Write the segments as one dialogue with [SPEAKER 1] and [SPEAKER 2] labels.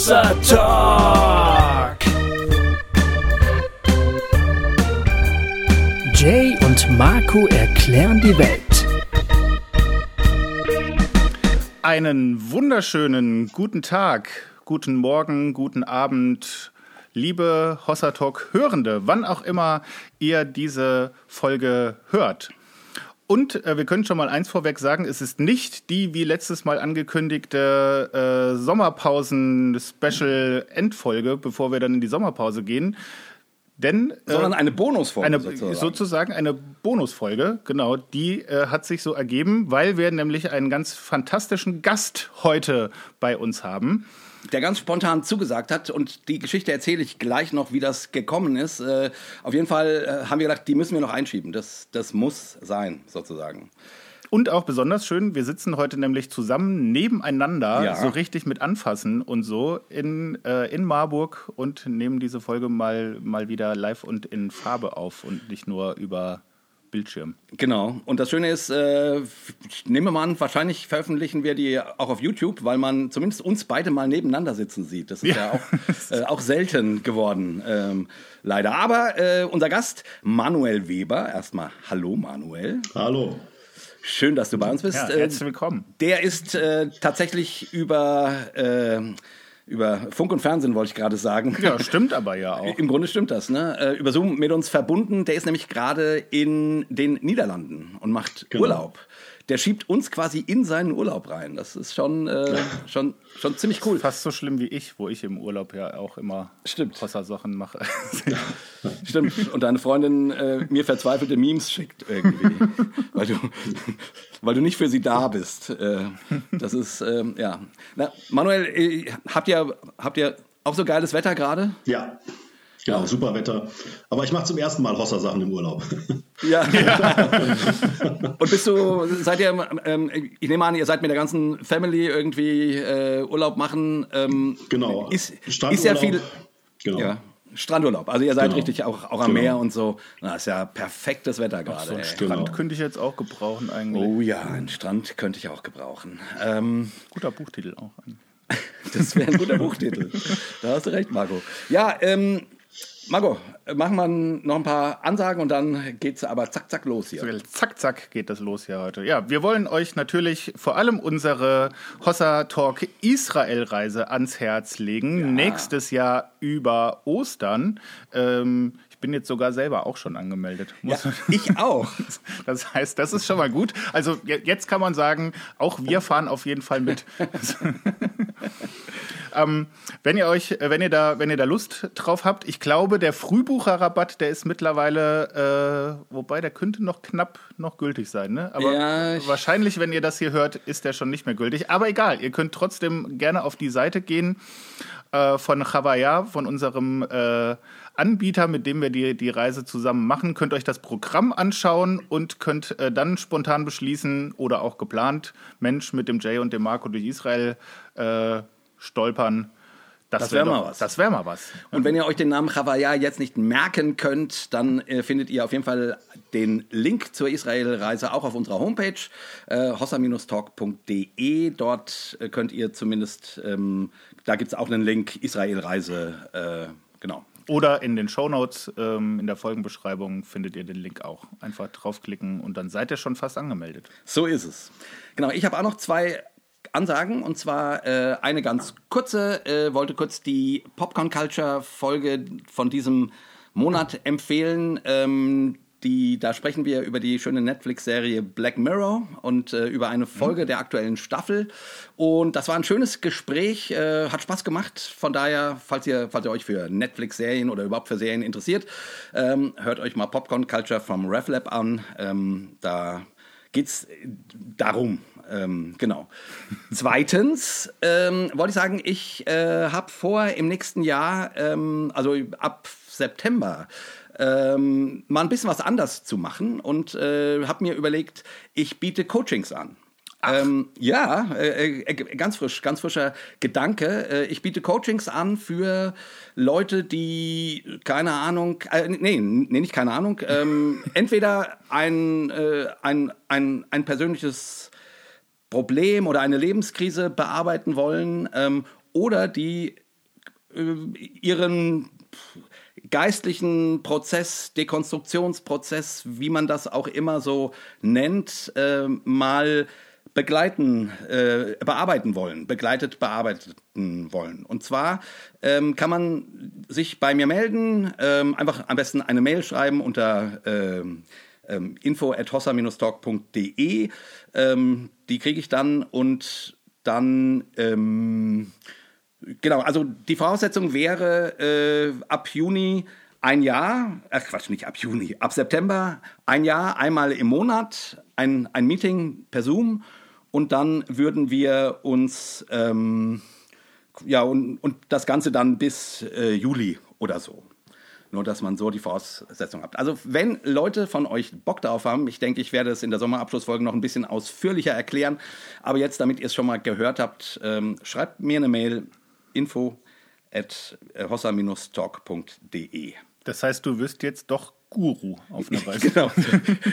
[SPEAKER 1] Hossa Talk. Jay und Marco erklären die Welt.
[SPEAKER 2] Einen wunderschönen guten Tag, guten Morgen, guten Abend, liebe Hossa Talk Hörende, wann auch immer ihr diese Folge hört. Und äh, wir können schon mal eins vorweg sagen, es ist nicht die wie letztes Mal angekündigte äh, Sommerpausen-Special-Endfolge, bevor wir dann in die Sommerpause gehen. Denn, äh,
[SPEAKER 3] Sondern eine Bonusfolge
[SPEAKER 2] eine,
[SPEAKER 3] sozusagen.
[SPEAKER 2] sozusagen eine Bonusfolge, genau, die äh, hat sich so ergeben, weil wir nämlich einen ganz fantastischen Gast heute bei uns haben.
[SPEAKER 3] Der ganz spontan zugesagt hat und die Geschichte erzähle ich gleich noch, wie das gekommen ist. Äh, auf jeden Fall äh, haben wir gedacht, die müssen wir noch einschieben. Das, das muss sein, sozusagen.
[SPEAKER 2] Und auch besonders schön, wir sitzen heute nämlich zusammen nebeneinander,
[SPEAKER 3] Ja.
[SPEAKER 2] so richtig mit Anfassen und so in, äh, in Marburg und nehmen diese Folge mal, mal wieder live und in Farbe auf und nicht nur über Bildschirm.
[SPEAKER 3] Genau. Und das Schöne ist, äh, ich nehme mal an, wahrscheinlich veröffentlichen wir die auch auf YouTube, weil man zumindest uns beide mal nebeneinander sitzen sieht. Das ist ja, auch, äh, auch selten geworden, ähm, leider. Aber äh, unser Gast, Manuel Weber, erstmal Hallo Manuel.
[SPEAKER 4] Hallo.
[SPEAKER 3] Schön, dass du bei uns bist.
[SPEAKER 2] Ja,
[SPEAKER 3] Äh,
[SPEAKER 2] herzlich willkommen.
[SPEAKER 3] Der ist äh, tatsächlich über, äh, über Funk und Fernsehen, wollte ich gerade sagen.
[SPEAKER 2] Ja, stimmt aber ja auch.
[SPEAKER 3] Im Grunde stimmt das, ne? Äh, über Zoom mit uns verbunden. Der ist nämlich gerade in den Niederlanden und macht
[SPEAKER 4] Genau.
[SPEAKER 3] Urlaub. Der schiebt uns quasi in seinen Urlaub rein. Das ist schon, äh, schon, schon ziemlich cool.
[SPEAKER 2] Fast so schlimm wie ich, wo ich im Urlaub ja auch immer
[SPEAKER 3] Stimmt.
[SPEAKER 2] Sachen mache.
[SPEAKER 3] Stimmt. Und deine Freundin äh, mir verzweifelte Memes schickt irgendwie. weil, du, weil du nicht für sie da bist. Äh, das ist, ähm, ja. Na, Manuel, äh, habt, ihr, habt ihr auch so geiles Wetter gerade?
[SPEAKER 4] Ja, genau, super Wetter. Aber ich mache zum ersten Mal Hossa-Sachen im Urlaub.
[SPEAKER 3] Ja. Und bist du, seid ihr, ähm, ich nehme an, ihr seid mit der ganzen Family irgendwie äh, Urlaub machen. Ähm,
[SPEAKER 4] genau.
[SPEAKER 3] Ist, ist ja viel.
[SPEAKER 4] Genau.
[SPEAKER 3] Ja. Strandurlaub. Also ihr seid
[SPEAKER 4] Genau.
[SPEAKER 3] richtig auch, auch am
[SPEAKER 4] Genau.
[SPEAKER 3] Meer und so. Na, ist ja perfektes Wetter gerade.
[SPEAKER 2] so. Strand
[SPEAKER 4] Genau.
[SPEAKER 2] könnte ich jetzt auch gebrauchen eigentlich.
[SPEAKER 3] Oh ja, einen Strand könnte ich auch gebrauchen. Ähm,
[SPEAKER 2] Guter Buchtitel auch.
[SPEAKER 3] das wäre ein guter Buchtitel. Da hast du recht, Marco. Ja, ähm, Marco, machen wir noch ein paar Ansagen und dann geht's aber zack, zack los hier.
[SPEAKER 2] Zack, zack geht das los hier heute. Ja, wir wollen euch natürlich vor allem unsere Hossa Talk Israel-Reise ans Herz legen. Nächstes Jahr über Ostern. Ähm, ich bin jetzt sogar selber auch schon angemeldet.
[SPEAKER 3] Ja, ich auch.
[SPEAKER 2] Das heißt, das ist schon mal gut. Also je- jetzt kann man sagen, auch wir fahren auf jeden Fall mit. ähm, wenn ihr euch, äh, wenn ihr da, wenn ihr da Lust drauf habt, ich glaube, der Frühbucherrabatt, der ist mittlerweile, äh, wobei der könnte noch knapp noch gültig sein, ne? Aber
[SPEAKER 3] Ja, ich-
[SPEAKER 2] wahrscheinlich, wenn ihr das hier hört, ist der schon nicht mehr gültig. Aber egal, ihr könnt trotzdem gerne auf die Seite gehen äh, von Chavaya, von unserem äh, Anbieter, mit dem wir die, die Reise zusammen machen. Könnt euch das Programm anschauen und könnt äh, dann spontan beschließen oder auch geplant, Mensch, mit dem Jay und dem Marco durch Israel äh, stolpern.
[SPEAKER 3] Das
[SPEAKER 2] wär
[SPEAKER 3] wär mal was.
[SPEAKER 2] Das wäre mal was.
[SPEAKER 3] Und wenn ihr euch den Namen Chavaya jetzt nicht merken könnt, dann äh, findet ihr auf jeden Fall den Link zur Israel-Reise auch auf unserer Homepage, äh, hossa-talk.de. Dort äh, könnt ihr zumindest, ähm, da gibt es auch einen Link, Israel-Reise, äh, genau.
[SPEAKER 2] Oder in den Shownotes, ähm, in der Folgenbeschreibung findet ihr den Link auch. Einfach draufklicken und dann seid ihr schon fast angemeldet.
[SPEAKER 3] So ist es. Genau, ich habe auch noch zwei Ansagen und zwar äh, eine ganz kurze, äh, wollte kurz die Popcorn Culture Folge von diesem Monat empfehlen. Ähm, die, da sprechen wir über die schöne Netflix-Serie Black Mirror und äh, über eine Folge der aktuellen Staffel. Und das war ein schönes Gespräch, äh, hat Spaß gemacht. Von daher, falls ihr, falls ihr euch für Netflix-Serien oder überhaupt für Serien interessiert, ähm, hört euch mal Popcorn Culture vom RevLab an. Ähm, da geht's darum. Ähm, genau. Zweitens ähm, wollte ich sagen, ich äh, habe vor, im nächsten Jahr, ähm, also ab September, ähm, mal ein bisschen was anders zu machen und äh, habe mir überlegt, ich biete Coachings an. Ähm, ja, äh, äh, ganz frisch, ganz frischer Gedanke. Äh, ich biete Coachings an für Leute, die keine Ahnung, äh, nee, nee, nicht keine Ahnung, ähm, entweder ein, äh, ein, ein, ein persönliches Problem oder eine Lebenskrise bearbeiten wollen ähm, oder die äh, ihren geistlichen Prozess, Dekonstruktionsprozess, wie man das auch immer so nennt, äh, mal begleiten, äh, bearbeiten wollen, begleitet bearbeiten wollen. Und zwar ähm, kann man sich bei mir melden, ähm, einfach am besten eine Mail schreiben unter ähm, ähm info at hossa-talk.de. Ähm, die kriege ich dann und dann ähm, genau, also die Voraussetzung wäre äh, ab Juni ein Jahr, ach Quatsch, nicht ab Juni, ab September ein Jahr, einmal im Monat ein, ein Meeting per Zoom und dann würden wir uns, ähm, ja, und, und das Ganze dann bis äh, Juli oder so. Nur, dass man so die Voraussetzung hat. Also, wenn Leute von euch Bock darauf haben, ich denke, ich werde es in der Sommerabschlussfolge noch ein bisschen ausführlicher erklären. Aber jetzt, damit ihr es schon mal gehört habt, ähm, schreibt mir eine Mail info at hossa-talk.de.
[SPEAKER 2] Das heißt, du wirst jetzt doch Guru auf eine Weise.
[SPEAKER 3] genau.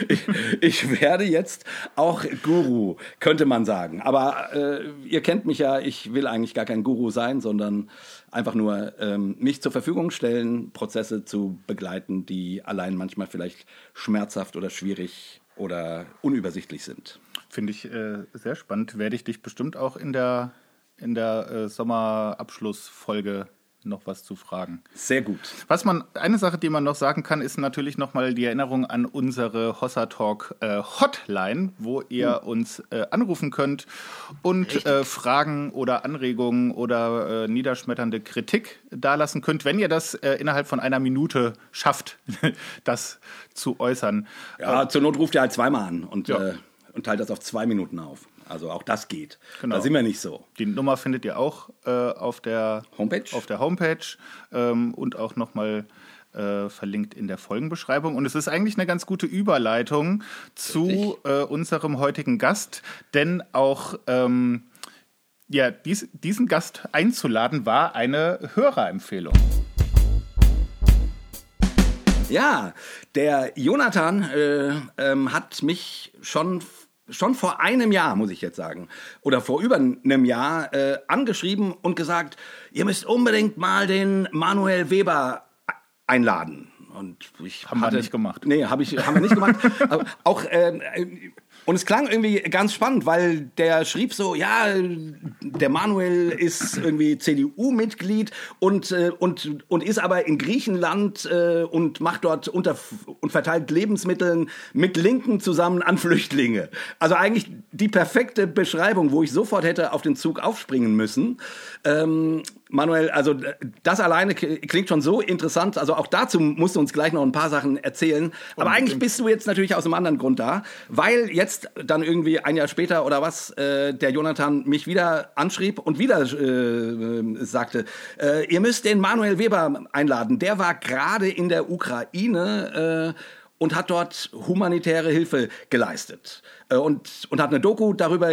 [SPEAKER 3] Ich, ich, werde jetzt auch Guru, könnte man sagen. Aber äh, ihr kennt mich ja, ich will eigentlich gar kein Guru sein, sondern einfach nur ähm, mich zur Verfügung stellen, Prozesse zu begleiten, die allein manchmal vielleicht schmerzhaft oder schwierig oder unübersichtlich sind.
[SPEAKER 2] Finde ich äh, sehr spannend. Werde ich dich bestimmt auch in der, in der äh, Sommerabschlussfolge noch was zu fragen.
[SPEAKER 3] Sehr gut.
[SPEAKER 2] Was man, eine Sache, die man noch sagen kann, ist natürlich nochmal die Erinnerung an unsere Hossa Talk äh, Hotline, wo ihr mhm. uns äh, anrufen könnt und äh, Fragen oder Anregungen oder äh, niederschmetternde Kritik dalassen könnt, wenn ihr das äh, innerhalb von einer Minute schafft, das zu äußern.
[SPEAKER 3] Ja, zur Not ruft ihr halt zweimal an und, ja. Äh, und teilt das auf zwei Minuten auf. Also auch das geht. Genau. Da sind wir nicht so.
[SPEAKER 2] Die Nummer findet ihr auch äh, auf der
[SPEAKER 3] Homepage,
[SPEAKER 2] auf der Homepage ähm, und auch nochmal äh, verlinkt in der Folgenbeschreibung. Und es ist eigentlich eine ganz gute Überleitung zu äh, unserem heutigen Gast, denn auch ähm, ja, dies, diesen Gast einzuladen war eine Hörerempfehlung.
[SPEAKER 3] Ja, der Jonathan äh, ähm, hat mich schon schon vor einem Jahr, muss ich jetzt sagen, oder vor über einem Jahr äh, angeschrieben und gesagt, ihr müsst unbedingt mal den Manuel Weber einladen. Und ich
[SPEAKER 2] haben hatte, wir nicht gemacht.
[SPEAKER 3] Nee, hab ich, haben wir nicht gemacht. auch äh, und es klang irgendwie ganz spannend, weil der schrieb so, ja, der Manuel ist irgendwie CDU-Mitglied und, äh, und, und ist aber in Griechenland äh, und macht dort unter und verteilt Lebensmitteln mit Linken zusammen an Flüchtlinge. Also eigentlich die perfekte Beschreibung, wo ich sofort hätte auf den Zug aufspringen müssen. Ähm, Manuel, also das alleine klingt schon so interessant. Also auch dazu musst du uns gleich noch ein paar Sachen erzählen. Aber eigentlich bist du jetzt natürlich aus einem anderen Grund da, weil jetzt dann irgendwie ein Jahr später oder was äh, der Jonathan mich wieder anschrieb und wieder äh, sagte, äh, ihr müsst den Manuel Weber einladen. Der war gerade in der Ukraine äh, und hat dort humanitäre Hilfe geleistet äh, und und hat eine Doku darüber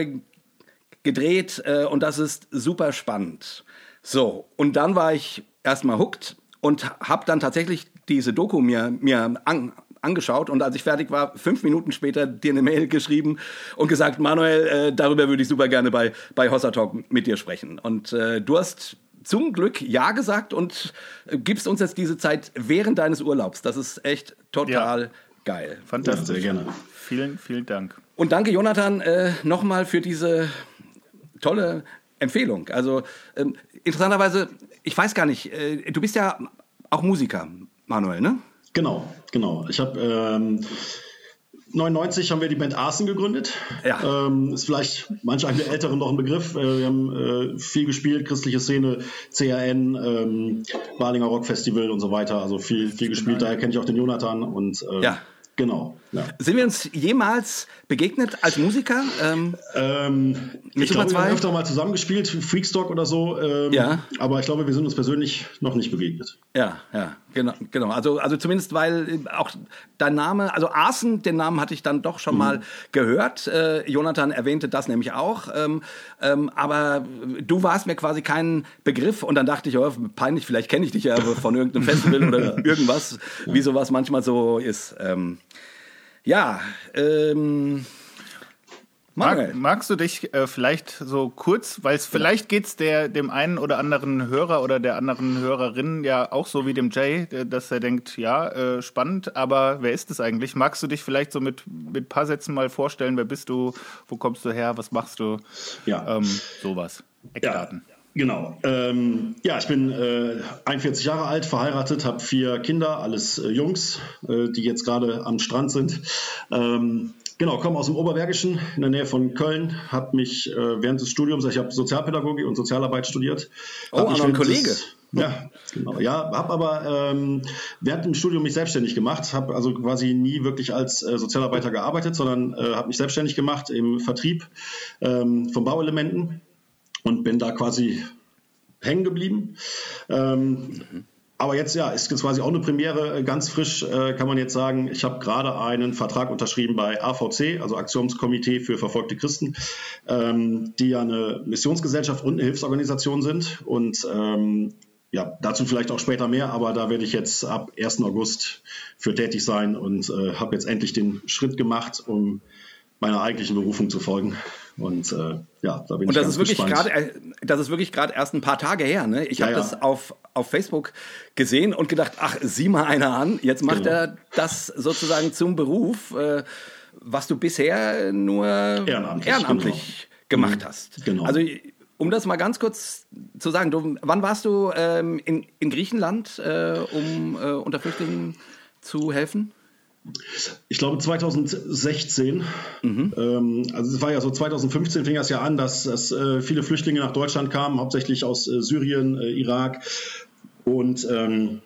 [SPEAKER 3] gedreht äh, und das ist super spannend. So, und dann war ich erstmal hooked und habe dann tatsächlich diese Doku mir, mir an, angeschaut und als ich fertig war, fünf Minuten später dir eine Mail geschrieben und gesagt, Manuel, äh, darüber würde ich super gerne bei, bei Hossa Talk mit dir sprechen. Und äh, du hast zum Glück Ja gesagt und äh, gibst uns jetzt diese Zeit während deines Urlaubs. Das ist echt total ja. geil.
[SPEAKER 2] Fantastisch. Ja, sehr gerne. Vielen, vielen Dank.
[SPEAKER 3] Und danke, Jonathan, äh, nochmal für diese tolle Empfehlung. Also ähm, interessanterweise, ich weiß gar nicht, äh, du bist ja auch Musiker, Manuel, ne?
[SPEAKER 4] Genau, genau. Ich habe ähm, 99 haben wir die Band Arsen gegründet. Ja. Ähm, ist vielleicht manch einem der Älteren noch ein Begriff. Äh, wir haben äh, viel gespielt, christliche Szene, CRN, ähm, Balinger Rock Festival und so weiter. Also viel, viel gespielt. Daher kenne ich auch den Jonathan und äh,
[SPEAKER 3] ja.
[SPEAKER 4] Genau. Ja.
[SPEAKER 3] Sind wir uns jemals begegnet als Musiker?
[SPEAKER 4] Ähm, ähm, ich glaube, wir haben öfter mal zusammengespielt, Freakstock oder so. Ähm, ja. Aber ich glaube, wir sind uns persönlich noch nicht begegnet.
[SPEAKER 3] Ja, ja, genau. genau. Also, also zumindest, weil auch dein Name, also Arsen, den Namen hatte ich dann doch schon mhm. mal gehört. Äh, Jonathan erwähnte das nämlich auch. Ähm, ähm, aber du warst mir quasi kein Begriff und dann dachte ich, oh, peinlich, vielleicht kenne ich dich ja von irgendeinem Festival oder irgendwas, ja. wie sowas manchmal so ist. Ja, ähm,
[SPEAKER 2] Mag, magst du dich äh, vielleicht so kurz, weil es vielleicht geht es dem einen oder anderen Hörer oder der anderen Hörerin ja auch so wie dem Jay, dass er denkt, ja, äh, spannend, aber wer ist es eigentlich? Magst du dich vielleicht so mit mit paar Sätzen mal vorstellen? Wer bist du? Wo kommst du her? Was machst du?
[SPEAKER 4] Ja,
[SPEAKER 2] ähm, sowas. Eckdaten.
[SPEAKER 4] Ja. Genau. Ähm, ja, ich bin äh, 41 Jahre alt, verheiratet, habe vier Kinder, alles äh, Jungs, äh, die jetzt gerade am Strand sind. Ähm, genau, komme aus dem Oberbergischen in der Nähe von Köln, habe mich äh, während des Studiums, ich habe Sozialpädagogik und Sozialarbeit studiert.
[SPEAKER 3] Oh, auch ein Kollege.
[SPEAKER 4] Des, ja, genau. Ja, habe aber ähm, während dem Studium mich selbstständig gemacht, habe also quasi nie wirklich als äh, Sozialarbeiter gearbeitet, sondern äh, habe mich selbstständig gemacht im Vertrieb ähm, von Bauelementen und bin da quasi hängen geblieben. Ähm, aber jetzt ja, ist jetzt quasi auch eine Premiere, äh, ganz frisch äh, kann man jetzt sagen, ich habe gerade einen Vertrag unterschrieben bei AVC, also Aktionskomitee für verfolgte Christen, ähm, die ja eine Missionsgesellschaft und eine Hilfsorganisation sind. Und ähm, ja, dazu vielleicht auch später mehr, aber da werde ich jetzt ab 1. August für tätig sein und äh, habe jetzt endlich den Schritt gemacht, um meiner eigentlichen Berufung zu folgen. Und äh, ja, da bin
[SPEAKER 3] und
[SPEAKER 4] ich
[SPEAKER 3] das ist wirklich gerade, äh, das ist wirklich gerade erst ein paar Tage her. Ne? Ich ja, habe ja. das auf, auf Facebook gesehen und gedacht, ach, sieh mal einer an. Jetzt macht genau. er das sozusagen zum Beruf, äh, was du bisher nur ehrenamtlich, ehrenamtlich genau. gemacht hast. Genau. Also um das mal ganz kurz zu sagen, du, wann warst du ähm, in, in Griechenland, äh, um äh, unter Flüchtlingen zu helfen?
[SPEAKER 4] Ich glaube 2016. Mhm. Ähm, also es war ja so 2015 fing das ja an, dass, dass äh, viele Flüchtlinge nach Deutschland kamen, hauptsächlich aus äh, Syrien, äh, Irak und ähm,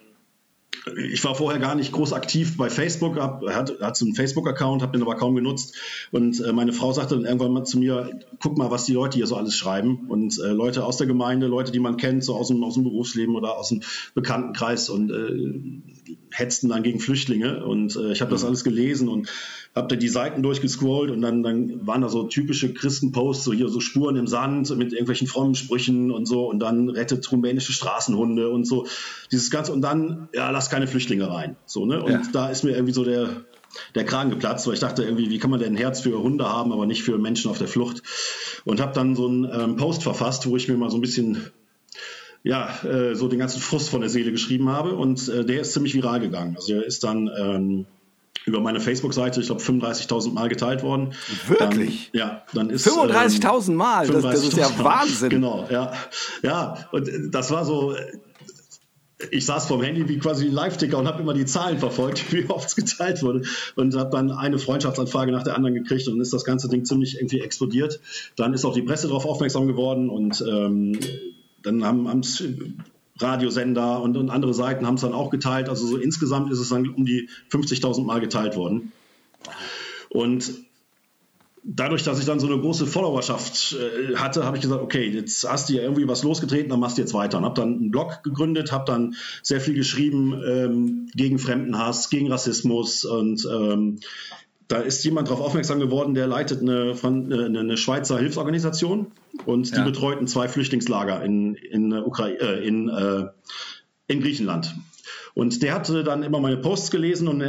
[SPEAKER 4] ich war vorher gar nicht groß aktiv bei Facebook, hab, hat, hat so einen Facebook-Account, habe den aber kaum genutzt. Und äh, meine Frau sagte dann irgendwann mal zu mir, guck mal, was die Leute hier so alles schreiben. Und äh, Leute aus der Gemeinde, Leute, die man kennt, so aus dem, aus dem Berufsleben oder aus dem Bekanntenkreis und äh, hetzten dann gegen Flüchtlinge. Und äh, ich habe das mhm. alles gelesen und habe da die Seiten durchgescrollt und dann, dann waren da so typische Christenposts, so hier so Spuren im Sand mit irgendwelchen frommen Sprüchen und so und dann rettet rumänische Straßenhunde und so. Dieses Ganze und dann, ja, lass keine Flüchtlinge rein. So, ne? Und ja. da ist mir irgendwie so der, der Kragen geplatzt, weil ich dachte irgendwie, wie kann man denn ein Herz für Hunde haben, aber nicht für Menschen auf der Flucht? Und habe dann so einen ähm, Post verfasst, wo ich mir mal so ein bisschen ja, äh, so den ganzen Frust von der Seele geschrieben habe und äh, der ist ziemlich viral gegangen. Also der ist dann ähm, über meine Facebook-Seite, ich glaube, 35.000 Mal geteilt worden.
[SPEAKER 3] Wirklich?
[SPEAKER 4] Dann, ja, dann ist
[SPEAKER 3] 35.000 ähm, Mal. 35 das, das, ist ja Wahnsinn.
[SPEAKER 4] Genau, ja, ja. Und das war so. Ich saß vorm Handy wie quasi ein Live-Ticker und habe immer die Zahlen verfolgt, wie oft es geteilt wurde. Und habe dann eine Freundschaftsanfrage nach der anderen gekriegt und dann ist das ganze Ding ziemlich irgendwie explodiert. Dann ist auch die Presse darauf aufmerksam geworden und ähm, dann haben es Radiosender und, und andere Seiten haben es dann auch geteilt. Also so insgesamt ist es dann um die 50.000 Mal geteilt worden. Und dadurch, dass ich dann so eine große Followerschaft äh, hatte, habe ich gesagt, okay, jetzt hast du ja irgendwie was losgetreten, dann machst du jetzt weiter. Und habe dann einen Blog gegründet, habe dann sehr viel geschrieben ähm, gegen Fremdenhass, gegen Rassismus und ähm, da ist jemand darauf aufmerksam geworden, der leitet eine, eine, eine Schweizer Hilfsorganisation und die ja. betreuten zwei Flüchtlingslager in, in, Ukra äh, in, äh, in Griechenland. Und der hatte dann immer meine Posts gelesen und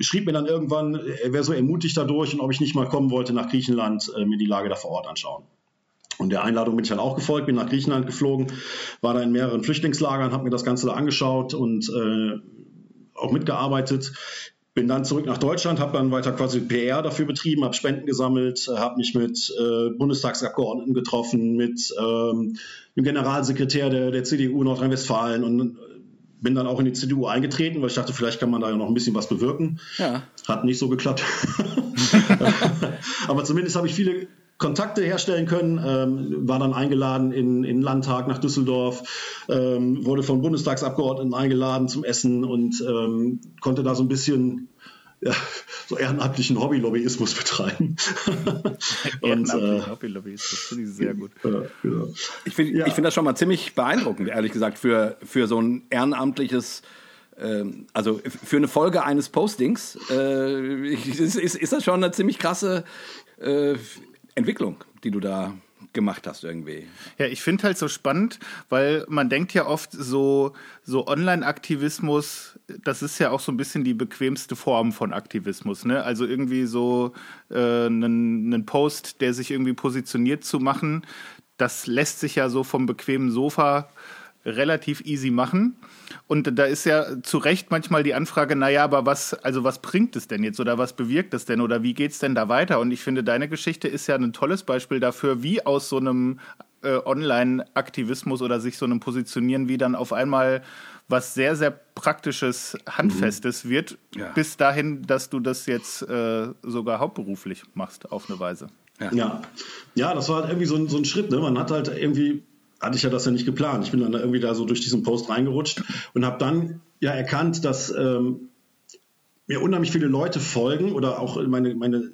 [SPEAKER 4] schrieb mir dann irgendwann, er wäre so ermutigt dadurch und ob ich nicht mal kommen wollte nach Griechenland, äh, mir die Lage da vor Ort anschauen. Und der Einladung bin ich dann auch gefolgt, bin nach Griechenland geflogen, war da in mehreren Flüchtlingslagern, habe mir das Ganze da angeschaut und äh, auch mitgearbeitet. Bin dann zurück nach Deutschland, habe dann weiter quasi PR dafür betrieben, habe Spenden gesammelt, äh, habe mich mit äh, Bundestagsabgeordneten getroffen, mit ähm, dem Generalsekretär der, der CDU Nordrhein-Westfalen und äh, bin dann auch in die CDU eingetreten, weil ich dachte, vielleicht kann man da ja noch ein bisschen was bewirken. Ja. Hat nicht so geklappt. Aber zumindest habe ich viele Kontakte herstellen können, ähm, war dann eingeladen in, in Landtag nach Düsseldorf, ähm, wurde von Bundestagsabgeordneten eingeladen zum Essen und ähm, konnte da so ein bisschen ja, so ehrenamtlichen Hobbylobbyismus betreiben.
[SPEAKER 3] und, äh, Hobbylobbyismus finde ich sehr gut. Äh, genau. Ich finde ja. find das schon mal ziemlich beeindruckend, ehrlich gesagt, für, für so ein ehrenamtliches ähm, also für eine Folge eines Postings äh, ist, ist, ist, das schon eine ziemlich krasse äh, Entwicklung, die du da gemacht hast irgendwie.
[SPEAKER 2] Ja, ich finde halt so spannend, weil man denkt ja oft so, so Online-Aktivismus, das ist ja auch so ein bisschen die bequemste Form von Aktivismus. Ne? Also irgendwie so äh, einen, einen Post, der sich irgendwie positioniert zu machen, das lässt sich ja so vom bequemen Sofa relativ easy machen. Und da ist ja zu Recht manchmal die Anfrage, naja, aber was, also was bringt es denn jetzt oder was bewirkt es denn oder wie geht es denn da weiter? Und ich finde, deine Geschichte ist ja ein tolles Beispiel dafür, wie aus so einem äh, Online-Aktivismus oder sich so einem Positionieren, wie dann auf einmal was sehr, sehr praktisches, handfestes mhm. wird, ja. bis dahin, dass du das jetzt äh, sogar hauptberuflich machst auf eine Weise.
[SPEAKER 4] Ja. ja, ja, das war halt irgendwie so ein, so ein Schritt. Ne? Man hat halt irgendwie hatte ich ja das ja nicht geplant. Ich bin dann irgendwie da so durch diesen Post reingerutscht und habe dann ja erkannt, dass ähm, mir unheimlich viele Leute folgen oder auch meine, meine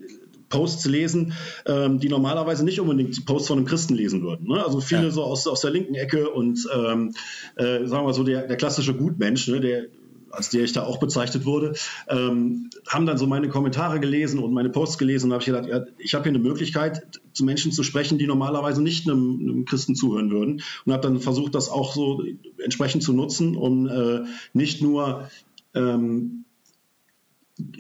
[SPEAKER 4] Posts lesen, ähm, die normalerweise nicht unbedingt Posts von einem Christen lesen würden. Ne? Also viele ja. so aus, aus der linken Ecke und ähm, äh, sagen wir so der, der klassische Gutmensch, ne? der als der ich da auch bezeichnet wurde, ähm, haben dann so meine Kommentare gelesen und meine Posts gelesen und habe ich gedacht, ja, ich habe hier eine Möglichkeit, zu Menschen zu sprechen, die normalerweise nicht einem, einem Christen zuhören würden und habe dann versucht, das auch so entsprechend zu nutzen, um äh, nicht nur ähm,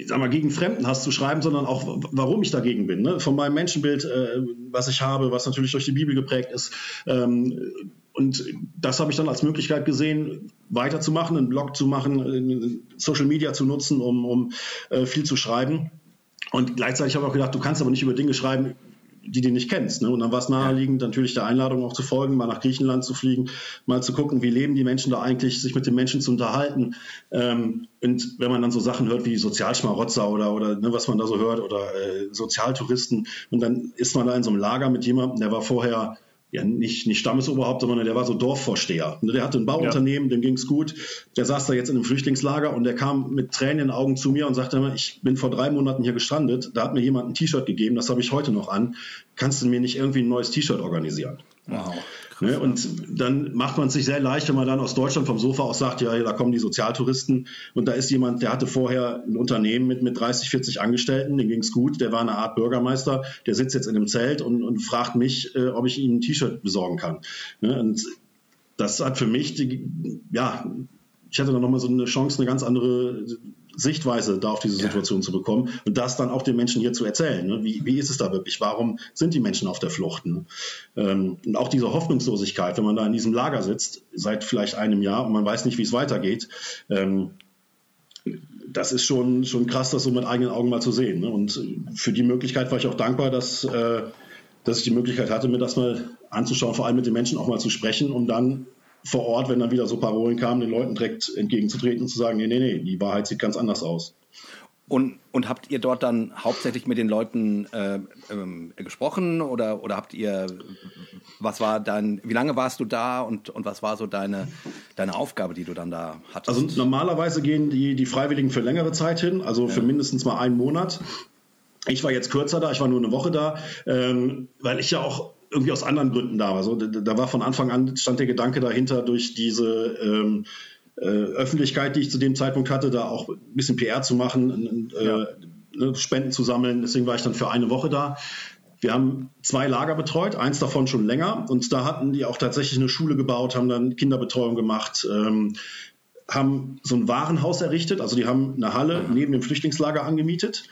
[SPEAKER 4] sag mal, gegen Fremdenhass zu schreiben, sondern auch, warum ich dagegen bin. Ne? Von meinem Menschenbild, äh, was ich habe, was natürlich durch die Bibel geprägt ist, ähm, und das habe ich dann als Möglichkeit gesehen, weiterzumachen, einen Blog zu machen, Social Media zu nutzen, um, um äh, viel zu schreiben. Und gleichzeitig habe ich auch gedacht, du kannst aber nicht über Dinge schreiben, die du nicht kennst. Ne? Und dann war es naheliegend, natürlich der Einladung auch zu folgen, mal nach Griechenland zu fliegen, mal zu gucken, wie leben die Menschen da eigentlich, sich mit den Menschen zu unterhalten. Ähm, und wenn man dann so Sachen hört wie Sozialschmarotzer oder, oder ne, was man da so hört oder äh, Sozialtouristen, und dann ist man da in so einem Lager mit jemandem, der war vorher ja nicht, nicht Stammesoberhaupt, sondern der war so Dorfvorsteher. Der hatte ein Bauunternehmen, ja. dem ging's gut. Der saß da jetzt in einem Flüchtlingslager und der kam mit Tränen in den Augen zu mir und sagte immer, ich bin vor drei Monaten hier gestrandet, da hat mir jemand ein T-Shirt gegeben, das habe ich heute noch an. Kannst du mir nicht irgendwie ein neues T-Shirt organisieren? Wow. Ne? Und dann macht man es sich sehr leicht, wenn man dann aus Deutschland vom Sofa aus sagt, ja, da kommen die Sozialtouristen und da ist jemand, der hatte vorher ein Unternehmen mit, mit 30, 40 Angestellten, dem ging es gut, der war eine Art Bürgermeister, der sitzt jetzt in einem Zelt und, und fragt mich, äh, ob ich ihm ein T-Shirt besorgen kann. Ne? Und das hat für mich, die, ja, ich hatte dann nochmal so eine Chance, eine ganz andere Sichtweise da auf diese Situation ja. zu bekommen und das dann auch den Menschen hier zu erzählen. Ne? Wie, wie ist es da wirklich? Warum sind die Menschen auf der Flucht? Ne? Ähm, und auch diese Hoffnungslosigkeit, wenn man da in diesem Lager sitzt, seit vielleicht einem Jahr und man weiß nicht, wie es weitergeht, ähm, das ist schon, schon krass, das so mit eigenen Augen mal zu sehen. Ne? Und für die Möglichkeit war ich auch dankbar, dass, äh, dass ich die Möglichkeit hatte, mir das mal anzuschauen, vor allem mit den Menschen auch mal zu sprechen und dann vor Ort, wenn dann wieder so Parolen kamen, den Leuten direkt entgegenzutreten und zu sagen, nee, nee, nee, die Wahrheit sieht ganz anders aus.
[SPEAKER 3] Und, und habt ihr dort dann hauptsächlich mit den Leuten äh, ähm, gesprochen oder, oder habt ihr, was war dein, wie lange warst du da und, und was war so deine, deine Aufgabe, die du dann da hattest?
[SPEAKER 4] Also normalerweise gehen die, die Freiwilligen für längere Zeit hin, also für mindestens mal einen Monat. Ich war jetzt kürzer da, ich war nur eine Woche da, ähm, weil ich ja auch irgendwie aus anderen Gründen da war. Also, da war von Anfang an stand der Gedanke dahinter, durch diese ähm, äh, Öffentlichkeit, die ich zu dem Zeitpunkt hatte, da auch ein bisschen PR zu machen, äh, ja. ne, Spenden zu sammeln. Deswegen war ich dann für eine Woche da. Wir haben zwei Lager betreut, eins davon schon länger. Und da hatten die auch tatsächlich eine Schule gebaut, haben dann Kinderbetreuung gemacht, ähm, haben so ein Warenhaus errichtet. Also die haben eine Halle neben dem Flüchtlingslager angemietet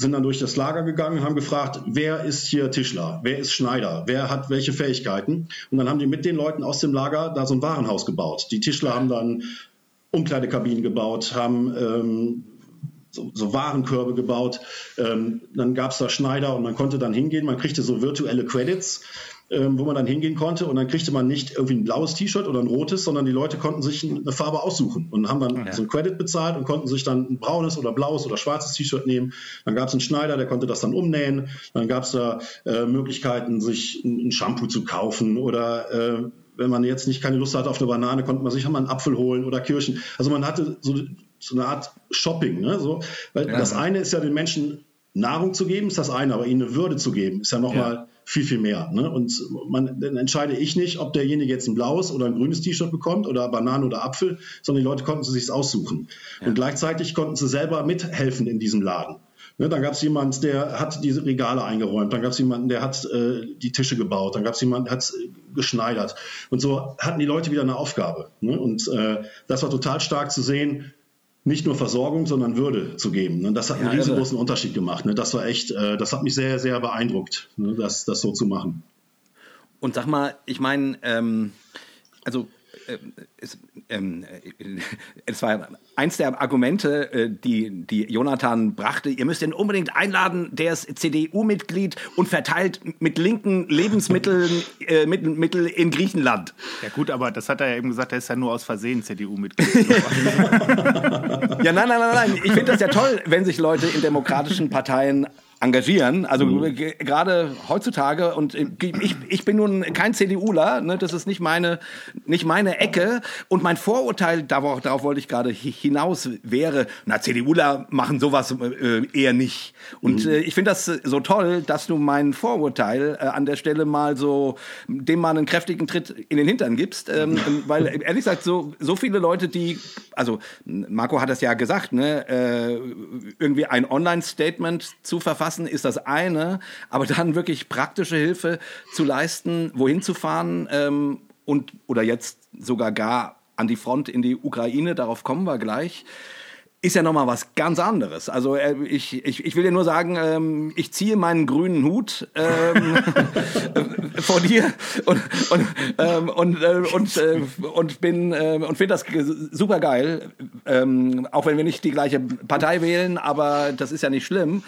[SPEAKER 4] sind dann durch das Lager gegangen, haben gefragt, wer ist hier Tischler, wer ist Schneider, wer hat welche Fähigkeiten. Und dann haben die mit den Leuten aus dem Lager da so ein Warenhaus gebaut. Die Tischler haben dann Umkleidekabinen gebaut, haben ähm, so, so Warenkörbe gebaut. Ähm, dann gab es da Schneider und man konnte dann hingehen, man kriegte so virtuelle Credits ähm, wo man dann hingehen konnte und dann kriegte man nicht irgendwie ein blaues T-Shirt oder ein rotes, sondern die Leute konnten sich eine Farbe aussuchen und haben dann ja. so ein Credit bezahlt und konnten sich dann ein braunes oder blaues oder schwarzes T-Shirt nehmen. Dann gab es einen Schneider, der konnte das dann umnähen. Dann gab es da äh, Möglichkeiten, sich ein Shampoo zu kaufen oder äh, wenn man jetzt nicht keine Lust hatte auf eine Banane, konnte man sich mal einen Apfel holen oder Kirschen. Also man hatte so, so eine Art Shopping. Ne? So, weil ja. das eine ist ja den Menschen Nahrung zu geben, ist das eine, aber ihnen eine Würde zu geben, ist ja nochmal ja viel, viel mehr. Ne? Und man, dann entscheide ich nicht, ob derjenige jetzt ein blaues oder ein grünes T-Shirt bekommt oder Banane oder Apfel, sondern die Leute konnten sie sich aussuchen. Ja. Und gleichzeitig konnten sie selber mithelfen in diesem Laden. Ne, dann gab es jemanden, der hat diese Regale eingeräumt, dann gab es jemanden, der hat äh, die Tische gebaut, dann gab es jemanden, der hat äh, geschneidert. Und so hatten die Leute wieder eine Aufgabe. Ne? Und äh, das war total stark zu sehen, nicht nur Versorgung, sondern Würde zu geben. Ne? Das hat einen ja, riesengroßen irre. Unterschied gemacht. Ne? Das war echt, äh, das hat mich sehr, sehr beeindruckt, ne? das, das so zu machen.
[SPEAKER 3] Und sag mal, ich meine, ähm, also es, ähm, es, war eins der Argumente, äh, die, die Jonathan brachte. Ihr müsst ihn unbedingt einladen. Der ist CDU-Mitglied und verteilt mit linken Lebensmitteln äh, Mittel in Griechenland.
[SPEAKER 2] Ja gut, aber das hat er ja eben gesagt, er ist ja nur aus Versehen CDU-Mitglied.
[SPEAKER 3] ja, nein, nein, nein, nein. Ich finde das ja toll, wenn sich Leute in demokratischen Parteien engagieren. Also mhm. gerade heutzutage und ich, ich bin nun kein CDUler, ne, das ist nicht meine nicht meine Ecke und mein Vorurteil darauf, darauf wollte ich gerade hinaus wäre, na CDUler machen sowas äh, eher nicht. Und mhm. äh, ich finde das so toll, dass du mein Vorurteil äh, an der Stelle mal so dem mal einen kräftigen Tritt in den Hintern gibst, ähm, weil ehrlich gesagt so so viele Leute, die also Marco hat das ja gesagt, ne, äh, irgendwie ein Online-Statement zu verfassen lassen, ist das eine, aber dann wirklich praktische Hilfe zu leisten, wohin zu fahren ähm, und oder jetzt sogar gar an die Front in die Ukraine, darauf kommen wir gleich ist ja nochmal was ganz anderes. Also äh, ich, ich, ich will dir nur sagen, ähm, ich ziehe meinen grünen Hut ähm, vor dir und und ähm, und äh, und, äh, und bin äh, und finde das super geil, ähm, auch wenn wir nicht die gleiche Partei wählen, aber das ist ja nicht schlimm.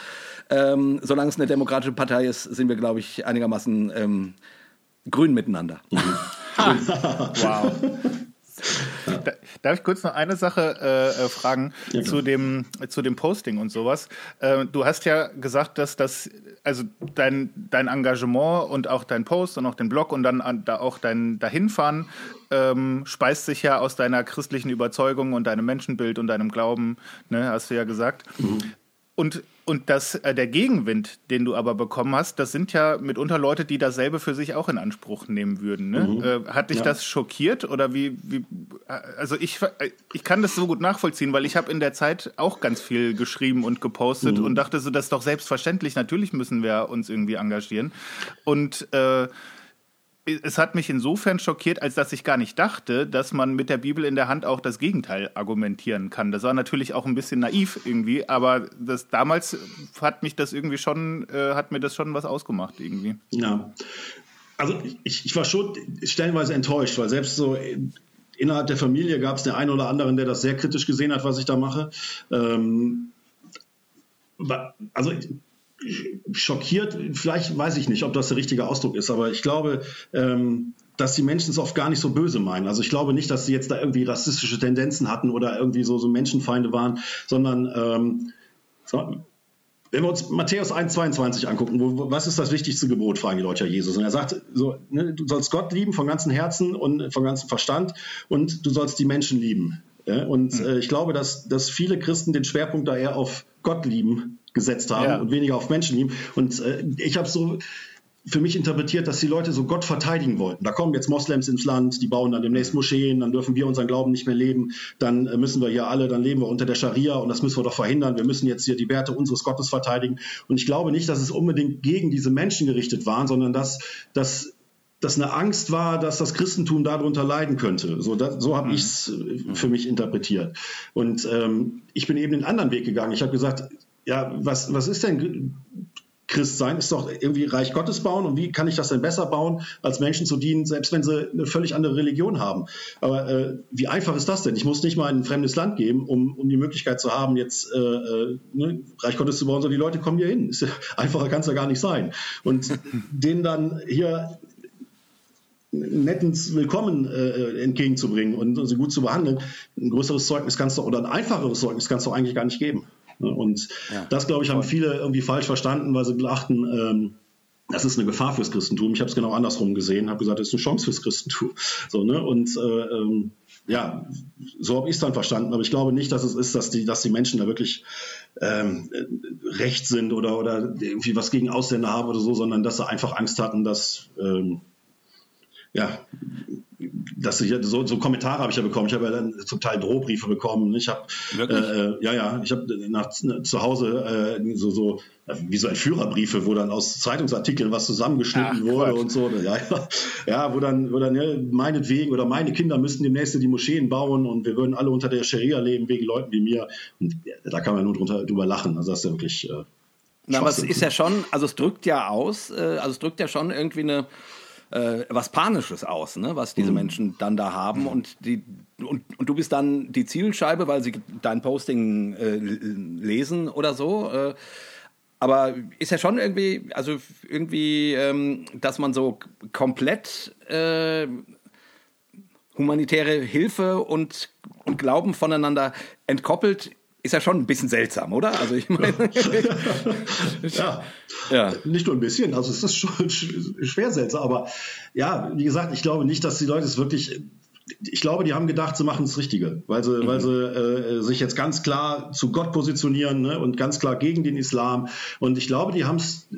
[SPEAKER 3] Ähm, solange es eine demokratische Partei ist, sind wir, glaube ich, einigermaßen ähm, grün miteinander.
[SPEAKER 2] wow. Darf ich kurz noch eine Sache äh, äh, fragen ja, zu, dem, zu dem Posting und sowas? Äh, du hast ja gesagt, dass das, also dein, dein Engagement und auch dein Post und auch den Blog und dann an, da auch dein Dahinfahren ähm, speist sich ja aus deiner christlichen Überzeugung und deinem Menschenbild und deinem Glauben, ne, hast du ja gesagt. Mhm. Und, und das, äh, der Gegenwind, den du aber bekommen hast, das sind ja mitunter Leute, die dasselbe für sich auch in Anspruch nehmen würden. Ne? Mhm. Äh, hat dich ja. das schockiert oder wie, wie? Also ich, ich kann das so gut nachvollziehen, weil ich habe in der Zeit auch ganz viel geschrieben und gepostet mhm. und dachte so, das ist doch selbstverständlich. Natürlich müssen wir uns irgendwie engagieren. Und äh, es hat mich insofern schockiert, als dass ich gar nicht dachte, dass man mit der Bibel in der Hand auch das Gegenteil argumentieren kann. Das war natürlich auch ein bisschen naiv irgendwie, aber das damals hat mich das irgendwie schon, äh, hat mir das schon was ausgemacht irgendwie.
[SPEAKER 4] Ja. Also ich, ich war schon stellenweise enttäuscht, weil selbst so innerhalb der Familie gab es den einen oder anderen, der das sehr kritisch gesehen hat, was ich da mache. Ähm, also schockiert, vielleicht weiß ich nicht, ob das der richtige Ausdruck ist, aber ich glaube, ähm, dass die Menschen es oft gar nicht so böse meinen. Also ich glaube nicht, dass sie jetzt da irgendwie rassistische Tendenzen hatten oder irgendwie so, so Menschenfeinde waren, sondern ähm, so, wenn wir uns Matthäus 1,22 angucken, wo, was ist das wichtigste Gebot, fragen die Leute ja Jesus. Und er sagt, so, ne, du sollst Gott lieben von ganzem Herzen und von ganzem Verstand und du sollst die Menschen lieben. Ja? Und hm. äh, ich glaube, dass, dass viele Christen den Schwerpunkt da eher auf Gott lieben gesetzt haben ja. und weniger auf Menschen lieben. Und äh, ich habe so für mich interpretiert, dass die Leute so Gott verteidigen wollten. Da kommen jetzt Moslems ins Land, die bauen dann demnächst Moscheen, dann dürfen wir unseren Glauben nicht mehr leben, dann äh, müssen wir hier alle, dann leben wir unter der Scharia und das müssen wir doch verhindern. Wir müssen jetzt hier die Werte unseres Gottes verteidigen. Und ich glaube nicht, dass es unbedingt gegen diese Menschen gerichtet waren, sondern dass, dass dass eine Angst war, dass das Christentum darunter leiden könnte. So, so habe mhm. ich es äh, für mich interpretiert. Und ähm, ich bin eben den anderen Weg gegangen. Ich habe gesagt, ja, was, was ist denn Christ sein? Ist doch irgendwie Reich Gottes bauen. Und wie kann ich das denn besser bauen, als Menschen zu dienen, selbst wenn sie eine völlig andere Religion haben? Aber äh, wie einfach ist das denn? Ich muss nicht mal in ein fremdes Land gehen, um, um die Möglichkeit zu haben, jetzt äh, äh ne, Reich Gottes zu bauen, sondern die Leute kommen hier hin. Ist, einfacher kann es ja gar nicht sein. Und denen dann hier nettens Willkommen äh, entgegenzubringen und sie gut zu behandeln, ein größeres Zeugnis kannst du oder ein einfacheres Zeugnis kannst du eigentlich gar nicht geben. Ne? Und ja. das, glaube ich, haben viele irgendwie falsch verstanden, weil sie dachten, ähm, das ist eine Gefahr fürs Christentum. Ich habe es genau andersrum gesehen, habe gesagt, das ist eine Chance fürs Christentum. So, ne? Und äh, ähm, ja, so habe ich es dann verstanden. Aber ich glaube nicht, dass es ist, dass die, dass die Menschen da wirklich ähm, recht sind oder, oder irgendwie was gegen Ausländer haben oder so, sondern dass sie einfach Angst hatten, dass ähm, ja, dass ich so, so Kommentare habe ich ja bekommen. Ich habe ja dann zum Teil Drohbriefe bekommen. Ich habe äh, ja ja, ich habe nach zu Hause äh, so so wie so ein Führerbriefe, wo dann aus Zeitungsartikeln was zusammengeschnitten Ach, wurde Gott. und so. Ja, ja, ja, wo dann, wo dann ja, meinetwegen oder meine Kinder müssten demnächst die Moscheen bauen und wir würden alle unter der Scharia leben wegen Leuten wie mir. Und da kann man nur drunter, drüber lachen. Also das ist ja wirklich. Äh,
[SPEAKER 3] Na, aber es ist ja schon, also es drückt ja aus, äh, also es drückt ja schon irgendwie eine äh, was Panisches aus, ne? was diese mhm. Menschen dann da haben. Und, die, und, und du bist dann die Zielscheibe, weil sie dein Posting äh, lesen oder so. Äh, aber ist ja schon irgendwie, also irgendwie, ähm, dass man so komplett äh, humanitäre Hilfe und, und Glauben voneinander entkoppelt, ist ja schon ein bisschen seltsam, oder? Also ich meine.
[SPEAKER 4] ja. ja. Nicht nur ein bisschen, also es ist schon schwer seltsam, aber ja, wie gesagt, ich glaube nicht, dass die Leute es wirklich ich glaube, die haben gedacht, sie machen das Richtige, weil sie, mhm. weil sie äh, sich jetzt ganz klar zu Gott positionieren ne, und ganz klar gegen den Islam. Und ich glaube, die haben es,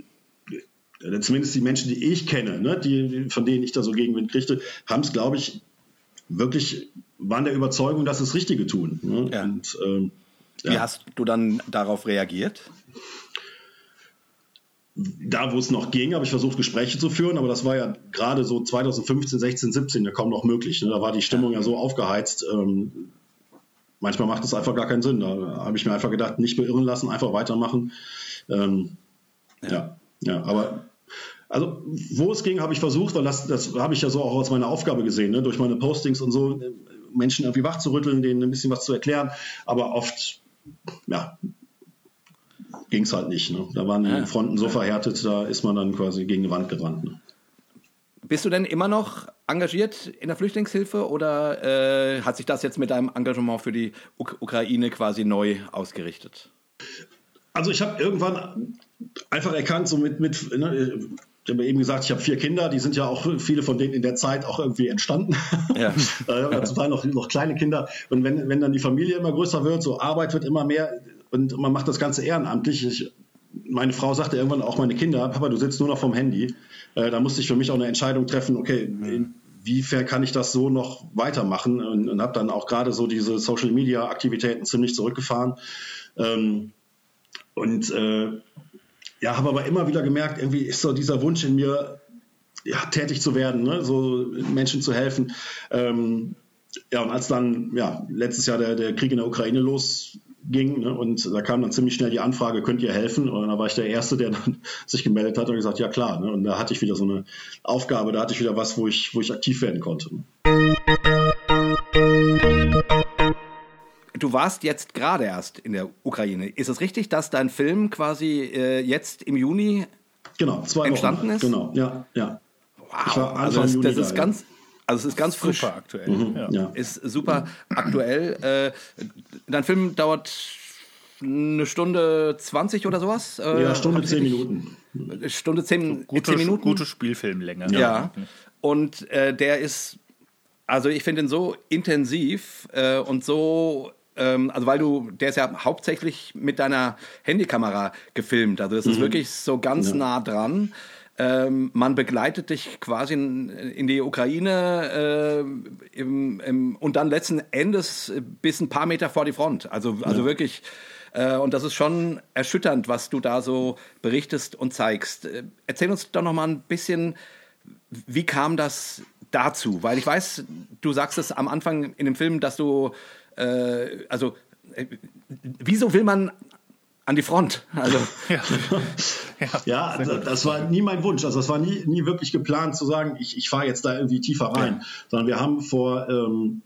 [SPEAKER 4] äh, zumindest die Menschen, die ich kenne, ne, die, von denen ich da so Gegenwind kriegte, haben es, glaube ich, wirklich, waren der Überzeugung, dass sie das Richtige tun. Ne?
[SPEAKER 3] Ja. Und, ähm, ja. Wie hast du dann darauf reagiert?
[SPEAKER 4] da, wo es noch ging, habe ich versucht, Gespräche zu führen, aber das war ja gerade so 2015, 16, 17 ja kaum noch möglich. Ne? Da war die Stimmung ja so aufgeheizt. Ähm, manchmal macht es einfach gar keinen Sinn. Da habe ich mir einfach gedacht, nicht beirren lassen, einfach weitermachen. Ähm, ja. ja, ja, aber also wo es ging, habe ich versucht, weil das, das habe ich ja so auch als meine Aufgabe gesehen, ne? durch meine Postings und so, Menschen irgendwie wachzurütteln, denen ein bisschen was zu erklären. Aber oft, ja, ging es halt nicht. Ne? Da waren die Fronten so verhärtet, da ist man dann quasi gegen die Wand gerannt. Ne?
[SPEAKER 3] Bist du denn immer noch engagiert in der Flüchtlingshilfe oder äh, hat sich das jetzt mit deinem Engagement für die Uk Ukraine quasi neu ausgerichtet?
[SPEAKER 4] Also ich habe irgendwann einfach erkannt, so mit, mit ne, ich habe eben gesagt, ich habe vier Kinder, die sind ja auch viele von denen in der Zeit auch irgendwie entstanden. Ja. äh, zum Teil noch, noch kleine Kinder. Und wenn, wenn dann die Familie immer größer wird, so Arbeit wird immer mehr, und man macht das Ganze ehrenamtlich. Ich, meine Frau sagte irgendwann auch meine Kinder, Papa, du sitzt nur noch vom Handy. Äh, da musste ich für mich auch eine Entscheidung treffen, okay, inwiefern kann ich das so noch weitermachen? Und, und habe dann auch gerade so diese Social-Media-Aktivitäten ziemlich zurückgefahren. Ähm, und äh, ja, habe aber immer wieder gemerkt, irgendwie ist so dieser Wunsch in mir, ja, tätig zu werden, ne? so Menschen zu helfen. Ähm, ja, und als dann ja, letztes Jahr der, der Krieg in der Ukraine los ging. Ne? Und da kam dann ziemlich schnell die Anfrage, könnt ihr helfen? Und dann war ich der Erste, der dann sich gemeldet hat und gesagt, ja klar. Ne? Und da hatte ich wieder so eine Aufgabe, da hatte ich wieder was, wo ich, wo ich aktiv werden konnte.
[SPEAKER 3] Du warst jetzt gerade erst in der Ukraine. Ist es richtig, dass dein Film quasi äh, jetzt im Juni
[SPEAKER 4] genau, zwei entstanden
[SPEAKER 3] Wochen.
[SPEAKER 4] ist? Genau, ja, ja.
[SPEAKER 3] Wow, also das, das ist ganz, also es ist ganz frisch.
[SPEAKER 2] Super aktuell. Mhm,
[SPEAKER 3] ja. Ist super aktuell. Äh, dein Film dauert eine Stunde 20 oder sowas?
[SPEAKER 4] Äh, ja, Stunde 10 Minuten.
[SPEAKER 3] Stunde 10,
[SPEAKER 2] gute,
[SPEAKER 3] 10 Minuten.
[SPEAKER 2] Gute Spielfilmlänge.
[SPEAKER 3] Ja. ja. Und äh, der ist, also ich finde ihn so intensiv äh, und so ähm, also weil du, der ist ja hauptsächlich mit deiner Handykamera gefilmt. Also das ist mhm. wirklich so ganz ja. nah dran. Ähm, man begleitet dich quasi in, in die Ukraine äh, im, im, und dann letzten Endes bis ein paar Meter vor die Front. Also, also ja. wirklich. Äh, und das ist schon erschütternd, was du da so berichtest und zeigst. Äh, erzähl uns doch noch mal ein bisschen, wie kam das dazu? Weil ich weiß, du sagst es am Anfang in dem Film, dass du, äh, also, äh, wieso will man an die Front. Also.
[SPEAKER 4] ja, ja also das war nie mein Wunsch. Also das war nie, nie wirklich geplant zu sagen, ich, ich fahre jetzt da irgendwie tiefer rein. Ja. Sondern wir haben vor ähm,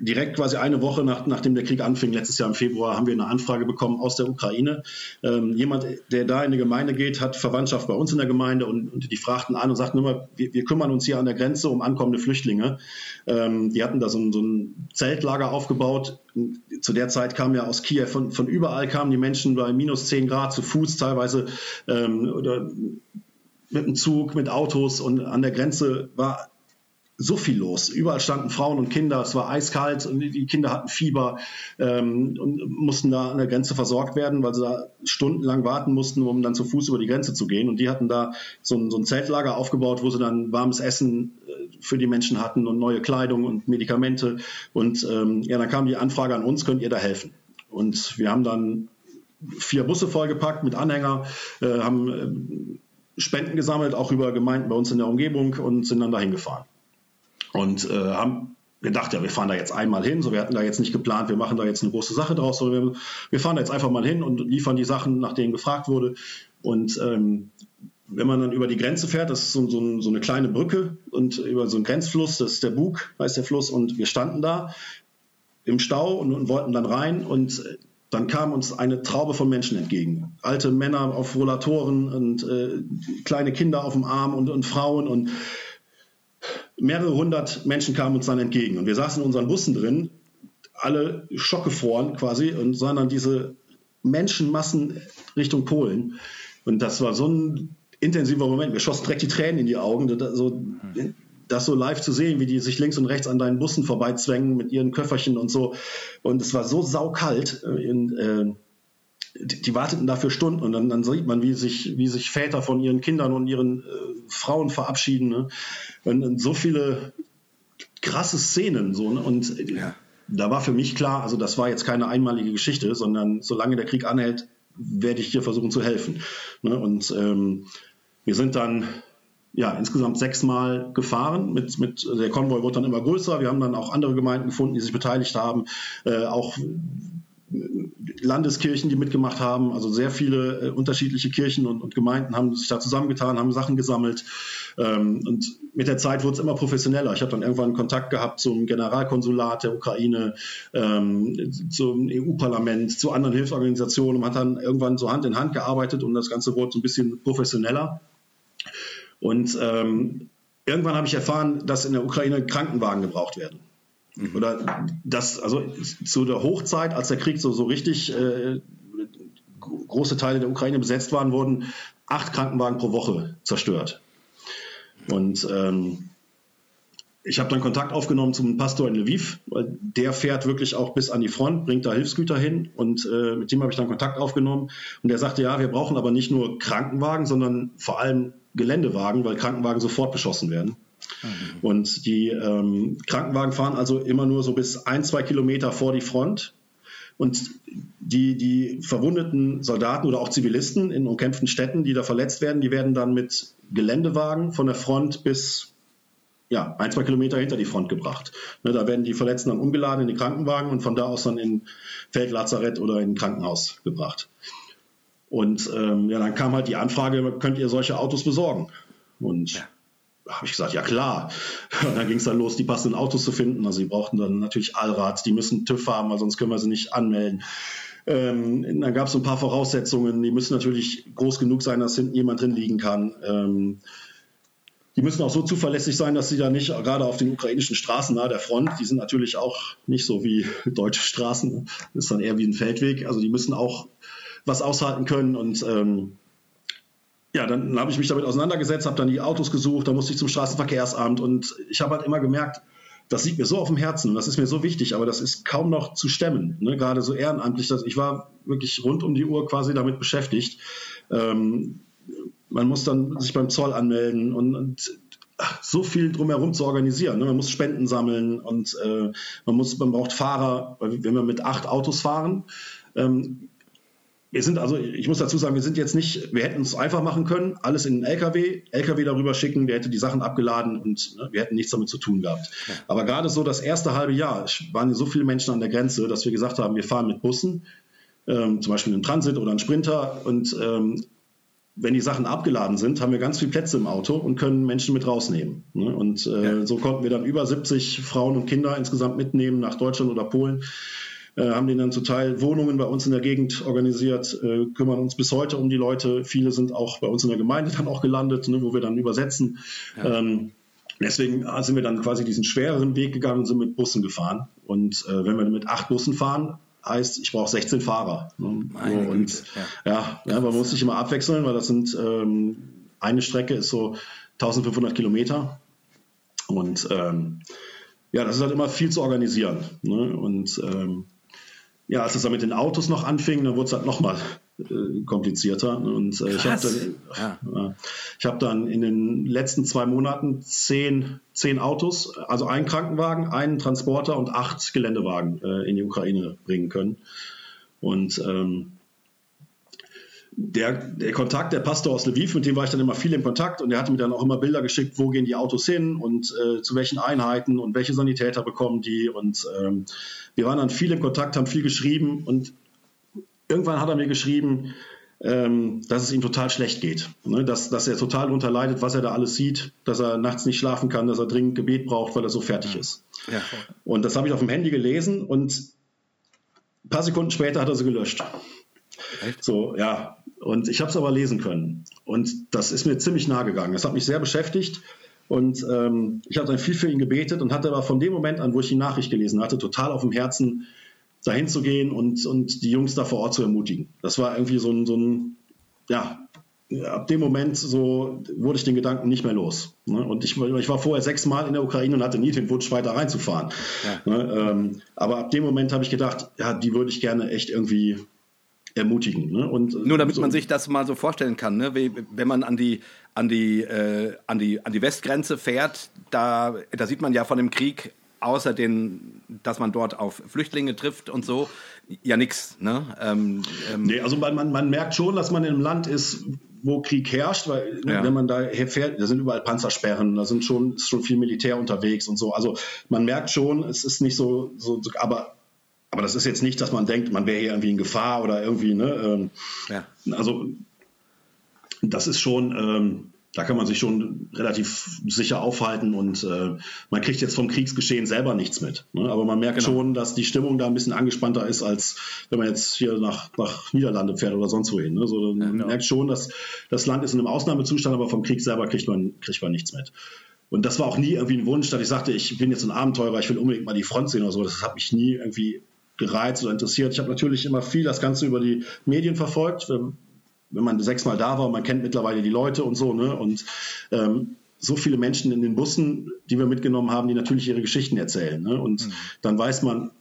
[SPEAKER 4] direkt quasi eine Woche nach, nachdem der Krieg anfing, letztes Jahr im Februar, haben wir eine Anfrage bekommen aus der Ukraine. Ähm, jemand, der da in die Gemeinde geht, hat Verwandtschaft bei uns in der Gemeinde und, und die fragten an und sagten immer, wir, wir, kümmern uns hier an der Grenze um ankommende Flüchtlinge. Ähm, die hatten da so ein, so ein, Zeltlager aufgebaut. Zu der Zeit kamen ja aus Kiew, von, von überall kamen die Menschen bei minus 10 Grad zu Fuß teilweise ähm, oder mit dem Zug, mit Autos und an der Grenze war so viel los. Überall standen Frauen und Kinder, es war eiskalt und die Kinder hatten Fieber ähm, und mussten da an der Grenze versorgt werden, weil sie da stundenlang warten mussten, um dann zu Fuß über die Grenze zu gehen. Und die hatten da so ein, so ein Zeltlager aufgebaut, wo sie dann warmes Essen äh, für die Menschen hatten und neue Kleidung und Medikamente. Und ähm, ja, dann kam die Anfrage an uns, könnt ihr da helfen? Und wir haben dann vier Busse vollgepackt mit Anhänger, äh, haben äh, Spenden gesammelt, auch über Gemeinden bei uns in der Umgebung und sind dann dahin gefahren. Und äh, haben gedacht, ja, wir fahren da jetzt einmal hin, so wir hatten da jetzt nicht geplant, wir machen da jetzt eine große Sache draus, sondern wir, wir fahren da jetzt einfach mal hin und liefern die Sachen, nach denen gefragt wurde. Und ähm, wenn man dann über die Grenze fährt, das ist so, so, so, eine kleine Brücke und über so einen Grenzfluss, das ist der Bug, heißt der Fluss, und wir standen da im Stau und, und wollten dann rein und dann kam uns eine Traube von Menschen entgegen. Alte Männer auf Rollatoren und äh, kleine Kinder auf dem Arm und, und Frauen und mehrere hundert Menschen kamen uns dann entgegen. Und wir saßen in unseren Bussen drin, alle schockgefroren quasi und sahen dann diese Menschenmassen Richtung Polen. Und das war so ein intensiver Moment. Mir schossen direkt die Tränen in die Augen. Das so, das so live zu sehen, wie die sich links und rechts an deinen Bussen vorbeizwängen mit ihren Köfferchen und so. Und es war so saukalt. In, äh, die, die, warteten dafür Stunden und dann, dann, sieht man, wie sich, wie sich Väter von ihren Kindern und ihren äh, Frauen verabschieden. Ne? Und, und, so viele krasse Szenen. So, ne? Und ja. da war für mich klar, also das war jetzt keine einmalige Geschichte, sondern solange der Krieg anhält, werde ich dir versuchen zu helfen. Ne? Und ähm, wir sind dann ja, insgesamt sechsmal gefahren. Mit, mit, der Konvoi wurde dann immer größer. Wir haben dann auch andere Gemeinden gefunden, die sich beteiligt haben. Äh, auch Landeskirchen, die mitgemacht haben. Also sehr viele äh, unterschiedliche Kirchen und, und, Gemeinden haben sich da zusammengetan, haben Sachen gesammelt. Ähm, und mit der Zeit wurde es immer professioneller. Ich habe dann irgendwann Kontakt gehabt zum Generalkonsulat der Ukraine, ähm, zum EU-Parlament, zu anderen Hilfsorganisationen und hat dann irgendwann so Hand in Hand gearbeitet und das Ganze wurde so ein bisschen professioneller. Und ähm, irgendwann habe ich erfahren, dass in der Ukraine Krankenwagen gebraucht werden. Mhm. Oder das, also zu der Hochzeit, als der Krieg so, so richtig äh, große Teile der Ukraine besetzt waren, wurden acht Krankenwagen pro Woche zerstört. Und ähm, ich habe dann Kontakt aufgenommen zum Pastor in Lviv, weil der fährt wirklich auch bis an die Front, bringt da Hilfsgüter hin und äh, mit dem habe ich dann Kontakt aufgenommen und der sagte, ja, wir brauchen aber nicht nur Krankenwagen, sondern vor allem Geländewagen, weil Krankenwagen sofort beschossen werden. Und die ähm, Krankenwagen fahren also immer nur so bis ein, zwei Kilometer vor die Front. Und die, die verwundeten Soldaten oder auch Zivilisten in umkämpften Städten, die da verletzt werden, die werden dann mit Geländewagen von der Front bis ja, ein, zwei Kilometer hinter die Front gebracht. Ne, da werden die Verletzten dann umgeladen in die Krankenwagen und von da aus dann in Feldlazarett oder in ein Krankenhaus gebracht. Und ähm, ja, dann kam halt die Anfrage, könnt ihr solche Autos besorgen? Und ja. Habe ich gesagt, ja klar. Und dann ging es dann los, die passenden Autos zu finden. Also sie brauchten dann natürlich Allrad, die müssen TÜV haben, weil sonst können wir sie nicht anmelden. Ähm, dann gab es ein paar Voraussetzungen, die müssen natürlich groß genug sein, dass hinten jemand drin liegen kann. Ähm, die müssen auch so zuverlässig sein, dass sie da nicht gerade auf den ukrainischen Straßen nahe der Front, die sind natürlich auch nicht so wie deutsche Straßen, das ist dann eher wie ein Feldweg. Also die müssen auch was aushalten können. Und ähm, ja, dann habe ich mich damit auseinandergesetzt, habe dann die Autos gesucht, dann musste ich zum Straßenverkehrsamt und ich habe halt immer gemerkt, das liegt mir so auf dem Herzen das ist mir so wichtig, aber das ist kaum noch zu stemmen, ne? gerade so ehrenamtlich. Dass ich war wirklich rund um die Uhr quasi damit beschäftigt. Ähm, man muss dann sich beim Zoll anmelden und, und so viel drumherum zu organisieren. Ne? Man muss Spenden sammeln und äh, man muss, man braucht Fahrer, wenn wir mit acht Autos fahren, ähm, wir sind also, ich muss dazu sagen, wir sind jetzt nicht, wir hätten es einfach machen können, alles in den LKW, LKW darüber schicken, der hätte die Sachen abgeladen und ne, wir hätten nichts damit zu tun gehabt. Ja. Aber gerade so das erste halbe Jahr waren so viele Menschen an der Grenze, dass wir gesagt haben, wir fahren mit Bussen, ähm, zum Beispiel einen Transit oder einen Sprinter und ähm, wenn die Sachen abgeladen sind, haben wir ganz viele Plätze im Auto und können Menschen mit rausnehmen. Ne? Und äh, ja. so konnten wir dann über 70 Frauen und Kinder insgesamt mitnehmen nach Deutschland oder Polen äh, haben denen dann zum Teil Wohnungen bei uns in der Gegend organisiert, äh, kümmern uns bis heute um die Leute. Viele sind auch bei uns in der Gemeinde dann auch gelandet, ne, wo wir dann übersetzen. Ja. Ähm, deswegen sind wir dann quasi diesen schwereren Weg gegangen und sind mit Bussen gefahren. Und äh, wenn wir mit acht Bussen fahren, heißt, ich brauche 16 Fahrer. Ne? So, und ja, ja, ja, man muss sich immer abwechseln, weil das sind ähm, eine Strecke ist so 1500 Kilometer. Und ähm, ja, das ist halt immer viel zu organisieren. Ne? Und ähm, ja, als es dann mit den Autos noch anfing, dann wurde es halt nochmal äh, komplizierter. Und äh, ich habe dann, ja. ich hab dann in den letzten zwei Monaten zehn, zehn Autos, also einen Krankenwagen, einen Transporter und acht Geländewagen äh, in die Ukraine bringen können. Und ähm, der, der Kontakt, der Pastor aus Lviv, mit dem war ich dann immer viel in Kontakt und der hatte mir dann auch immer Bilder geschickt, wo gehen die Autos hin und äh, zu welchen Einheiten und welche Sanitäter bekommen die. Und ähm, wir waren dann viel in Kontakt, haben viel geschrieben und irgendwann hat er mir geschrieben, ähm, dass es ihm total schlecht geht. Ne? Dass, dass er total darunter leidet, was er da alles sieht, dass er nachts nicht schlafen kann, dass er dringend Gebet braucht, weil er so fertig ist. Ja. Und das habe ich auf dem Handy gelesen und ein paar Sekunden später hat er sie gelöscht. Echt? So, ja. Und ich habe es aber lesen können. Und das ist mir ziemlich nahe gegangen. Das hat mich sehr beschäftigt. Und ähm, ich habe dann viel für ihn gebetet und hatte aber von dem Moment an, wo ich die Nachricht gelesen hatte, total auf dem Herzen, dahin zu gehen und, und die Jungs da vor Ort zu ermutigen. Das war irgendwie so ein, so ein ja, ab dem Moment so wurde ich den Gedanken nicht mehr los. Ne? Und ich, ich, war vorher sechsmal in der Ukraine und hatte nie den Wunsch, weiter reinzufahren. Ja. Ne? Ähm, aber ab dem Moment habe ich gedacht, ja, die würde ich gerne echt irgendwie ermutigen. Ne? Und,
[SPEAKER 3] Nur damit so, man sich das mal so vorstellen kann, ne? Wenn man an die, an, die, äh, an, die, an die Westgrenze fährt, da, da sieht man ja von dem Krieg außer den, dass man dort auf Flüchtlinge trifft und so, ja nichts. Ne? Ähm,
[SPEAKER 4] ähm nee, also man, man merkt schon, dass man in einem Land ist, wo Krieg herrscht, weil ne, ja. wenn man da fährt, da sind überall Panzersperren, da sind schon, ist schon viel Militär unterwegs und so. Also man merkt schon, es ist nicht so, so, so aber aber das ist jetzt nicht, dass man denkt, man wäre hier irgendwie in Gefahr oder irgendwie, ne? Ähm, ja. Also das ist schon, ähm, da kann man sich schon relativ sicher aufhalten und äh, man kriegt jetzt vom Kriegsgeschehen selber nichts mit. Ne? Aber man merkt genau. schon, dass die Stimmung da ein bisschen angespannter ist, als wenn man jetzt hier nach, nach Niederlande fährt oder sonst wohin. Ne? So, man genau. merkt schon, dass das Land ist in einem Ausnahmezustand, aber vom Krieg selber kriegt man, kriegt man nichts mit. Und das war auch nie irgendwie ein Wunsch, dass ich sagte, ich bin jetzt ein Abenteurer, ich will unbedingt mal die Front sehen oder so. Das hat mich nie irgendwie gereizt oder interessiert. Ich habe natürlich immer viel das Ganze über die Medien verfolgt wenn man sechsmal da war und man kennt mittlerweile die Leute und so, ne? Und ähm, so viele Menschen in den Bussen, die wir mitgenommen haben, die natürlich ihre Geschichten erzählen. Ne? Und mhm. dann weiß man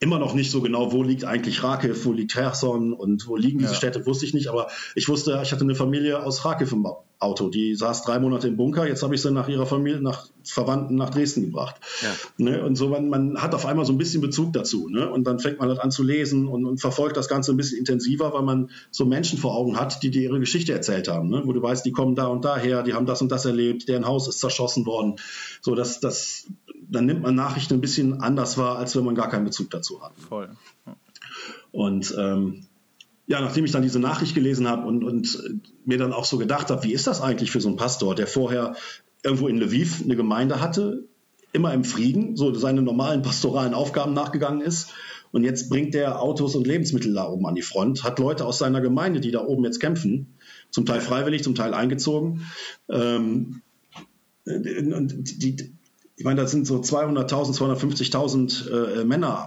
[SPEAKER 4] immer noch nicht so genau, wo liegt eigentlich Rakiv, wo liegt Cherson und wo liegen diese ja. Städte, wusste ich nicht. Aber ich wusste, ich hatte eine Familie aus Rakiv im Auto. Die saß drei Monate im Bunker. Jetzt habe ich sie nach ihrer Familie, nach Verwandten nach Dresden gebracht. Ja. Ne? Und so, man, man, hat auf einmal so ein bisschen Bezug dazu. Ne? Und dann fängt man halt an zu lesen und, und, verfolgt das Ganze ein bisschen intensiver, weil man so Menschen vor Augen hat, die dir ihre Geschichte erzählt haben. Ne? Wo du weißt, die kommen da und daher, die haben das und das erlebt, deren Haus ist zerschossen worden. So, das, das, dann nimmt man Nachrichten ein bisschen anders wahr, als wenn man gar keinen Bezug dazu hat. Voll. Ja. Und ähm, ja, nachdem ich dann diese Nachricht gelesen habe und, und mir dann auch so gedacht habe, wie ist das eigentlich für so einen Pastor, der vorher irgendwo in Lviv eine Gemeinde hatte, immer im Frieden, so seine normalen pastoralen Aufgaben nachgegangen ist. Und jetzt bringt der Autos und Lebensmittel da oben an die Front, hat Leute aus seiner Gemeinde, die da oben jetzt kämpfen, zum Teil freiwillig, zum Teil eingezogen. Ähm, und die, ich meine, das sind so 200.000, 250.000 äh, Männer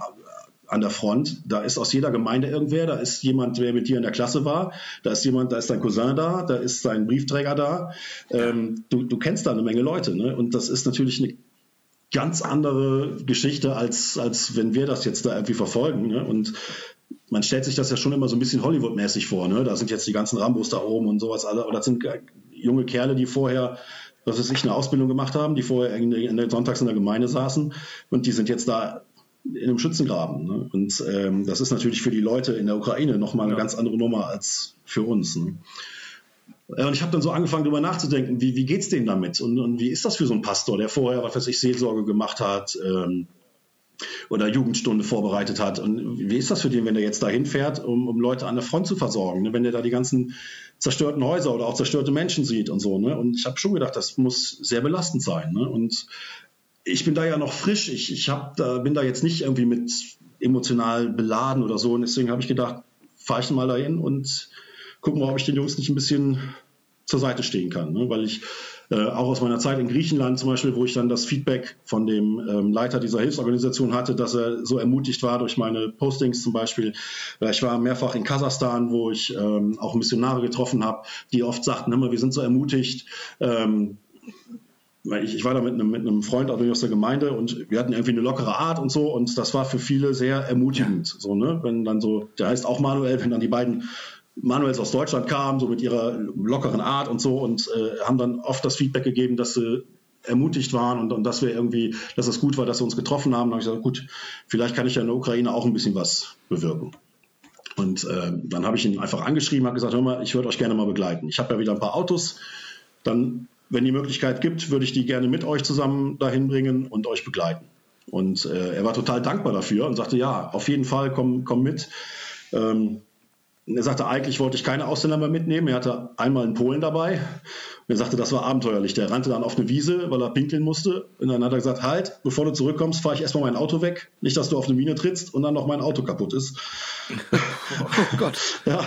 [SPEAKER 4] an der Front. Da ist aus jeder Gemeinde irgendwer, da ist jemand, der mit dir in der Klasse war, da ist jemand, da ist dein Cousin da, da ist dein Briefträger da. Ähm, du, du kennst da eine Menge Leute, ne? Und das ist natürlich eine ganz andere Geschichte, als, als wenn wir das jetzt da irgendwie verfolgen. Ne? Und man stellt sich das ja schon immer so ein bisschen Hollywood-mäßig vor. Ne? Da sind jetzt die ganzen Rambos da oben und sowas alle. Oder das sind junge Kerle, die vorher, was weiß ich, eine Ausbildung gemacht haben, die vorher in, in der, sonntags in der Gemeinde saßen und die sind jetzt da in einem Schützengraben. Ne? Und ähm, das ist natürlich für die Leute in der Ukraine nochmal eine ja. ganz andere Nummer als für uns. Ne? Und ich habe dann so angefangen, darüber nachzudenken, wie, wie es denen damit? Und, und, wie ist das für so einen Pastor, der vorher, was weiß ich, Seelsorge gemacht hat ähm, oder Jugendstunde vorbereitet hat? Und wie ist das für den, wenn er jetzt dahin fährt, um, um Leute an der Front zu versorgen? Ne? Wenn er da die ganzen zerstörten Häuser oder auch zerstörte Menschen sieht und so. Ne? Und ich habe schon gedacht, das muss sehr belastend sein. Ne? Und ich bin da ja noch frisch. Ich, ich hab da, bin da jetzt nicht irgendwie mit emotional beladen oder so. Und deswegen habe ich gedacht, fahre ich mal dahin und gucken mal, ob ich den Jungs nicht ein bisschen zur Seite stehen kann. Ne? Weil ich äh, auch aus meiner Zeit in Griechenland zum Beispiel, wo ich dann das Feedback von dem ähm, Leiter dieser Hilfsorganisation hatte, dass er so ermutigt war durch meine Postings zum Beispiel. Ich war mehrfach in Kasachstan, wo ich ähm, auch Missionare getroffen habe, die oft sagten, mal, wir sind so ermutigt. Ähm, ich, ich war da mit einem, mit einem Freund aus der Gemeinde und wir hatten irgendwie eine lockere Art und so und das war für viele sehr ermutigend. So, ne? Wenn dann so, der heißt auch Manuel, wenn dann die beiden Manuels aus Deutschland kamen, so mit ihrer lockeren Art und so und äh, haben dann oft das Feedback gegeben, dass sie ermutigt waren und, und dass wir irgendwie, dass es gut war, dass sie uns getroffen haben. Da habe ich gesagt, gut, vielleicht kann ich ja in der Ukraine auch ein bisschen was bewirken. Und äh, dann habe ich ihn einfach angeschrieben, habe gesagt, hör mal, ich würde euch gerne mal begleiten. Ich habe ja wieder ein paar Autos. Dann, wenn die Möglichkeit gibt, würde ich die gerne mit euch zusammen dahin bringen und euch begleiten. Und äh, er war total dankbar dafür und sagte, ja, auf jeden Fall, komm, komm mit. Ähm, er sagte, eigentlich wollte ich keine Ausländer mehr mitnehmen. Er hatte einmal einen Polen dabei. Und er sagte, das war abenteuerlich. Der rannte dann auf eine Wiese, weil er pinkeln musste. Und dann hat er gesagt, halt, bevor du zurückkommst, fahre ich erstmal mein Auto weg. Nicht, dass du auf eine Mine trittst und dann noch mein Auto kaputt ist. Oh Gott. ja.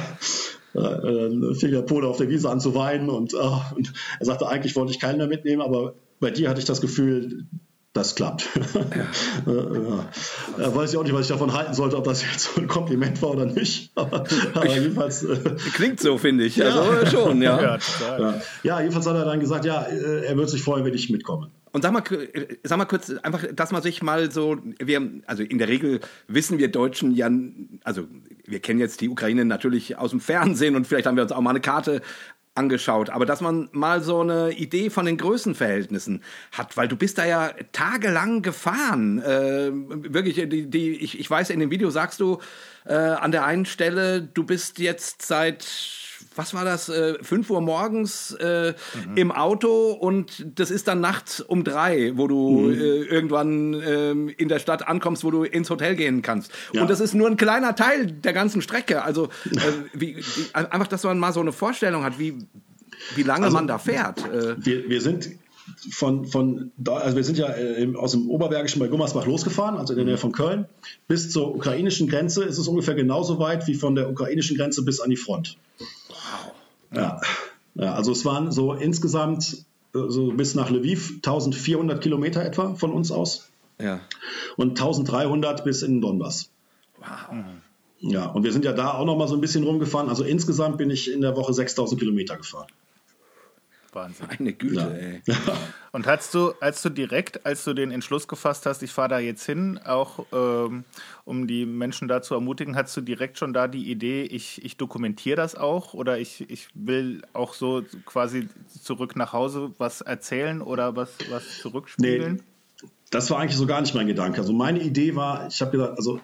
[SPEAKER 4] Dann fing der Pole auf der Wiese an zu weinen und, oh, und er sagte, eigentlich wollte ich keinen mehr mitnehmen, aber bei dir hatte ich das Gefühl, das klappt. Ja. ja. Weiß ich auch nicht, was ich davon halten sollte, ob das jetzt so ein Kompliment war oder nicht. Aber,
[SPEAKER 3] aber jedenfalls. Äh, Klingt so, finde ich. Also ja. schon, ja.
[SPEAKER 4] ja. Ja, jedenfalls hat er dann gesagt, ja, äh, er würde sich freuen, wenn ich mitkomme.
[SPEAKER 3] Und sag mal, äh, sag mal kurz, einfach, dass man sich mal so, wir, also in der Regel wissen wir Deutschen ja, also wir kennen jetzt die Ukraine natürlich aus dem Fernsehen und vielleicht haben wir uns auch mal eine Karte angeschaut, aber dass man mal so eine Idee von den Größenverhältnissen hat, weil du bist da ja tagelang gefahren. Äh, wirklich, die, die, ich, ich weiß, in dem Video sagst du äh, an der einen Stelle, du bist jetzt seit was war das, äh, 5 Uhr morgens äh, mhm. im Auto und das ist dann nachts um drei, wo du mhm. äh, irgendwann äh, in der Stadt ankommst, wo du ins Hotel gehen kannst. Ja. Und das ist nur ein kleiner Teil der ganzen Strecke. Also äh, wie, wie, einfach, dass man mal so eine Vorstellung hat, wie, wie lange also, man da fährt.
[SPEAKER 4] Äh. Wir, wir sind von, von da, also wir sind ja äh, aus dem Oberbergischen bei Gummersbach losgefahren, also in der Nähe von Köln, bis zur ukrainischen Grenze ist es ungefähr genauso weit wie von der ukrainischen Grenze bis an die Front. Ja. ja, also es waren so insgesamt so bis nach Lviv 1400 Kilometer etwa von uns aus. Ja. Und 1300 bis in den Donbass. Wow. Ja, und wir sind ja da auch noch mal so ein bisschen rumgefahren. Also insgesamt bin ich in der Woche 6000 Kilometer gefahren.
[SPEAKER 2] Wahnsinn. Eine Güte, ja. ey. Und hast du, als du direkt, als du den Entschluss gefasst hast, ich fahre da jetzt hin, auch ähm, um die Menschen da zu ermutigen, hast du direkt schon da die Idee, ich, ich dokumentiere das auch oder ich, ich will auch so quasi zurück nach Hause was erzählen oder was, was zurückspiegeln?
[SPEAKER 4] Nee, das war eigentlich so gar nicht mein Gedanke. Also meine Idee war, ich habe gesagt, also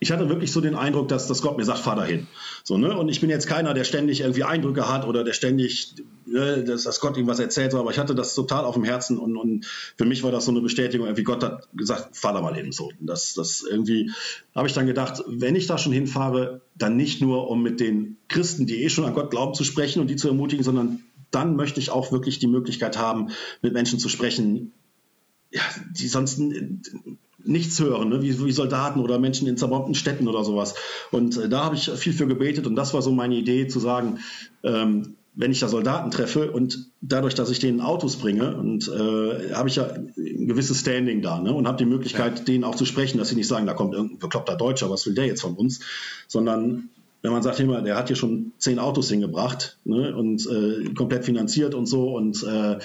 [SPEAKER 4] ich hatte wirklich so den Eindruck, dass, dass Gott mir sagt, fahr dahin. So, ne? Und ich bin jetzt keiner, der ständig irgendwie Eindrücke hat oder der ständig, dass, dass Gott ihm was erzählt, aber ich hatte das total auf dem Herzen und, und für mich war das so eine Bestätigung, irgendwie Gott hat gesagt, fahr da mal hin. So. Das, das irgendwie habe ich dann gedacht, wenn ich da schon hinfahre, dann nicht nur, um mit den Christen, die eh schon an Gott glauben, zu sprechen und die zu ermutigen, sondern dann möchte ich auch wirklich die Möglichkeit haben, mit Menschen zu sprechen, ja, die sonst nichts hören, ne? wie, wie, Soldaten oder Menschen in zerbombten Städten oder sowas. Und äh, da habe ich viel für gebetet und das war so meine Idee zu sagen, ähm, wenn ich da Soldaten treffe und dadurch, dass ich denen Autos bringe, und äh, habe ich ja ein gewisses Standing da ne? und habe die Möglichkeit, ja. denen auch zu sprechen, dass sie nicht sagen, da kommt irgendein bekloppter Deutscher, was will der jetzt von uns, sondern wenn man sagt, immer, der hat hier schon zehn Autos hingebracht ne? und äh, komplett finanziert und so und äh,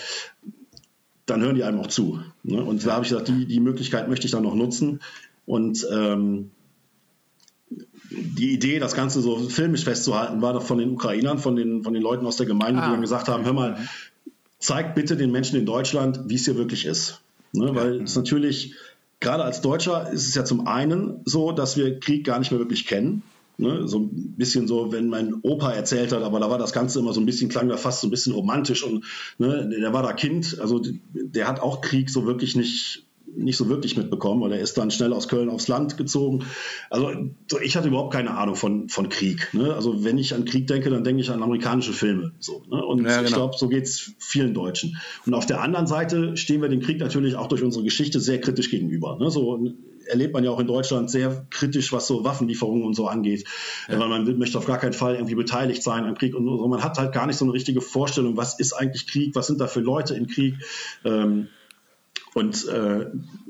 [SPEAKER 4] dann hören die einem auch zu. Ne? Und ja. da habe ich gesagt, die, die Möglichkeit möchte ich dann noch nutzen. Und ähm, die Idee, das Ganze so filmisch festzuhalten, war doch von den Ukrainern, von den, von den Leuten aus der Gemeinde, ah. die dann gesagt haben, hör mal, zeigt bitte den Menschen in Deutschland, wie es hier wirklich ist. Ne? Weil es natürlich, gerade als Deutscher ist es ja zum einen so, dass wir Krieg gar nicht mehr wirklich kennen. Ne, so ein bisschen so, wenn mein Opa erzählt hat, aber da war das Ganze immer so ein bisschen, klang da fast so ein bisschen romantisch und ne, der war da Kind, also der hat auch Krieg so wirklich nicht, nicht so wirklich mitbekommen, weil er ist dann schnell aus Köln aufs Land gezogen. Also ich hatte überhaupt keine Ahnung von, von Krieg. Ne? Also wenn ich an Krieg denke, dann denke ich an amerikanische Filme. So, ne? Und ja, genau. ich glaube, so geht's vielen Deutschen. Und auf der anderen Seite stehen wir dem Krieg natürlich auch durch unsere Geschichte sehr kritisch gegenüber. Ne? So erlebt man ja auch in Deutschland sehr kritisch, was so Waffenlieferungen und so angeht. Ja. Weil man möchte auf gar keinen Fall irgendwie beteiligt sein am Krieg und so. Man hat halt gar nicht so eine richtige Vorstellung, was ist eigentlich Krieg, was sind da für Leute in Krieg. Ähm, und äh,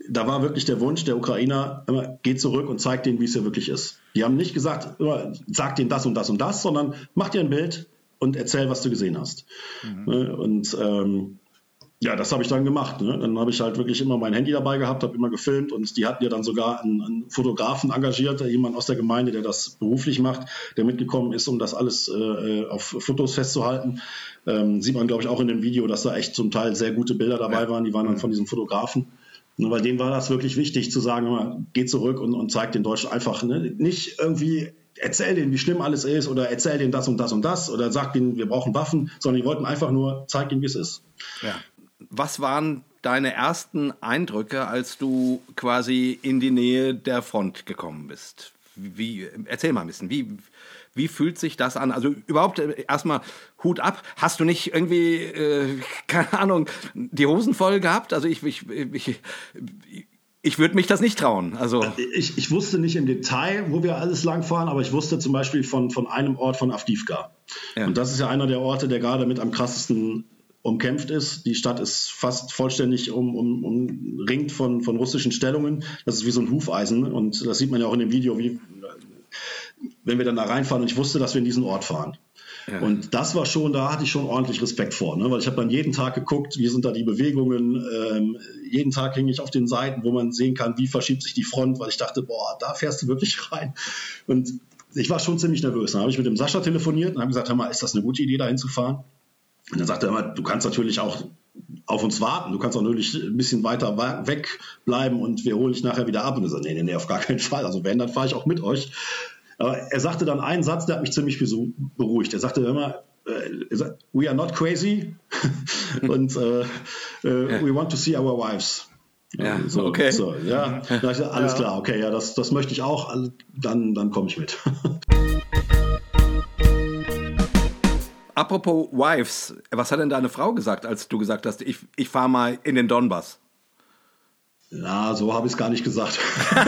[SPEAKER 4] da war wirklich der Wunsch der Ukrainer, immer, geht zurück und zeigt denen, wie es hier wirklich ist. Die haben nicht gesagt, immer, sag denen das und das und das, sondern mach dir ein Bild und erzähl, was du gesehen hast. Mhm. Ne? Und ähm, ja, das habe ich dann gemacht. Ne? Dann habe ich halt wirklich immer mein Handy dabei gehabt, habe immer gefilmt und die hatten ja dann sogar einen, einen, Fotografen engagiert, jemand aus der Gemeinde, der das beruflich macht, der mitgekommen ist, um das alles äh, auf Fotos festzuhalten. Ähm, sieht man, glaube ich, auch in dem Video, dass da echt zum Teil sehr gute Bilder dabei waren. Die waren dann von diesem Fotografen. Ne, weil denen war das wirklich wichtig zu sagen, geh zurück und, und zeig den Deutschen einfach ne? nicht irgendwie erzähl denen, wie schlimm alles ist oder erzähl denen das und das und das oder sag denen, wir brauchen Waffen, sondern die wollten einfach nur zeigen, wie es ist.
[SPEAKER 3] Ja. Was waren deine ersten Eindrücke, als du quasi in die Nähe der Front gekommen bist? Wie, erzähl mal ein bisschen, wie, wie fühlt sich das an? Also überhaupt äh, erstmal Hut ab. Hast du nicht irgendwie, äh, keine Ahnung, die Hosen voll gehabt? Also ich, ich, ich, ich würde mich das nicht trauen. Also
[SPEAKER 4] ich, ich wusste nicht im Detail, wo wir alles lang fahren, aber ich wusste zum Beispiel von, von einem Ort von Avdivka. Ja. Und das ist ja einer der Orte, der gerade mit am krassesten umkämpft ist. Die Stadt ist fast vollständig um, um, umringt von, von russischen Stellungen. Das ist wie so ein Hufeisen und das sieht man ja auch in dem Video, wie, wenn wir dann da reinfahren und ich wusste, dass wir in diesen Ort fahren. Ja. Und das war schon, da hatte ich schon ordentlich Respekt vor, ne? weil ich habe dann jeden Tag geguckt, wie sind da die Bewegungen. Ähm, jeden Tag hing ich auf den Seiten, wo man sehen kann, wie verschiebt sich die Front, weil ich dachte, boah, da fährst du wirklich rein. Und ich war schon ziemlich nervös. Dann habe ich mit dem Sascha telefoniert und habe gesagt, hör mal, ist das eine gute Idee, da hinzufahren? Und dann sagt er immer, du kannst natürlich auch auf uns warten. Du kannst auch natürlich ein bisschen weiter weg bleiben und wir holen dich nachher wieder ab. Und er sagt, nee, nee, nee, auf gar keinen Fall. Also wenn, dann fahre ich auch mit euch. Aber er sagte dann einen Satz, der hat mich ziemlich beruhigt. Er sagte immer, äh, we are not crazy und uh, uh, we want to see our wives.
[SPEAKER 3] Ja, so, okay.
[SPEAKER 4] So, ja, alles ja. klar, okay, ja, das, das möchte ich auch, dann, dann komme ich mit.
[SPEAKER 3] Apropos Wives, was hat denn deine Frau gesagt, als du gesagt hast, ich, ich fahre mal in den Donbass?
[SPEAKER 4] Na, so habe ich es gar nicht gesagt.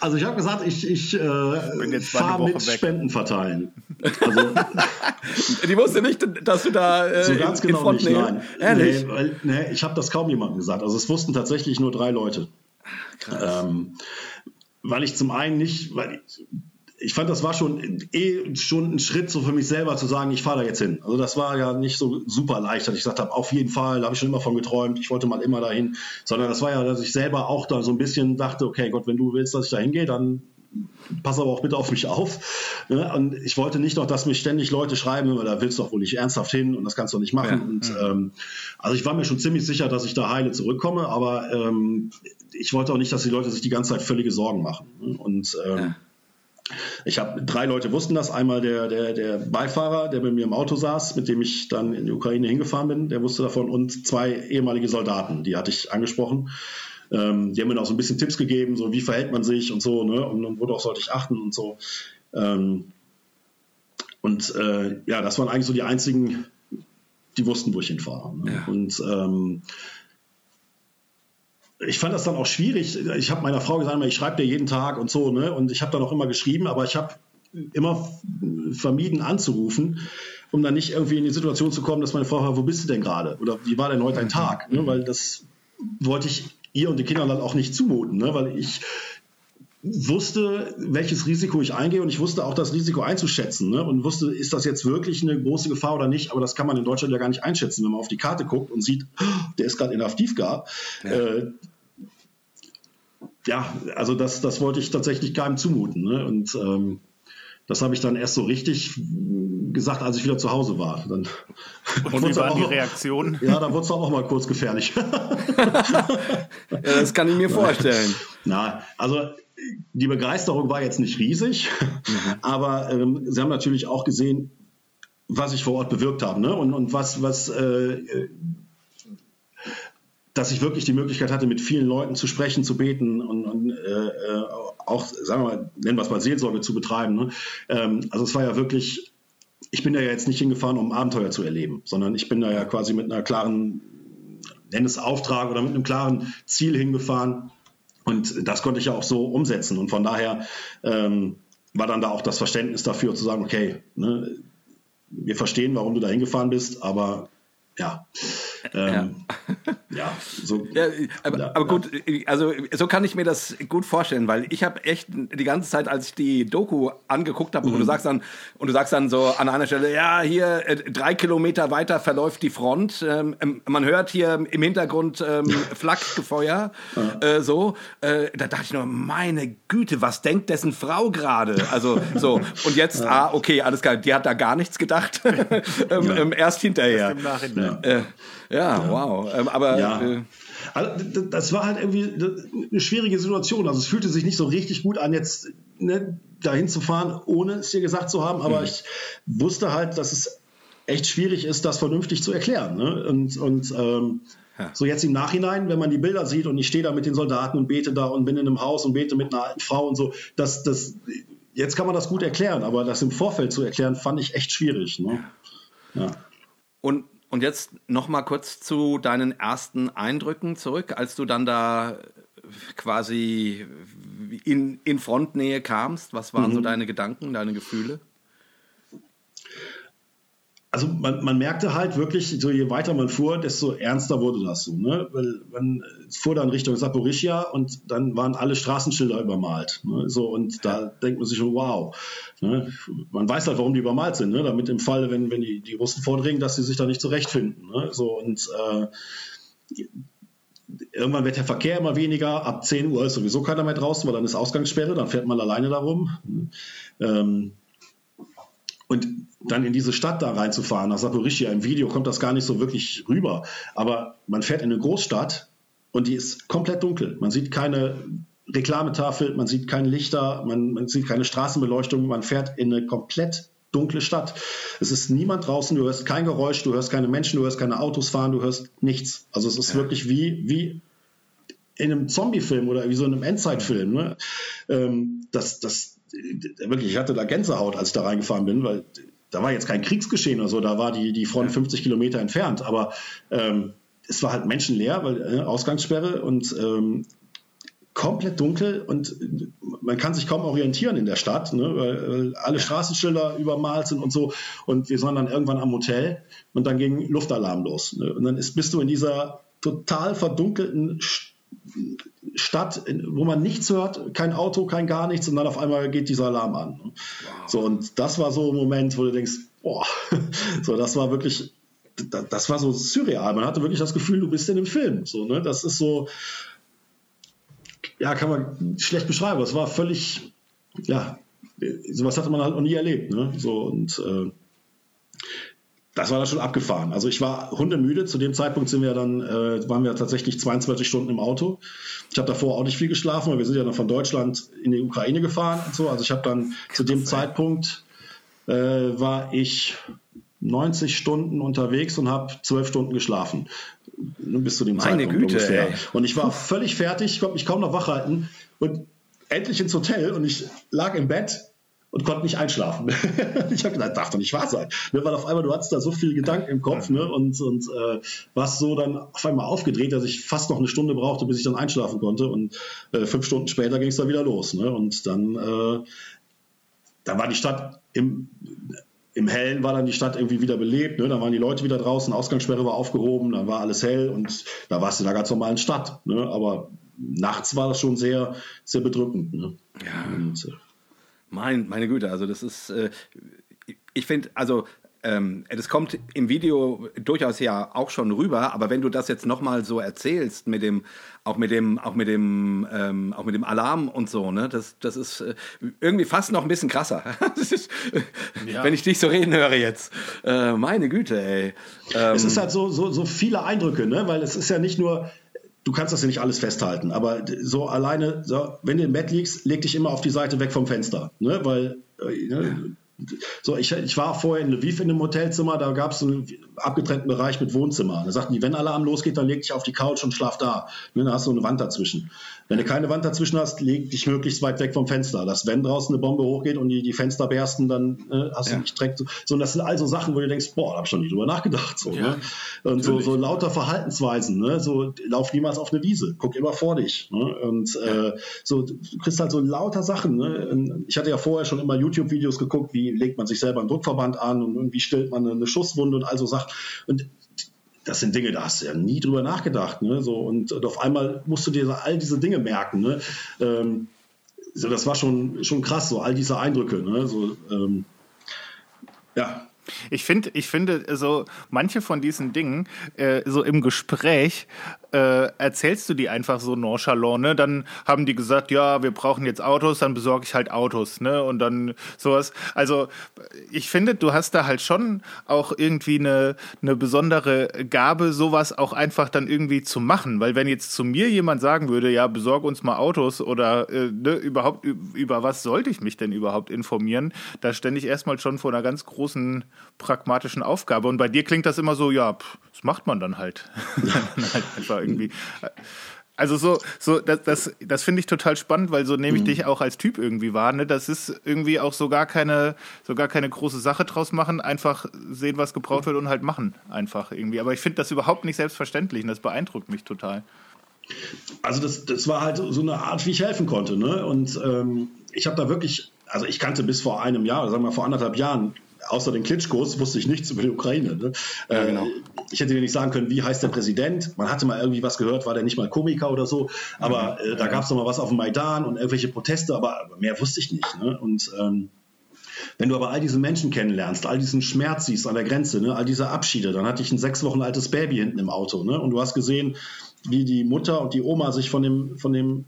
[SPEAKER 4] also ich habe gesagt, ich, ich äh, fahre mit weg. Spenden verteilen. Also,
[SPEAKER 3] Die wusste nicht, dass du da
[SPEAKER 4] äh, so ganz genau nicht, nein. Ehrlich? Nee, weil, nee, ich habe das kaum jemandem gesagt. Also es wussten tatsächlich nur drei Leute. Krass. Ähm, weil ich zum einen nicht, weil ich, ich fand, das war schon eh schon ein Schritt so für mich selber zu sagen, ich fahre da jetzt hin. Also das war ja nicht so super leicht, dass ich gesagt habe, auf jeden Fall, da habe ich schon immer von geträumt, ich wollte mal immer dahin, sondern das war ja, dass ich selber auch da so ein bisschen dachte, okay, Gott, wenn du willst, dass ich da hingehe, dann pass aber auch bitte auf mich auf. Ne? Und ich wollte nicht noch, dass mich ständig Leute schreiben, da willst du doch wohl nicht ernsthaft hin und das kannst du nicht machen. Ja. Und, ähm, also ich war mir schon ziemlich sicher, dass ich da heile zurückkomme, aber ähm, ich wollte auch nicht, dass die Leute sich die ganze Zeit völlige Sorgen machen. Ne? Und ähm, ja. Ich habe drei Leute wussten das. Einmal der, der, der Beifahrer, der bei mir im Auto saß, mit dem ich dann in die Ukraine hingefahren bin, der wusste davon. Und zwei ehemalige Soldaten, die hatte ich angesprochen. Ähm, die haben mir auch so ein bisschen Tipps gegeben, so wie verhält man sich und so, ne? Und, und worauf sollte ich achten und so. Ähm, und äh, ja, das waren eigentlich so die einzigen, die wussten, wo ich hinfahre. Ne? Ja. Und ähm, ich fand das dann auch schwierig. Ich habe meiner Frau gesagt, ich schreibe dir jeden Tag und so, ne? Und ich habe dann auch immer geschrieben, aber ich habe immer vermieden anzurufen, um dann nicht irgendwie in die Situation zu kommen, dass meine Frau fragt, wo bist du denn gerade? Oder wie war denn heute ein Tag? Ne? Weil das wollte ich ihr und den Kindern dann auch nicht zumuten, ne? weil ich wusste, welches Risiko ich eingehe und ich wusste auch das Risiko einzuschätzen ne? und wusste, ist das jetzt wirklich eine große Gefahr oder nicht, aber das kann man in Deutschland ja gar nicht einschätzen, wenn man auf die Karte guckt und sieht, der ist gerade in Avdivka. Ja. Äh, ja, also das, das wollte ich tatsächlich keinem zumuten. Ne? Und ähm, das habe ich dann erst so richtig gesagt, als ich wieder zu Hause war. Dann
[SPEAKER 2] Und wie waren die Reaktionen?
[SPEAKER 4] Ja, da wurde es auch mal kurz gefährlich.
[SPEAKER 3] ja, das kann ich mir vorstellen.
[SPEAKER 4] Na, also die Begeisterung war jetzt nicht riesig, mhm. aber ähm, sie haben natürlich auch gesehen, was ich vor Ort bewirkt habe ne? und, und was, was äh, dass ich wirklich die Möglichkeit hatte, mit vielen Leuten zu sprechen, zu beten und, und äh, äh auch, sagen wir mal, nennen wir es mal Seelsorge zu betreiben. Ne? Ähm, also es war ja wirklich, ich bin da ja jetzt nicht hingefahren, um Abenteuer zu erleben, sondern ich bin da ja quasi mit einer klaren, nenn es Auftrag oder mit einem klaren Ziel hingefahren. Und das konnte ich ja auch so umsetzen. Und von daher ähm, war dann da auch das Verständnis dafür zu sagen, okay, ne, wir verstehen, warum du da hingefahren bist, aber ja,
[SPEAKER 3] Ähm, ja. ja. so. Ja, aber, ja, aber gut, also so kann ich mir das gut vorstellen, weil ich habe echt die ganze Zeit, als ich die Doku angeguckt habe, mhm. und du sagst dann, und du sagst dann so an einer Stelle, ja, hier äh, drei Kilometer weiter verläuft die Front. Ähm, ähm man hört hier im Hintergrund ähm, Flakgefeuer. Ja. Äh, so, äh, da dachte ich nur, meine Güte, was denkt dessen Frau gerade? Also so, und jetzt, ah, okay, alles klar, die hat da gar nichts gedacht. ähm, ähm, erst hinterher. Erst im Nachhinein. Äh, ja, ja, wow. Ähm, aber. Ja. Äh,
[SPEAKER 4] also, das war halt irgendwie eine schwierige Situation. Also es fühlte sich nicht so richtig gut an, jetzt ne, dahin zu fahren, ohne es dir gesagt zu haben. Aber mhm. ich wusste halt, dass es echt schwierig ist, das vernünftig zu erklären. Ne? Und, und ähm, ja. so jetzt im Nachhinein, wenn man die Bilder sieht und ich stehe da mit den Soldaten und bete da und bin in einem Haus und bete mit einer alten Frau und so, das, das, jetzt kann man das gut erklären, aber das im Vorfeld zu erklären, fand ich echt schwierig. Ne?
[SPEAKER 3] Ja. Und und jetzt noch mal kurz zu deinen ersten Eindrücken zurück, als du dann da quasi in, in Frontnähe kamst. Was waren mhm. so deine Gedanken, deine Gefühle?
[SPEAKER 4] Also man, man, merkte halt wirklich, so je weiter man fuhr, desto ernster wurde das so. Ne? Weil man fuhr dann Richtung Saporischia und dann waren alle Straßenschilder übermalt. Ne? So, und da denkt man sich schon, wow. Ne? Man weiß halt, warum die übermalt sind, ne? damit im Falle, wenn, wenn die, die Russen vordringen, dass sie sich da nicht zurechtfinden. Ne? So, und äh, irgendwann wird der Verkehr immer weniger. Ab 10 Uhr ist sowieso keiner mehr draußen, weil dann ist Ausgangssperre, dann fährt man alleine darum. Ähm, und dann in diese Stadt da reinzufahren, nach Saporischia, im Video kommt das gar nicht so wirklich rüber. Aber man fährt in eine Großstadt und die ist komplett dunkel. Man sieht keine Reklametafel, man sieht keine Lichter, man, man sieht keine Straßenbeleuchtung, man fährt in eine komplett dunkle Stadt. Es ist niemand draußen, du hörst kein Geräusch, du hörst keine Menschen, du hörst keine Autos fahren, du hörst nichts. Also es ist ja. wirklich wie, wie in einem Zombie-Film oder wie so in einem Endzeitfilm. Ne? Ähm, das, das, wirklich, ich hatte da Gänsehaut, als ich da reingefahren bin, weil da war jetzt kein Kriegsgeschehen oder so, da war die, die Front ja. 50 Kilometer entfernt, aber ähm, es war halt menschenleer, weil äh, Ausgangssperre und ähm, komplett dunkel und man kann sich kaum orientieren in der Stadt, ne, weil alle Straßenschilder übermalt sind und so. Und wir sind dann irgendwann am Hotel und dann ging Luftalarm los. Ne, und dann ist, bist du in dieser total verdunkelten Stadt, wo man nichts hört, kein Auto, kein gar nichts und dann auf einmal geht dieser Alarm an. Wow. So, und das war so ein Moment, wo du denkst, boah, so, das war wirklich, das war so surreal. Man hatte wirklich das Gefühl, du bist in einem Film. So, ne? Das ist so, ja, kann man schlecht beschreiben. Das war völlig, ja, sowas hatte man halt noch nie erlebt. Ne? So, und äh, das war dann schon abgefahren. Also ich war hundemüde. Zu dem Zeitpunkt sind wir dann, äh, waren wir tatsächlich 22 Stunden im Auto. Ich habe davor auch nicht viel geschlafen, weil wir sind ja dann von Deutschland in die Ukraine gefahren und so. Also ich habe dann zu dem Zeitpunkt äh, war ich 90 Stunden unterwegs und habe 12 Stunden geschlafen. Bis zu dem Meine Zeitpunkt Güte, ungefähr. Ey. Und ich war völlig fertig, ich konnte mich kaum noch wach halten und endlich ins Hotel und ich lag im Bett und konnte nicht einschlafen. ich habe gedacht, darf doch nicht wahr sein. Ne, weil auf einmal, du hattest da so viele Gedanken im Kopf ne, und, und äh, warst so dann auf einmal aufgedreht, dass ich fast noch eine Stunde brauchte, bis ich dann einschlafen konnte. Und äh, fünf Stunden später ging es dann wieder los. Ne? Und dann, äh, dann war die Stadt im, im Hellen war dann die Stadt irgendwie wieder belebt, ne? da waren die Leute wieder draußen, Ausgangssperre war aufgehoben, dann war alles hell und da warst du in einer ganz normalen Stadt. Ne? Aber nachts war das schon sehr, sehr bedrückend. Ne?
[SPEAKER 3] Ja. Und, äh, mein, meine Güte, also das ist, äh, ich finde, also ähm, das kommt im Video durchaus ja auch schon rüber, aber wenn du das jetzt nochmal so erzählst, mit dem, auch mit dem, auch mit dem, ähm, auch mit dem Alarm und so, ne, das, das ist äh, irgendwie fast noch ein bisschen krasser. ist, ja. Wenn ich dich so reden höre jetzt. Äh, meine Güte, ey.
[SPEAKER 4] Ähm, es ist halt so, so, so viele Eindrücke, ne? Weil es ist ja nicht nur, du kannst das ja nicht alles festhalten, aber so alleine, so, wenn du im Bett liegst, leg dich immer auf die Seite weg vom Fenster, ne? weil äh, ne, so, ich, ich war vorher in Lviv in einem Hotelzimmer, da gab es einen abgetrennten Bereich mit Wohnzimmer. Da sagten die, wenn Alarm losgeht, dann leg dich auf die Couch und schlaf da. Ne, da hast du eine Wand dazwischen. Wenn du keine Wand dazwischen hast, leg dich möglichst weit weg vom Fenster. Dass wenn draußen eine Bombe hochgeht und die, die Fenster bersten, dann äh, hast ja. du nicht direkt so. So, und das sind also Sachen, wo du denkst, boah, da hab ich schon nie drüber nachgedacht. So, ja, ne? Und so, so lauter Verhaltensweisen, ne? So, lauf niemals auf eine Wiese, guck immer vor dich. Ne? Und äh, so, du kriegst halt so lauter Sachen. Ne? Ich hatte ja vorher schon immer YouTube-Videos geguckt, wie legt man sich selber einen Druckverband an und wie stellt man eine Schusswunde und all so Sachen. Und das sind Dinge, da hast du ja nie drüber nachgedacht. Ne? So, und, und auf einmal musst du dir all diese Dinge merken. Ne? Ähm, so, das war schon, schon krass, so all diese Eindrücke. Ne? So, ähm,
[SPEAKER 2] ja, ich finde, ich finde, so manche von diesen Dingen, äh, so im Gespräch, äh, erzählst du die einfach so nonchalant, ne? Dann haben die gesagt, ja, wir brauchen jetzt Autos, dann besorge ich halt Autos, ne? Und dann sowas. Also ich finde, du hast da halt schon auch irgendwie eine, eine besondere Gabe, sowas auch einfach dann irgendwie zu machen. Weil wenn jetzt zu mir jemand sagen würde, ja, besorg uns mal Autos oder äh, ne, überhaupt über was sollte ich mich denn überhaupt informieren, da stände ich erstmal schon vor einer ganz großen pragmatischen Aufgabe. Und bei dir klingt das immer so, ja, pff, das macht man dann halt. halt einfach irgendwie. Also so, so das, das, das finde ich total spannend, weil so nehme ich mhm. dich auch als Typ irgendwie wahr. Ne? Das ist irgendwie auch so gar keine, so gar keine große Sache draus machen, einfach sehen, was gebraucht wird und halt machen einfach irgendwie. Aber ich finde das überhaupt nicht selbstverständlich und das beeindruckt mich total.
[SPEAKER 4] Also das, das war halt so eine Art, wie ich helfen konnte. Ne? Und ähm, ich habe da wirklich, also ich kannte bis vor einem Jahr, sagen wir mal vor anderthalb Jahren, außer den Klitschkos wusste ich nichts über die Ukraine. Ne? Ja, genau. Äh, ich hätte dir nicht sagen können, wie heißt der Präsident. Man hatte mal irgendwie was gehört, war der nicht mal Komiker oder so. Aber äh, da gab es noch mal was auf dem Maidan und irgendwelche Proteste, aber mehr wusste ich nicht. Ne? Und ähm, wenn du aber all diese Menschen kennenlernst, all diesen Schmerz siehst an der Grenze, ne, all diese Abschiede, dann hatte ich ein sechs Wochen altes Baby hinten im Auto, ne, und du hast gesehen, wie die Mutter und die Oma sich von dem, von dem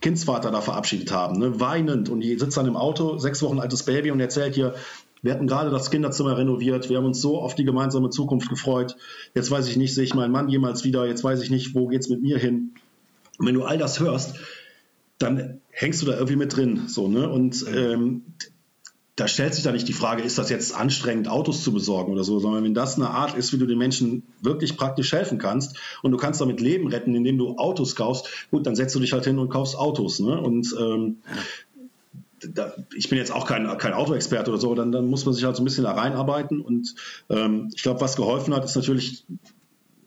[SPEAKER 4] Kindsvater da verabschiedet haben, ne, weinend, und die sitzt dann im Auto, sechs Wochen altes Baby und erzählt dir, wir hatten gerade das Kinderzimmer renoviert. Wir haben uns so auf die gemeinsame Zukunft gefreut. Jetzt weiß ich nicht, sehe ich meinen Mann jemals wieder. Jetzt weiß ich nicht, wo geht's mit mir hin. Und wenn du all das hörst, dann hängst du da irgendwie mit drin. So, ne? Und ähm, da stellt sich da nicht die Frage, ist das jetzt anstrengend, Autos zu besorgen oder so, sondern wenn das eine Art ist, wie du den Menschen wirklich praktisch helfen kannst und du kannst damit Leben retten, indem du Autos kaufst, gut, dann setzt du dich halt hin und kaufst Autos. Ne? Und ähm, da, ich bin jetzt auch kein, kein Autoexperte oder so, dann, dann muss man sich halt so ein bisschen da reinarbeiten. Und ähm, ich glaube, was geholfen hat, ist natürlich,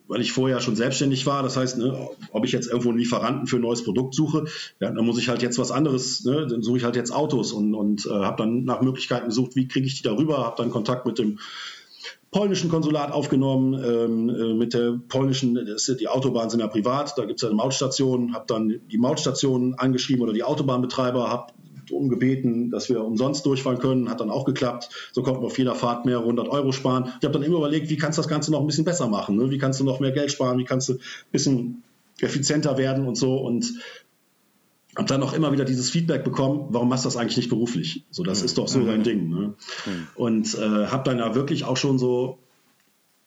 [SPEAKER 4] weil ich vorher schon selbstständig war, das heißt, ne, ob ich jetzt irgendwo einen Lieferanten für ein neues Produkt suche, ja, dann muss ich halt jetzt was anderes, ne, dann suche ich halt jetzt Autos und, und äh, habe dann nach Möglichkeiten gesucht, wie kriege ich die darüber, habe dann Kontakt mit dem polnischen Konsulat aufgenommen, ähm, äh, mit der polnischen, die Autobahnen sind ja privat, da gibt es ja eine Mautstation, habe dann die Mautstation angeschrieben oder die Autobahnbetreiber, habe darum gebeten, dass wir umsonst durchfahren können. Hat dann auch geklappt. So konnten wir auf jeder Fahrt mehr 100 Euro sparen. Ich habe dann immer überlegt, wie kannst du das Ganze noch ein bisschen besser machen? Ne? Wie kannst du noch mehr Geld sparen? Wie kannst du ein bisschen effizienter werden und so? Und habe dann auch immer wieder dieses Feedback bekommen, warum machst du das eigentlich nicht beruflich? So, das mhm. ist doch so dein Ding. Ne? Mhm. Und äh, habe dann ja wirklich auch schon so,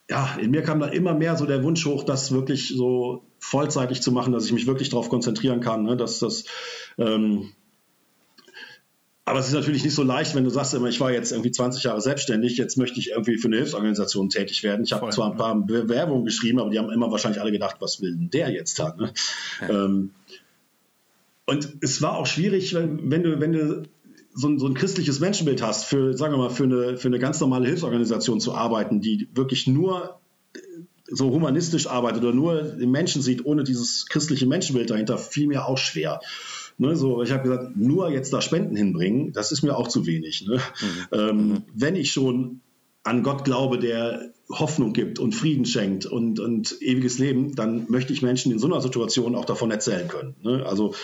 [SPEAKER 4] ja, in mir kam da immer mehr so der Wunsch hoch, das wirklich so vollzeitig zu machen, dass ich mich wirklich darauf konzentrieren kann, ne? dass das ähm, aber es ist natürlich nicht so leicht, wenn du sagst immer, ich war jetzt irgendwie 20 Jahre selbstständig, jetzt möchte ich irgendwie für eine Hilfsorganisation tätig werden. Ich habe zwar ein paar Bewerbungen geschrieben, aber die haben immer wahrscheinlich alle gedacht, was will denn der jetzt da? Ne? Ja. Ähm, und es war auch schwierig, wenn du, wenn du so ein, so ein christliches Menschenbild hast, für, sagen wir mal, für eine, für eine ganz normale Hilfsorganisation zu arbeiten, die wirklich nur so humanistisch arbeitet oder nur den Menschen sieht, ohne dieses christliche Menschenbild dahinter, fiel mir auch schwer. Ne, so, ich habe gesagt, nur jetzt da Spenden hinbringen, das ist mir auch zu wenig. Ne? Mhm. Ähm, mhm. Wenn ich schon an Gott glaube, der Hoffnung gibt und Frieden schenkt und, und ewiges Leben, dann möchte ich Menschen in so einer Situation auch davon erzählen können. Ne? Also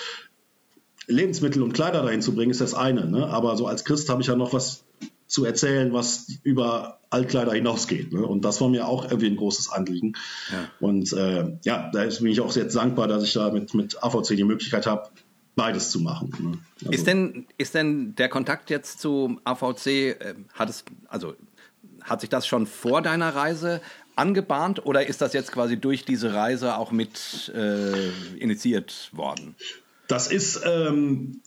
[SPEAKER 4] Lebensmittel und Kleider dahin zu bringen, ist das eine. Ne? Aber so als Christ habe ich ja noch was zu erzählen, was über Altkleider hinausgeht. Ne? Und das war mir auch irgendwie ein großes Anliegen. Ja. Und äh, ja, da bin ich auch sehr dankbar, dass ich da mit, mit AVC die Möglichkeit habe, beides zu machen. Ne?
[SPEAKER 3] Also ist, denn, ist denn der Kontakt jetzt zu AVC, äh, hat es, also hat sich das schon vor deiner Reise angebahnt oder ist das jetzt quasi durch diese Reise auch mit äh, initiiert worden?
[SPEAKER 4] Das ist ähm,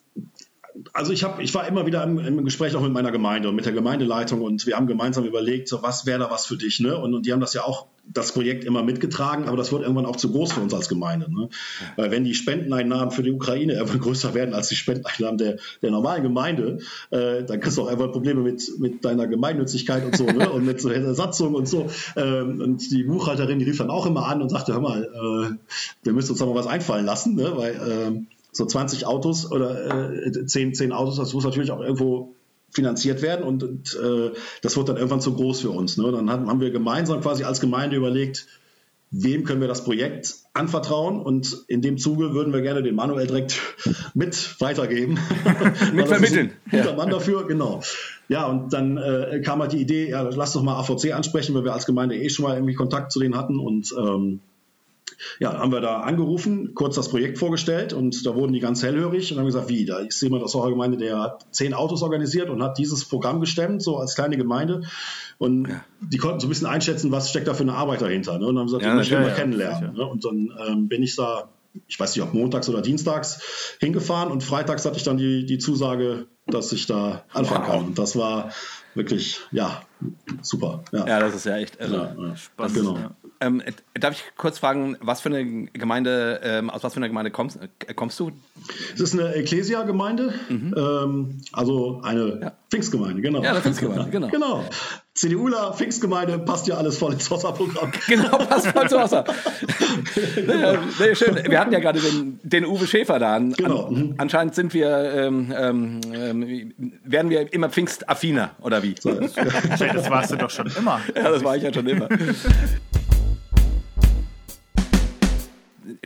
[SPEAKER 4] also ich habe, ich war immer wieder im, im, Gespräch auch mit meiner Gemeinde und mit der Gemeindeleitung und wir haben gemeinsam überlegt, so was wäre da was für dich, ne? Und, und, die haben das ja auch das Projekt immer mitgetragen, aber das wird irgendwann auch zu groß für uns als Gemeinde, ne? Weil wenn die Spendeneinnahmen für die Ukraine irgendwann größer werden als die Spendeneinnahmen der, der normalen Gemeinde, äh, dann kriegst du auch irgendwann Probleme mit, mit deiner Gemeinnützigkeit und so, ne? Und mit so Ersatzung und so. Ähm, und die Buchhalterin, die rief dann auch immer an und sagte, hör mal, äh, wir müssen uns da mal was einfallen lassen, ne? Weil äh, so 20 Autos oder äh, 10, 10 Autos, das muss natürlich auch irgendwo finanziert werden und, und äh, das wird dann irgendwann zu groß für uns. Ne? Dann haben, haben wir gemeinsam quasi als Gemeinde überlegt, wem können wir das Projekt anvertrauen und in dem Zuge würden wir gerne den Manuel direkt mit weitergeben.
[SPEAKER 3] mit vermitteln.
[SPEAKER 4] Guter ja. Mann dafür, genau. Ja, und dann äh, kam halt die Idee, ja, lass doch mal AVC ansprechen, weil wir als Gemeinde eh schon mal irgendwie Kontakt zu denen hatten und ähm, ja, haben wir da angerufen, kurz das Projekt vorgestellt und da wurden die ganz hellhörig und haben gesagt, wie, da ist jemand aus eurer Gemeinde, der hat zehn Autos organisiert und hat dieses Programm gestemmt, so als kleine Gemeinde. Und ja. die konnten so ein bisschen einschätzen, was steckt da für eine Arbeit dahinter. Ne? Und haben gesagt, ja, ich will mal ja, kennenlernen. Ne? Und dann ähm, bin ich da, ich weiß nicht, ob montags oder dienstags hingefahren und freitags hatte ich dann die, die Zusage, dass ich da anfangen wow. kann. Und das war wirklich, ja, super.
[SPEAKER 3] Ja, das ist ja echt irre. Spannend. Genau. Ähm, darf ich kurz fragen, was für eine Gemeinde, ähm, aus was für einer Gemeinde kommst, äh, kommst du?
[SPEAKER 4] Es ist eine Ecclesia-Gemeinde, mhm. ähm, also eine ja. Pfingstgemeinde, genau.
[SPEAKER 3] Ja, eine Pfingstgemeinde, genau.
[SPEAKER 4] genau. CDUler, Pfingstgemeinde, passt ja alles voll ins Wasserprogramm.
[SPEAKER 3] Genau, passt voll zu Wasser. sehr schön. Wir hatten ja gerade den, den Uwe Schäfer da. An, genau. An, anscheinend sind wir, ähm, ähm, ähm, werden wir immer pfingstaffiner, oder wie? So,
[SPEAKER 2] das warst du doch schon immer.
[SPEAKER 3] Ja, das war ich ja schon immer.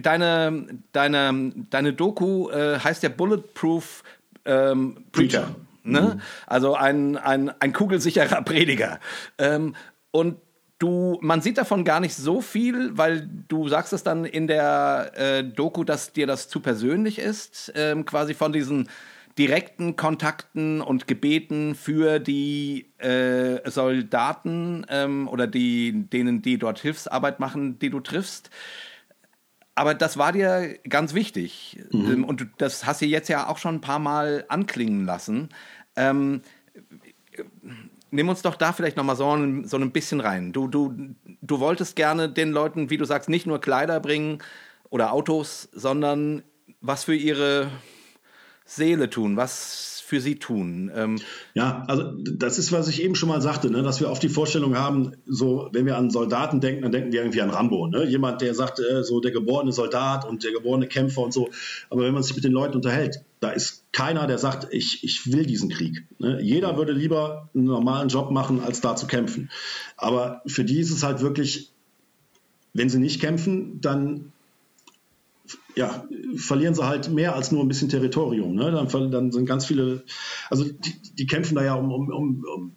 [SPEAKER 3] Deine, deine, deine Doku äh, heißt ja Bulletproof ähm, Preacher. Ne? Mhm. Also ein, ein, ein kugelsicherer Prediger. Ähm, und du, man sieht davon gar nicht so viel, weil du sagst es dann in der äh, Doku, dass dir das zu persönlich ist, ähm, quasi von diesen direkten Kontakten und Gebeten für die äh, Soldaten ähm, oder die, denen, die dort Hilfsarbeit machen, die du triffst aber das war dir ganz wichtig. Mhm. Ähm, und das hast du jetzt ja auch schon ein paar Mal anklingen lassen. Ähm, nimm uns doch da vielleicht nochmal so ein, so ein bisschen rein. Du, du, du wolltest gerne den Leuten, wie du sagst, nicht nur Kleider bringen oder Autos, sondern was für ihre Seele tun, was für sie tun. Ähm
[SPEAKER 4] ja, also das ist, was ich eben schon mal sagte, ne, dass wir oft die Vorstellung haben, so wenn wir an Soldaten denken, dann denken wir irgendwie an Rambo. Ne? Jemand, der sagt, äh, so der geborene Soldat und der geborene Kämpfer und so. Aber wenn man sich mit den Leuten unterhält, da ist keiner, der sagt, ich, ich will diesen Krieg. Ne? Jeder würde lieber einen normalen Job machen, als da zu kämpfen. Aber für die ist es halt wirklich, wenn sie nicht kämpfen, dann ja, verlieren sie halt mehr als nur ein bisschen Territorium. Ne? Dann, dann sind ganz viele, also die, die kämpfen da ja um, um, um, um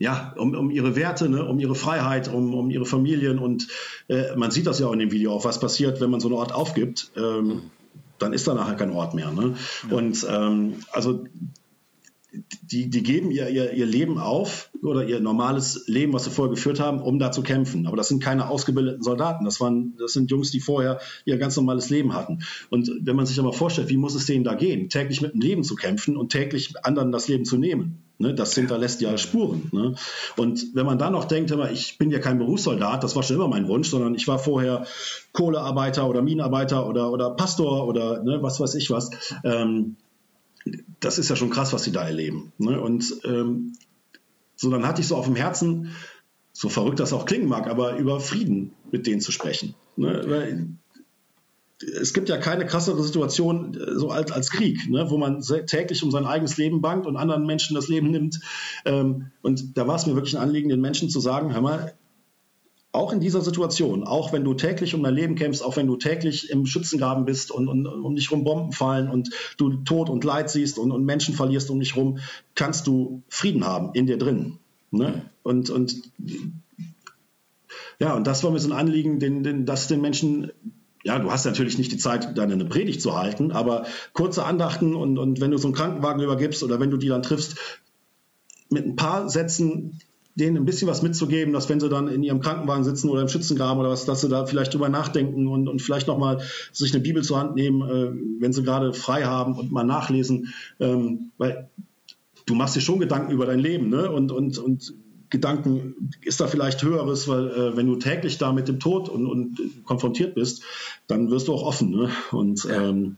[SPEAKER 4] ja, um, um ihre Werte, ne, um ihre Freiheit, um, um ihre Familien und äh, man sieht das ja auch in dem Video auch, was passiert, wenn man so einen Ort aufgibt, ähm, dann ist da nachher kein Ort mehr. Ne? Ja. Und ähm, also die, die geben ihr, ihr, ihr Leben auf oder ihr normales Leben, was sie vorher geführt haben, um da zu kämpfen. Aber das sind keine ausgebildeten Soldaten. Das, waren, das sind Jungs, die vorher ihr ganz normales Leben hatten. Und wenn man sich aber vorstellt, wie muss es denen da gehen, täglich mit dem Leben zu kämpfen und täglich anderen das Leben zu nehmen. Ne, das hinterlässt ja Spuren. Ne? Und wenn man dann noch denkt, ich bin ja kein Berufssoldat, das war schon immer mein Wunsch, sondern ich war vorher Kohlearbeiter oder Minenarbeiter oder, oder Pastor oder ne, was weiß ich was. Ähm, das ist ja schon krass, was sie da erleben. Ne? Und ähm, so dann hatte ich so auf dem Herzen, so verrückt das auch klingen mag, aber über Frieden mit denen zu sprechen. Ne? Weil es gibt ja keine krassere Situation äh, so als, als Krieg, ne? wo man täglich um sein eigenes Leben bangt und anderen Menschen das Leben nimmt. Ähm, und da war es mir wirklich ein Anliegen, den Menschen zu sagen, hör mal, auch in dieser Situation, auch wenn du täglich um dein Leben kämpfst, auch wenn du täglich im Schützengraben bist und, und um dich rum Bomben fallen und du Tod und Leid siehst und, und Menschen verlierst um dich rum, kannst du Frieden haben in dir drin. Ne? Und, und ja, und das war mir so ein Anliegen, den, den, das den Menschen ja, du hast natürlich nicht die Zeit, deine Predigt zu halten, aber kurze Andachten und, und wenn du so einen Krankenwagen übergibst oder wenn du die dann triffst, mit ein paar Sätzen denen ein bisschen was mitzugeben, dass wenn sie dann in ihrem Krankenwagen sitzen oder im Schützengraben oder was, dass sie da vielleicht drüber nachdenken und, und vielleicht nochmal sich eine Bibel zur Hand nehmen, äh, wenn sie gerade frei haben und mal nachlesen. Ähm, weil du machst dir schon Gedanken über dein Leben, ne? Und, und, und Gedanken, ist da vielleicht höheres, weil äh, wenn du täglich da mit dem Tod und, und konfrontiert bist, dann wirst du auch offen. Ne? Und ähm,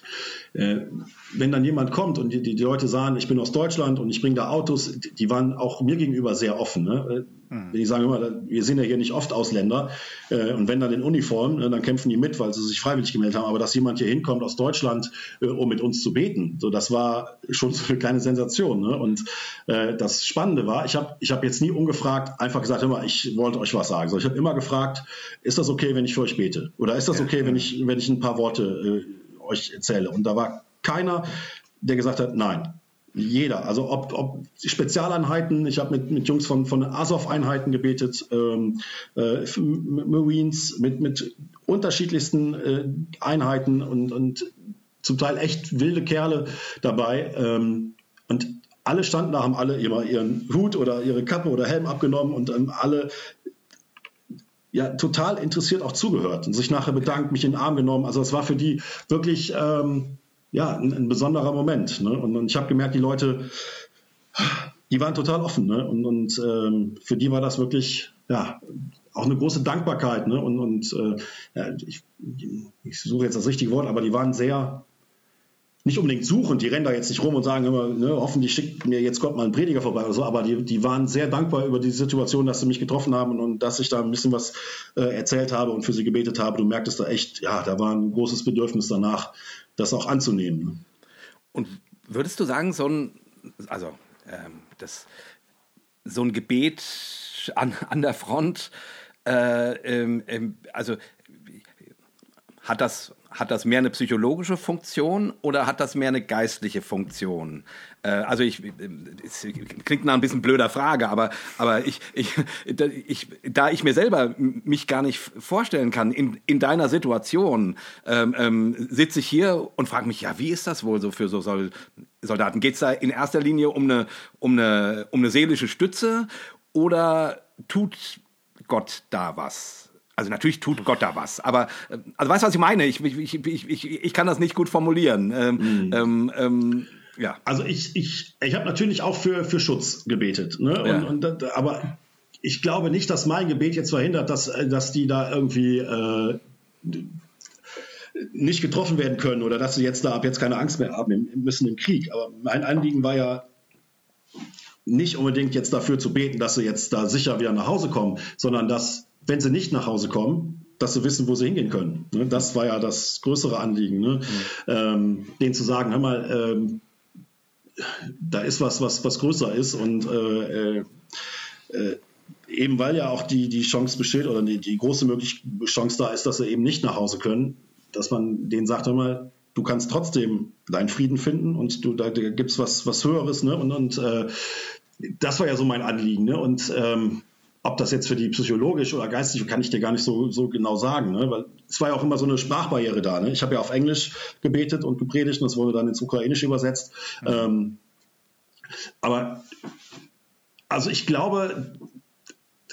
[SPEAKER 4] äh, wenn dann jemand kommt und die, die, Leute sagen, ich bin aus Deutschland und ich bringe da Autos, die waren auch mir gegenüber sehr offen. Ne? Mhm. Die sagen immer, wir sind ja hier nicht oft Ausländer äh, und wenn dann in Uniform, ne, dann kämpfen die mit, weil sie sich freiwillig gemeldet haben. Aber dass jemand hier hinkommt aus Deutschland, äh, um mit uns zu beten, so das war schon so eine kleine Sensation. Ne? Und äh, das Spannende war, ich habe ich hab jetzt nie ungefragt einfach gesagt, immer, ich wollte euch was sagen. So, ich habe immer gefragt, ist das okay, wenn ich für euch bete? Oder ist das okay, wenn ich wenn ich ein paar Worte äh, euch erzähle. Und da war keiner, der gesagt hat, nein. Jeder, also ob, ob Spezialeinheiten, ich habe mit, mit Jungs von, von Azov-Einheiten gebetet, ähm, äh, Marines mit, mit unterschiedlichsten äh, Einheiten und, und zum Teil echt wilde Kerle dabei. Ähm, und alle standen da, haben alle immer ihren Hut oder ihre Kappe oder Helm abgenommen und ähm, alle ja total interessiert auch zugehört und sich nachher bedankt, mich in den Arm genommen. Also es war für die wirklich ähm, ja ein, ein, besonderer Moment. Ne? Und, und ich habe gemerkt, die Leute, die waren total offen. Ne? Und, und ähm, für die war das wirklich ja auch eine große Dankbarkeit. Ne? Und, und äh, ja, ich, ich suche jetzt das richtige Wort, aber die waren sehr nicht unbedingt suchen, die rennen da jetzt nicht rum und sagen immer, ne, hoffentlich schickt mir jetzt Gott mal ein Prediger vorbei oder so, aber die, die waren sehr dankbar über die Situation, dass sie mich getroffen haben und, und dass ich da ein bisschen was äh, erzählt habe und für sie gebetet habe. Du merktest da echt, ja, da war ein großes Bedürfnis danach, das auch anzunehmen. Ne?
[SPEAKER 3] Und würdest du sagen, so ein, also ähm, das, so ein Gebet an, an der Front, äh, ähm, ähm also hat das hat das mehr eine psychologische Funktion oder hat das mehr eine geistliche Funktion? Äh, also ich, es klingt nach ein bisschen blöder Frage, aber, aber ich, ich, ich, da ich mir selber mich gar nicht vorstellen kann, in, in deiner Situation ähm, ähm, sitze ich hier und frage mich, ja, wie ist das wohl so für so Soldaten? Geht es da in erster Linie um eine, um, eine, um eine seelische Stütze oder tut Gott da was? Also natürlich tut Gott da was, aber äh, also weißt du, was ich meine? Ich, ich, ich, ich, ich kann das nicht gut formulieren. Ähm, mhm. ähm,
[SPEAKER 4] ähm, ja. Also ich, ich, ich habe natürlich auch für, für Schutz gebetet. Ne? Und, ja. und, aber ich glaube nicht, dass mein Gebet jetzt verhindert, dass, dass die da irgendwie äh, nicht getroffen werden können oder dass sie jetzt da ab jetzt keine Angst mehr haben müssen im Krieg. Aber mein Anliegen war ja nicht unbedingt jetzt dafür zu beten, dass sie jetzt da sicher wieder nach Hause kommen, sondern dass wenn sie nicht nach Hause kommen, dass sie wissen, wo sie hingehen können. Ne? Das war ja das größere Anliegen, ne? mhm. ähm, denen zu sagen, hör mal, ähm, da ist was, was, was größer ist und äh, äh, äh, eben weil ja auch die, die Chance besteht oder die, die große mögliche Chance da ist, dass sie eben nicht nach Hause können, dass man denen sagt, hör mal, du kannst trotzdem deinen Frieden finden und du da, da gibt's was, was Höheres, ne? Und, und äh, das war ja so mein Anliegen, ne? Und ähm, ob das jetzt für die psychologisch oder geistig, kann ich dir gar nicht so, so genau sagen, ne? weil es war ja auch immer so eine Sprachbarriere da. Ne? Ich habe ja auf Englisch gebetet und gepredigt und das wurde dann ins Ukrainische übersetzt. Mhm. Ähm, aber also ich glaube,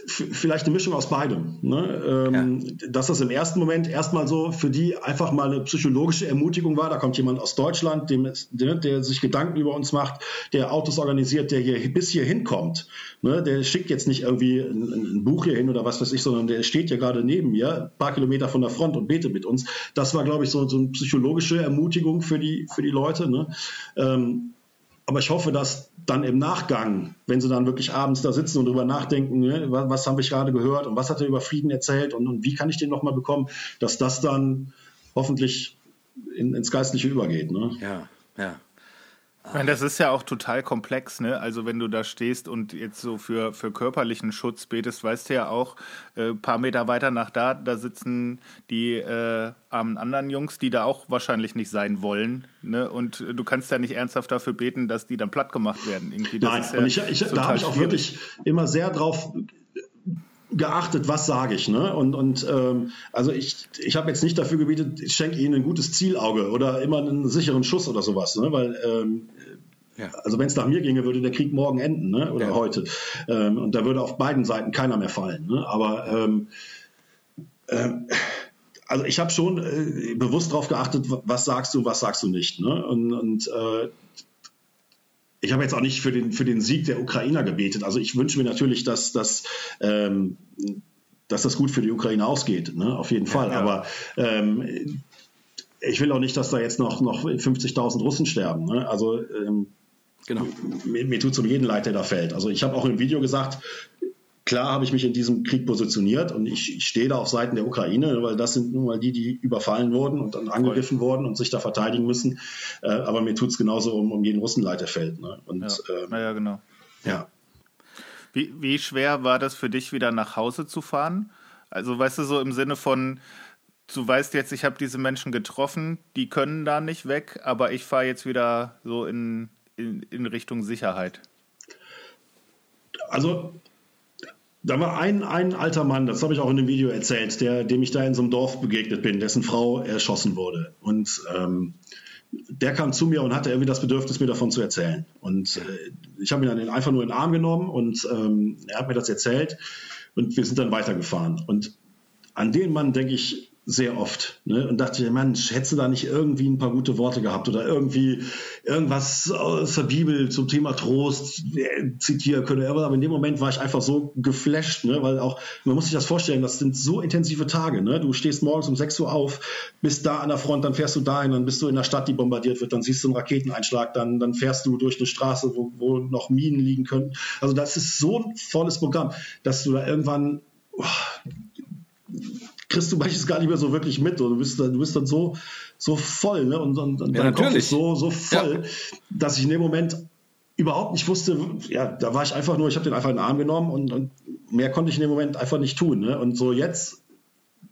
[SPEAKER 4] vielleicht eine Mischung aus beidem. Ne? Ähm, ja. Dass das im ersten Moment erstmal so für die einfach mal eine psychologische Ermutigung war. Da kommt jemand aus Deutschland, dem, der, der sich Gedanken über uns macht, der Autos organisiert, der hier bis hier hinkommt. Ne? Der schickt jetzt nicht irgendwie ein, ein, Buch hier hin oder was weiß ich, sondern der steht ja gerade neben mir, ein paar Kilometer von der Front und betet mit uns. Das war, glaube ich, so, so eine psychologische Ermutigung für die, für die Leute. Ne? Ähm, aber ich hoffe, dass dann im Nachgang, wenn sie dann wirklich abends da sitzen und darüber nachdenken, ne, was, was habe ich gerade gehört und was hat er über Frieden erzählt und, und wie kann ich den nochmal bekommen, dass das dann hoffentlich in, ins Geistliche übergeht. Ne?
[SPEAKER 3] Ja, ja.
[SPEAKER 2] Meine, das ist ja auch total komplex, ne? Also wenn du da stehst und jetzt so für, für körperlichen Schutz betest, weißt du ja auch, äh, paar Meter weiter nach da, da sitzen die äh, armen anderen Jungs, die da auch wahrscheinlich nicht sein wollen. Ne? Und du kannst ja nicht ernsthaft dafür beten, dass die dann platt gemacht werden.
[SPEAKER 4] Irgendwie. Das Nein, ja und ich, ich, da habe ich auch wirklich immer sehr drauf geachtet, was sage ich. Ne? Und, und ähm, also ich, ich habe jetzt nicht dafür gebietet, ich schenke ihnen ein gutes Zielauge oder immer einen sicheren Schuss oder sowas, ne? weil ähm, ja. Also wenn es nach mir ginge, würde der Krieg morgen enden ne? oder ja. heute. Ähm, und da würde auf beiden Seiten keiner mehr fallen. Ne? Aber ähm, ähm, also ich habe schon äh, bewusst darauf geachtet, was sagst du, was sagst du nicht. Ne? Und, und äh, ich habe jetzt auch nicht für den, für den Sieg der Ukrainer gebetet. Also ich wünsche mir natürlich, dass, dass, ähm, dass das gut für die Ukraine ausgeht, ne? auf jeden Fall. Ja, ja. Aber ähm, ich will auch nicht, dass da jetzt noch, noch 50.000 Russen sterben. Ne? Also ähm, genau. mir, mir tut es um jeden leid, der da fällt. Also ich habe auch im Video gesagt, klar habe ich mich in diesem Krieg positioniert und ich, ich, stehe da auf Seiten der Ukraine, weil das sind nun mal die, die überfallen wurden und dann angegriffen Voll. wurden und sich da verteidigen müssen. Äh, aber mir tut es genauso um, um jeden Russen leid, der fällt. Ne? Und,
[SPEAKER 2] ja. Ähm, naja, genau.
[SPEAKER 4] Ja.
[SPEAKER 2] Wie, wie schwer war das für dich, wieder nach Hause zu fahren? Also, weißt du, so im Sinne von, du weißt jetzt, ich habe diese Menschen getroffen, die können da nicht weg, aber ich fahre jetzt wieder so in, in, in Richtung Sicherheit.
[SPEAKER 4] Also da war ein, ein alter Mann, das habe ich auch in dem Video erzählt, der, dem ich da in so einem Dorf begegnet bin, dessen Frau erschossen wurde. Und ähm, der kam zu mir und hatte irgendwie das Bedürfnis, mir davon zu erzählen. Und äh, ich habe ihn dann einfach nur in den Arm genommen und ähm, er hat mir das erzählt und wir sind dann weitergefahren. Und an den Mann denke ich sehr oft. Ne? Und dachte ich, Mensch, hättest du da nicht irgendwie ein paar gute Worte gehabt oder irgendwie irgendwas aus der Bibel zum Thema Trost äh, zitieren können. Aber in dem Moment war ich einfach so geflasht, ne? weil auch, man muss sich das vorstellen, das sind so intensive Tage. Ne? Du stehst morgens um 6 Uhr auf, bist da an der Front, dann fährst du dahin, dann bist du in der Stadt, die bombardiert wird, dann siehst du einen Raketeneinschlag, dann, dann fährst du durch eine Straße, wo, wo noch Minen liegen können. Also das ist so ein volles Programm, dass du da irgendwann oh, kriegst du manches gar nicht mehr so wirklich mit. Du bist, du bist dann so, so voll, ne? Und, und, und
[SPEAKER 3] ja, dein Kopf ist
[SPEAKER 4] so, so voll, ja. dass ich in dem Moment überhaupt nicht wusste, ja, da war ich einfach nur, ich habe den einfach in den Arm genommen und, und, mehr konnte ich in dem Moment einfach nicht tun. Ne? Und so jetzt,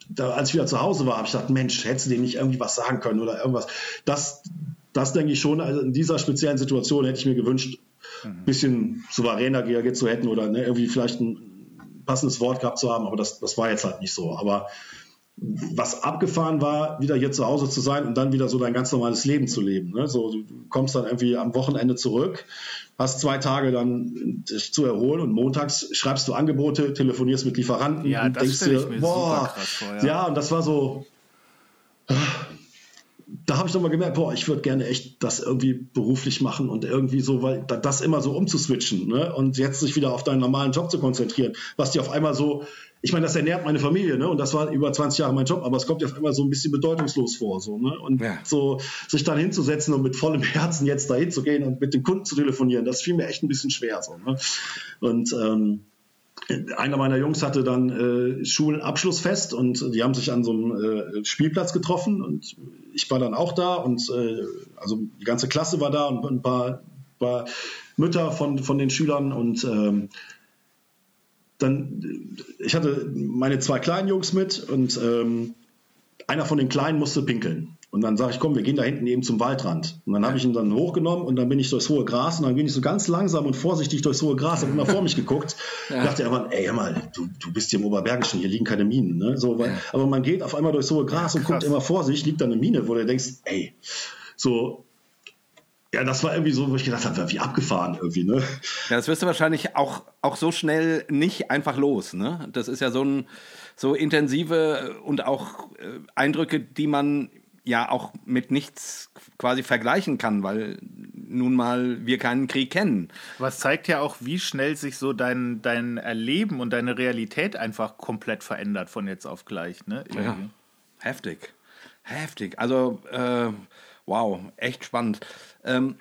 [SPEAKER 4] da, als ich wieder zu Hause war, habe ich gedacht, Mensch, hättest du denen nicht irgendwie was sagen können oder irgendwas. Das, das denke ich schon, also in dieser speziellen Situation hätte ich mir gewünscht, ein mhm. bisschen souveräner reagiert zu hätten oder ne, irgendwie vielleicht ein passendes Wort gehabt zu haben, aber das, das war jetzt halt nicht so. Aber was abgefahren war, wieder hier zu Hause zu sein und dann wieder so dein ganz normales Leben zu leben. Ne? So, du kommst dann irgendwie am Wochenende zurück, hast zwei Tage dann dich zu erholen und montags schreibst du Angebote, telefonierst mit Lieferanten
[SPEAKER 2] ja,
[SPEAKER 4] und denkst dir, boah, vor, ja. ja. und das war so, da habe ich nochmal gemerkt, boah, ich würde gerne echt das irgendwie beruflich machen und irgendwie so, weil das immer so umzuswitchen ne? und jetzt sich wieder auf deinen normalen Job zu konzentrieren, was dir auf einmal so, ich meine, das ernährt meine Familie, ne? Und das war über 20 Jahre mein Job, aber es kommt dir auf einmal so ein bisschen bedeutungslos vor, so, ne? Und ja. so sich dann hinzusetzen und mit vollem Herzen jetzt dahin zu gehen und mit dem Kunden zu telefonieren, das fiel mir echt ein bisschen schwer, so, ne? Und ähm, einer meiner Jungs hatte dann äh, Schulabschlussfest und die haben sich an so einem äh, Spielplatz getroffen und ich war dann auch da und äh, also die ganze Klasse war da und ein paar, paar Mütter von, von den Schülern und ähm, dann, ich hatte meine zwei kleinen Jungs mit und ähm, einer von den Kleinen musste pinkeln. Und dann sage ich, komm, wir gehen da hinten eben zum Waldrand. Und dann habe ich ihn dann hochgenommen und dann bin ich durchs hohe Gras und dann bin ich so ganz langsam und vorsichtig durchs hohe Gras, habe immer vor mich geguckt. ja. dachte aber, ey, hör mal, du, du bist hier im Oberbergischen, hier liegen keine Minen. Ne? So, weil, ja. Aber man geht auf einmal durchs hohe Gras ja, und guckt immer vor sich, liegt da eine Mine, wo du denkst, ey, so, ja, das war irgendwie so, wo ich gedacht habe, wie abgefahren irgendwie, ne?
[SPEAKER 3] Ja, das wirst du wahrscheinlich auch, auch so schnell nicht einfach los, ne? Das ist ja so ein, so intensive und auch äh, Eindrücke, die man ja auch mit nichts quasi vergleichen kann, weil nun mal wir keinen Krieg kennen.
[SPEAKER 2] Was zeigt ja auch, wie schnell sich so dein, dein Erleben und deine Realität einfach komplett verändert von jetzt auf gleich. Ne?
[SPEAKER 3] Ja, heftig. Heftig. Also, äh, wow, echt spannend. Ähm,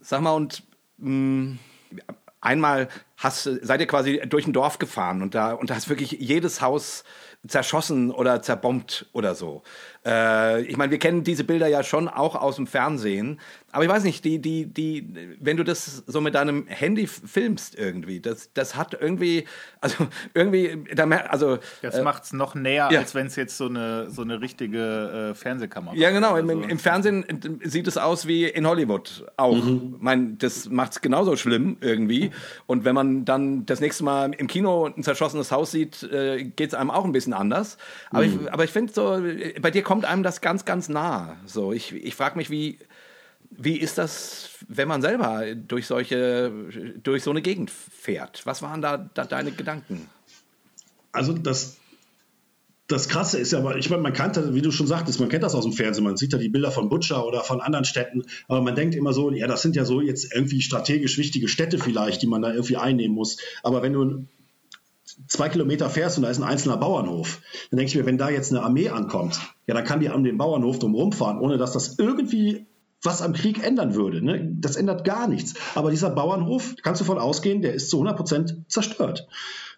[SPEAKER 3] sag mal, und mh, mm, einmal hast, seid ihr quasi durch ein Dorf gefahren und da, und da ist wirklich jedes Haus zerschossen oder zerbombt oder so. Äh, ich meine, wir kennen diese Bilder ja schon auch aus dem Fernsehen, aber ich weiß nicht, die, die, die, wenn du das so mit deinem Handy filmst irgendwie, das, das hat irgendwie, also irgendwie, also
[SPEAKER 2] das äh, macht es noch näher, ja. als wenn es jetzt so eine so eine richtige äh, Fernsehkamera.
[SPEAKER 3] Ja, genau. Also, Im, Im, Fernsehen äh, sieht es aus wie in Hollywood auch. Mhm. mein, das macht es genauso schlimm irgendwie. Und wenn man dann das nächste Mal im Kino ein zerschossenes Haus sieht, äh, geht es einem auch ein bisschen anders. Aber mhm. ich, aber ich finde so, bei dir kommt kommt einem das ganz, ganz nah. So, ich, ich frage mich, wie, wie ist das, wenn man selber durch solche, durch so eine Gegend fährt? Was waren da, da deine Gedanken?
[SPEAKER 4] Also das, das Krasse ist ja, ich meine, man kannte, wie du schon sagtest, man kennt das aus dem Fernsehen, man sieht ja die Bilder von Butcher oder von anderen Städten, aber man denkt immer so, ja, das sind ja so jetzt irgendwie strategisch wichtige Städte vielleicht, die man da irgendwie einnehmen muss. Aber wenn du zwei Kilometer fährst und da ist ein einzelner Bauernhof, dann denke ich mir, wenn da jetzt eine Armee ankommt, ja, dann kann die an den Bauernhof drumherum fahren, ohne dass das irgendwie was am Krieg ändern würde. Ne? Das ändert gar nichts. Aber dieser Bauernhof, kannst du davon ausgehen, der ist zu 100 Prozent zerstört.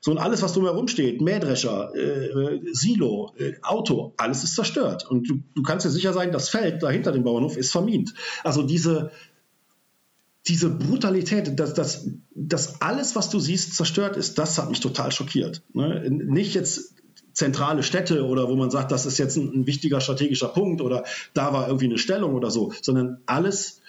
[SPEAKER 4] So und alles, was drumherum steht, Mähdrescher, äh, Silo, äh, Auto, alles ist zerstört. Und du, du kannst dir sicher sein, das Feld dahinter dem Bauernhof ist vermint. Also diese, diese Brutalität, dass, dass, dass alles, was du siehst, zerstört ist, das hat mich total schockiert. Ne? Nicht jetzt zentrale Städte oder wo man sagt, das ist jetzt ein, ein, wichtiger strategischer Punkt oder da war irgendwie eine Stellung oder so, sondern alles,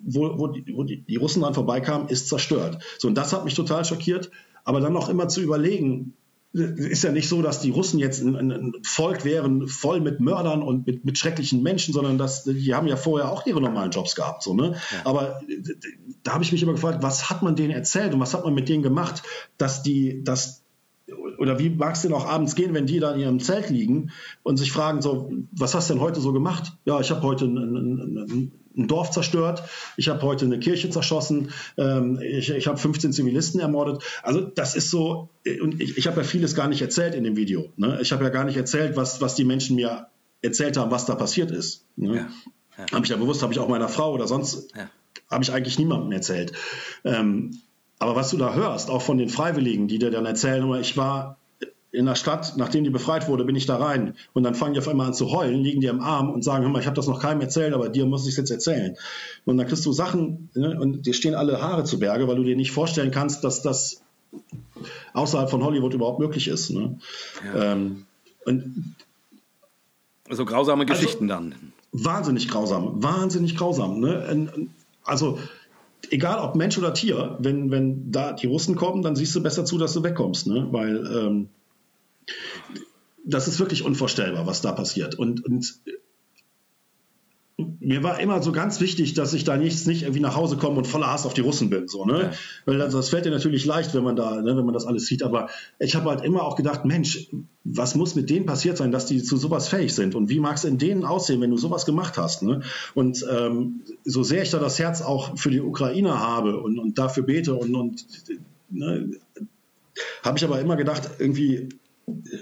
[SPEAKER 4] wo, wo, die, wo die, Russen dran vorbeikamen, ist zerstört. So, und das hat mich total schockiert. Aber dann noch immer zu überlegen, ist ja nicht so, dass die Russen jetzt ein, ein, Volk wären, voll mit Mördern und mit, mit, schrecklichen Menschen, sondern dass, die haben ja vorher auch ihre normalen Jobs gehabt. So, ne? Ja. Aber da habe ich mich immer gefragt, was hat man denen erzählt und was hat man mit denen gemacht, dass die, dass oder wie magst du denn auch abends gehen, wenn die da in ihrem Zelt liegen und sich fragen, so, was hast du denn heute so gemacht? Ja, ich habe heute ein, ein, ein, Dorf zerstört, ich habe heute eine Kirche zerschossen, ähm, ich, ich habe 15 Zivilisten ermordet. Also das ist so, und ich, ich habe ja vieles gar nicht erzählt in dem Video. Ne? Ich habe ja gar nicht erzählt, was, was die Menschen mir erzählt haben, was da passiert ist. Ne? Ja, ja. Habe ich ja bewusst, habe ich auch meiner Frau oder sonst, ja. habe ich eigentlich niemandem erzählt. Ähm, aber was du da hörst, auch von den Freiwilligen, die dir dann erzählen, ich war in der Stadt, nachdem die befreit wurde, bin ich da rein. Und dann fangen die auf einmal an zu heulen, liegen dir im Arm und sagen, hör mal, ich habe das noch keinem erzählt, aber dir muss ich es jetzt erzählen. Und dann kriegst du Sachen ne, und dir stehen alle Haare zu Berge, weil du dir nicht vorstellen kannst, dass das außerhalb von Hollywood überhaupt möglich ist. Ne? Ja. Ähm,
[SPEAKER 3] und so grausame also Geschichten also, dann.
[SPEAKER 4] Wahnsinnig grausam, wahnsinnig grausam. Ne? Also egal ob Mensch oder Tier, wenn, wenn da die Russen kommen, dann siehst du besser zu, dass du wegkommst, ne? weil ähm, das ist wirklich unvorstellbar, was da passiert. Und, und mir war immer so ganz wichtig, dass ich da nicht, nicht irgendwie nach Hause komme und voller Hass auf die Russen bin. So, ne? Ja. Weil das, das, fällt dir natürlich leicht, wenn man da, ne, wenn man das alles sieht. Aber ich habe halt immer auch gedacht, Mensch, was muss mit denen passiert sein, dass die zu sowas fähig sind? Und wie mag es in denen aussehen, wenn du sowas gemacht hast? Ne? Und ähm, so sehr ich da das Herz auch für die Ukrainer habe und, und dafür bete und, und ne, habe ich aber immer gedacht, irgendwie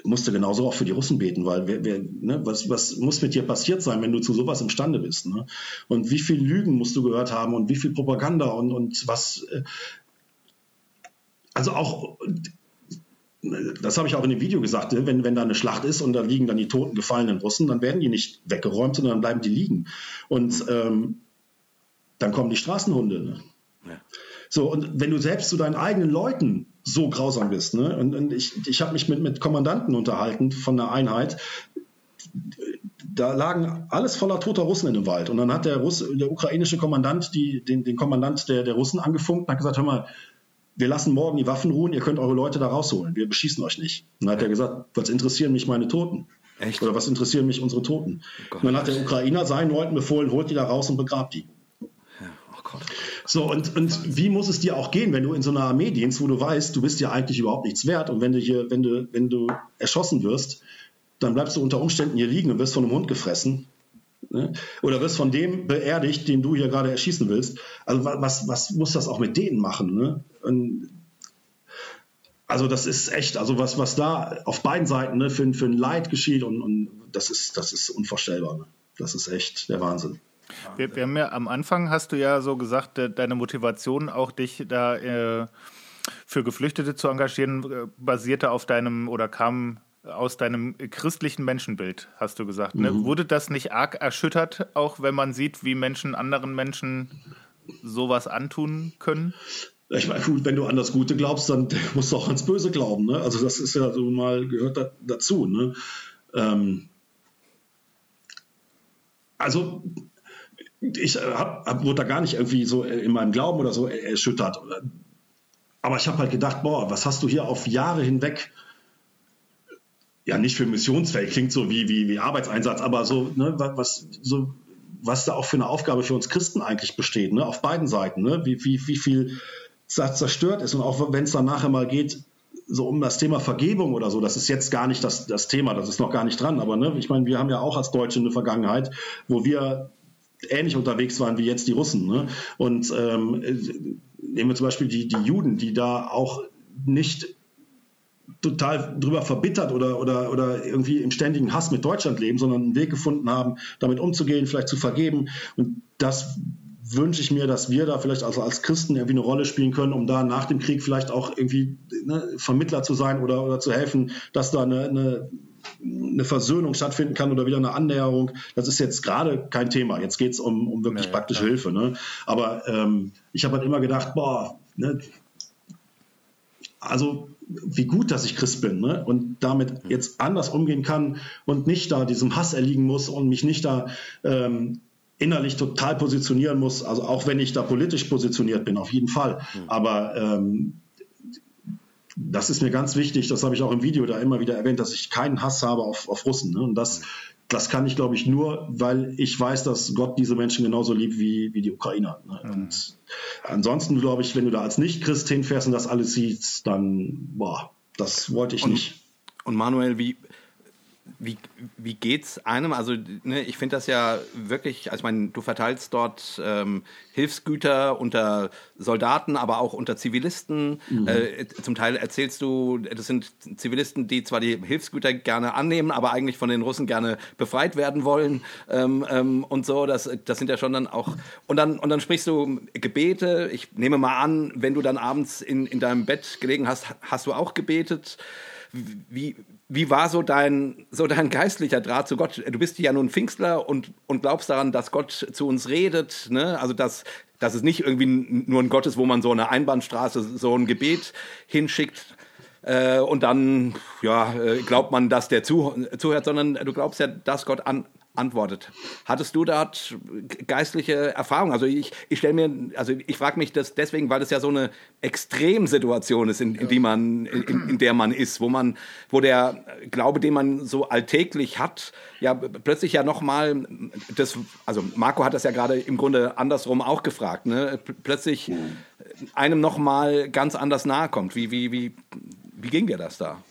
[SPEAKER 4] musste genauso auch für die Russen beten, weil wer, wer, ne, was, was muss mit dir passiert sein, wenn du zu sowas imstande bist? Ne? Und wie viel Lügen musst du gehört haben und wie viel Propaganda und, und was. Äh, also auch, das habe ich auch in dem Video gesagt, ne, wenn, wenn da eine Schlacht ist und da liegen dann die toten, gefallenen Russen, dann werden die nicht weggeräumt, sondern dann bleiben die liegen. Und ähm, dann kommen die Straßenhunde. Ne? Ja. So, und wenn du selbst zu deinen eigenen Leuten so grausam bist, ne? und, und ich, ich habe mich mit, mit Kommandanten unterhalten von der Einheit, da lagen alles voller toter Russen in dem Wald. Und dann hat der, Russ, der ukrainische Kommandant die, den, den Kommandant der, der Russen angefunkt und hat gesagt, hör mal, wir lassen morgen die Waffen ruhen, ihr könnt eure Leute da rausholen, wir beschießen euch nicht. Und dann hat er gesagt, was interessieren mich meine Toten? Echt? Oder was interessieren mich unsere Toten? Oh und dann hat der Ukrainer seinen Leuten befohlen, holt die da raus und begrabt die. Gott. So, und, und wie muss es dir auch gehen, wenn du in so einer Armee dienst, wo du weißt, du bist ja eigentlich überhaupt nichts wert und wenn du hier, wenn du, wenn du erschossen wirst, dann bleibst du unter Umständen hier liegen und wirst von einem Hund gefressen. Ne? Oder wirst von dem beerdigt, den du hier gerade erschießen willst. Also was, was muss das auch mit denen machen? Ne? Und, also das ist echt, also was, was da auf beiden Seiten ne, für, für ein Leid geschieht und, und das ist, das ist unvorstellbar. Ne? Das ist echt der Wahnsinn.
[SPEAKER 2] Wir, wir, haben ja am Anfang hast du ja so gesagt, deine Motivation auch dich da äh, für Geflüchtete zu engagieren, äh, basierte auf deinem oder kam aus deinem christlichen Menschenbild, hast du gesagt. Ne? Mhm. Wurde das nicht arg erschüttert, auch wenn man sieht, wie Menschen anderen Menschen sowas antun können?
[SPEAKER 4] Ich meine, gut, wenn du an das Gute glaubst, dann musst du auch ans Böse glauben. Ne? Also das ist ja so mal gehört da, dazu. Ne? Ähm, also ich äh, hab, hab, wurde da gar nicht irgendwie so äh, in meinem Glauben oder so erschüttert. Aber ich habe halt gedacht, boah, was hast du hier auf Jahre hinweg, ja nicht für missionsfähig, klingt so wie, wie, wie Arbeitseinsatz, aber so, ne, was, so, was da auch für eine Aufgabe für uns Christen eigentlich besteht, ne, auf beiden Seiten, ne, wie, wie, wie viel zerstört ist. Und auch wenn es dann nachher mal geht, so um das Thema Vergebung oder so, das ist jetzt gar nicht das, das Thema, das ist noch gar nicht dran, aber ne, ich meine, wir haben ja auch als Deutsche eine Vergangenheit, wo wir ähnlich unterwegs waren wie jetzt die Russen. Ne? Und ähm, nehmen wir zum Beispiel die, die Juden, die da auch nicht total drüber verbittert oder, oder, oder irgendwie im ständigen Hass mit Deutschland leben, sondern einen Weg gefunden haben, damit umzugehen, vielleicht zu vergeben. Und das wünsche ich mir, dass wir da vielleicht also als Christen irgendwie eine Rolle spielen können, um da nach dem Krieg vielleicht auch irgendwie ne, Vermittler zu sein oder, oder zu helfen, dass da eine, eine, eine Versöhnung stattfinden kann oder wieder eine Annäherung. Das ist jetzt gerade kein Thema. Jetzt geht es um, um wirklich ja, praktische klar. Hilfe. Ne? Aber ähm, ich habe halt immer gedacht, boah, ne, also wie gut, dass ich Christ bin ne? und damit jetzt anders umgehen kann und nicht da diesem Hass erliegen muss und mich nicht da ähm, innerlich total positionieren muss. Also auch wenn ich da politisch positioniert bin, auf jeden Fall. Mhm. Aber ähm, das ist mir ganz wichtig, das habe ich auch im Video da immer wieder erwähnt, dass ich keinen Hass habe auf, auf Russen. Ne? Und das, das kann ich, glaube ich, nur, weil ich weiß, dass Gott diese Menschen genauso liebt wie, wie die Ukrainer. Ne? Mhm. Und ansonsten, glaube ich, wenn du da als Nicht-Christ hinfährst und das alles siehst, dann, boah, das wollte ich
[SPEAKER 3] und,
[SPEAKER 4] nicht.
[SPEAKER 3] Und Manuel, wie, wie, wie geht's einem? Also, ne, ich finde das ja wirklich, also ich meine, du verteilst dort ähm, Hilfsgüter unter Soldaten, aber auch unter Zivilisten. Mhm. Äh, zum Teil erzählst du, das sind Zivilisten, die zwar die Hilfsgüter gerne annehmen, aber eigentlich von den Russen gerne befreit werden wollen ähm, ähm, und so. Das, das sind ja schon dann auch. Und dann, und dann sprichst du Gebete. Ich nehme mal an, wenn du dann abends in, in deinem Bett gelegen hast, hast du auch gebetet. Wie, wie war so dein, so dein geistlicher Draht zu Gott? Du bist ja nun Pfingstler und, und glaubst daran, dass Gott zu uns redet. Ne? Also, dass, dass es nicht irgendwie nur ein Gott ist, wo man so eine Einbahnstraße, so ein Gebet hinschickt. Äh, und dann ja, äh, glaubt man, dass der zu, zuhört, sondern du glaubst ja, dass Gott an, antwortet. Hattest du dort geistliche Erfahrungen? Also ich, ich stelle mir, also ich frage mich das deswegen, weil es ja so eine Extremsituation ist, in, in die man, in, in, der man ist, wo man, wo der Glaube, den man so alltäglich hat, ja plötzlich ja nochmal das, also Marco hat das ja gerade im Grunde andersrum auch gefragt, ne? Plötzlich einem nochmal ganz anders nahe kommt. Wie, wie, wie, wie ging dir das da?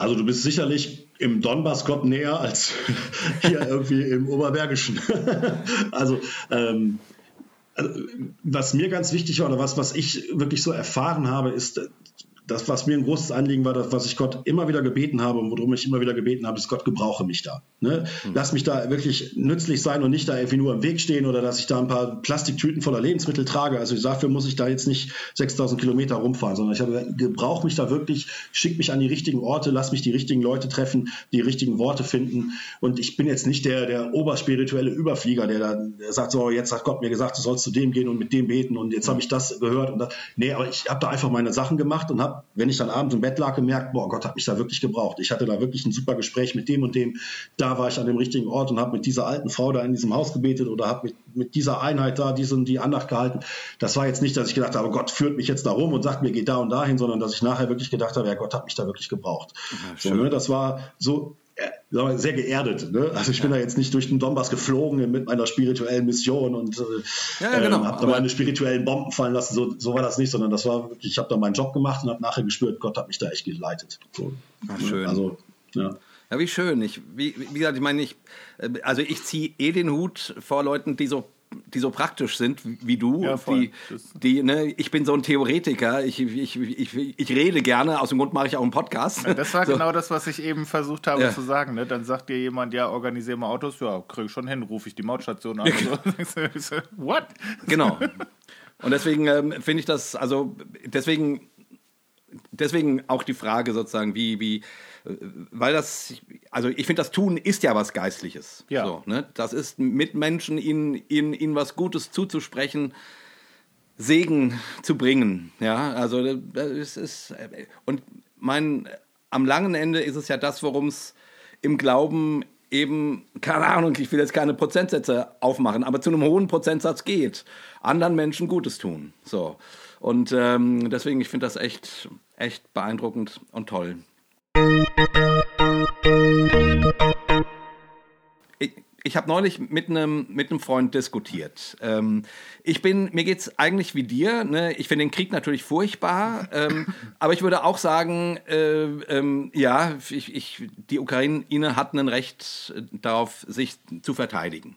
[SPEAKER 4] Also du bist sicherlich im Donbass-Gott näher als hier irgendwie im Oberbergischen. also, ähm, also, was mir ganz wichtig war oder was, was ich wirklich so erfahren habe, ist, das, was mir ein großes Anliegen war, das, was ich Gott immer wieder gebeten habe und worum ich immer wieder gebeten habe, ist, Gott gebrauche mich da. Ne? Mhm. Lass mich da wirklich nützlich sein und nicht da irgendwie nur im Weg stehen oder dass ich da ein paar Plastiktüten voller Lebensmittel trage. Also dafür muss ich da jetzt nicht 6000 Kilometer rumfahren, sondern ich habe gebrauche mich da wirklich, schick mich an die richtigen Orte, lass mich die richtigen Leute treffen, die richtigen Worte finden. Und ich bin jetzt nicht der, der oberspirituelle Überflieger, der dann sagt, so, jetzt hat Gott mir gesagt, du sollst zu dem gehen und mit dem beten und jetzt habe ich das gehört. Und das. Nee, aber ich habe da einfach meine Sachen gemacht und habe wenn ich dann abends im Bett lag, gemerkt, boah, Gott hat mich da wirklich gebraucht. Ich hatte da wirklich ein super Gespräch mit dem und dem. Da war ich an dem richtigen Ort und habe mit dieser alten Frau da in diesem Haus gebetet oder habe mit, mit dieser Einheit da diese und die Andacht gehalten. Das war jetzt nicht, dass ich gedacht habe, Gott führt mich jetzt da rum und sagt mir, geh da und dahin, sondern dass ich nachher wirklich gedacht habe, ja, Gott hat mich da wirklich gebraucht. Ja, so, ne, das war so sehr geerdet. Ne? Also ich bin ja. da jetzt nicht durch den Donbass geflogen mit meiner spirituellen Mission und äh, ja, genau. ähm, habe da meine spirituellen Bomben fallen lassen. So, so war das nicht, sondern das war wirklich, ich habe da meinen Job gemacht und habe nachher gespürt, Gott hat mich da echt geleitet. So,
[SPEAKER 3] Ach, ne? schön. Also, ja. Ja, wie schön. Ich, wie, wie gesagt, ich meine, ich, äh, also ich ziehe eh den Hut vor Leuten, die so die so praktisch sind wie du. Ja, die, die, ne, ich bin so ein Theoretiker, ich, ich, ich, ich rede gerne, aus dem Grund mache ich auch einen Podcast.
[SPEAKER 2] Ja, das war so. genau das, was ich eben versucht habe ja. zu sagen. Ne? Dann sagt dir jemand, ja, organisiere mal Autos, ja, kriege ich schon hin, rufe ich die Mautstation an. so.
[SPEAKER 3] What? Genau. Und deswegen ähm, finde ich das, also deswegen, deswegen auch die Frage sozusagen, wie, wie, weil das, also ich finde, das Tun ist ja was Geistliches. Ja. So, ne? Das ist mit Menschen ihnen, ihnen, ihnen was Gutes zuzusprechen, Segen zu bringen. Ja, also das ist, und mein, am langen Ende ist es ja das, worum es im Glauben eben, keine Ahnung, ich will jetzt keine Prozentsätze aufmachen, aber zu einem hohen Prozentsatz geht. Anderen Menschen Gutes tun. So. Und ähm, deswegen, ich finde das echt, echt beeindruckend und toll. Ich, ich habe neulich mit einem mit einem Freund diskutiert. Ähm, ich bin, mir geht's eigentlich wie dir. Ne? Ich finde den Krieg natürlich furchtbar, ähm, aber ich würde auch sagen, äh, ähm, ja, ich, ich, die Ukraine hat ein Recht darauf, sich zu verteidigen.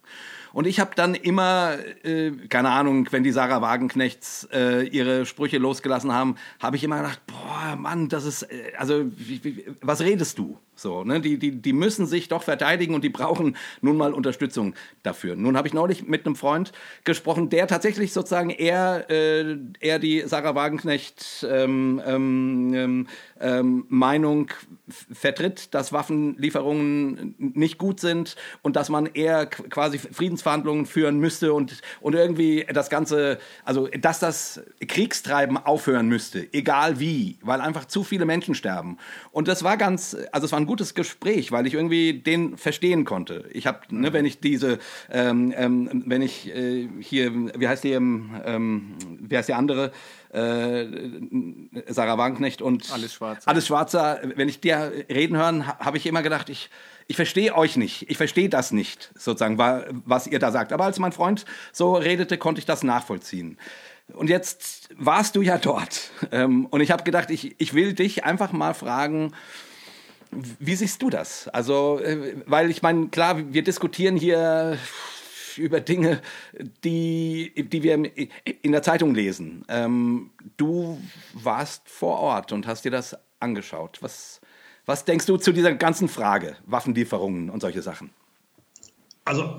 [SPEAKER 3] Und ich habe dann immer, äh, keine Ahnung, wenn die Sarah Wagenknechts äh, ihre Sprüche losgelassen haben, habe ich immer gedacht, boah, Mann, das ist, äh, also, wie, wie, was redest du? So, ne? die, die, die müssen sich doch verteidigen und die brauchen nun mal Unterstützung dafür. Nun habe ich neulich mit einem Freund gesprochen, der tatsächlich sozusagen eher, äh, eher die Sarah Wagenknecht ähm, ähm, ähm, ähm Meinung vertritt, dass Waffenlieferungen nicht gut sind und dass man eher quasi Friedensverhandlungen führen müsste und, und irgendwie das Ganze, also dass das Kriegstreiben aufhören müsste, egal wie, weil einfach zu viele Menschen sterben. Und das war ganz, also es war ein gutes Gespräch, weil ich irgendwie den verstehen konnte. Ich habe, ne, wenn ich diese, ähm, ähm, wenn ich äh, hier, wie heißt die, ähm, ähm wie heißt die andere? Äh, Sarah Wagenknecht und
[SPEAKER 2] alles Schwarzer.
[SPEAKER 3] Alles Schwarzer. Wenn ich dir reden hören, habe ich immer gedacht, ich ich verstehe euch nicht, ich verstehe das nicht, sozusagen, was ihr da sagt. Aber als mein Freund so redete, konnte ich das nachvollziehen. Und jetzt warst du ja dort. Ähm, und ich habe gedacht, ich, ich will dich einfach mal fragen, wie siehst du das? Also, äh, weil ich meine, klar, wir diskutieren hier über Dinge, die, die wir in der Zeitung lesen. Ähm, du warst vor Ort und hast dir das angeschaut. Was, was denkst du zu dieser ganzen Frage, Waffenlieferungen und solche Sachen?
[SPEAKER 4] Also,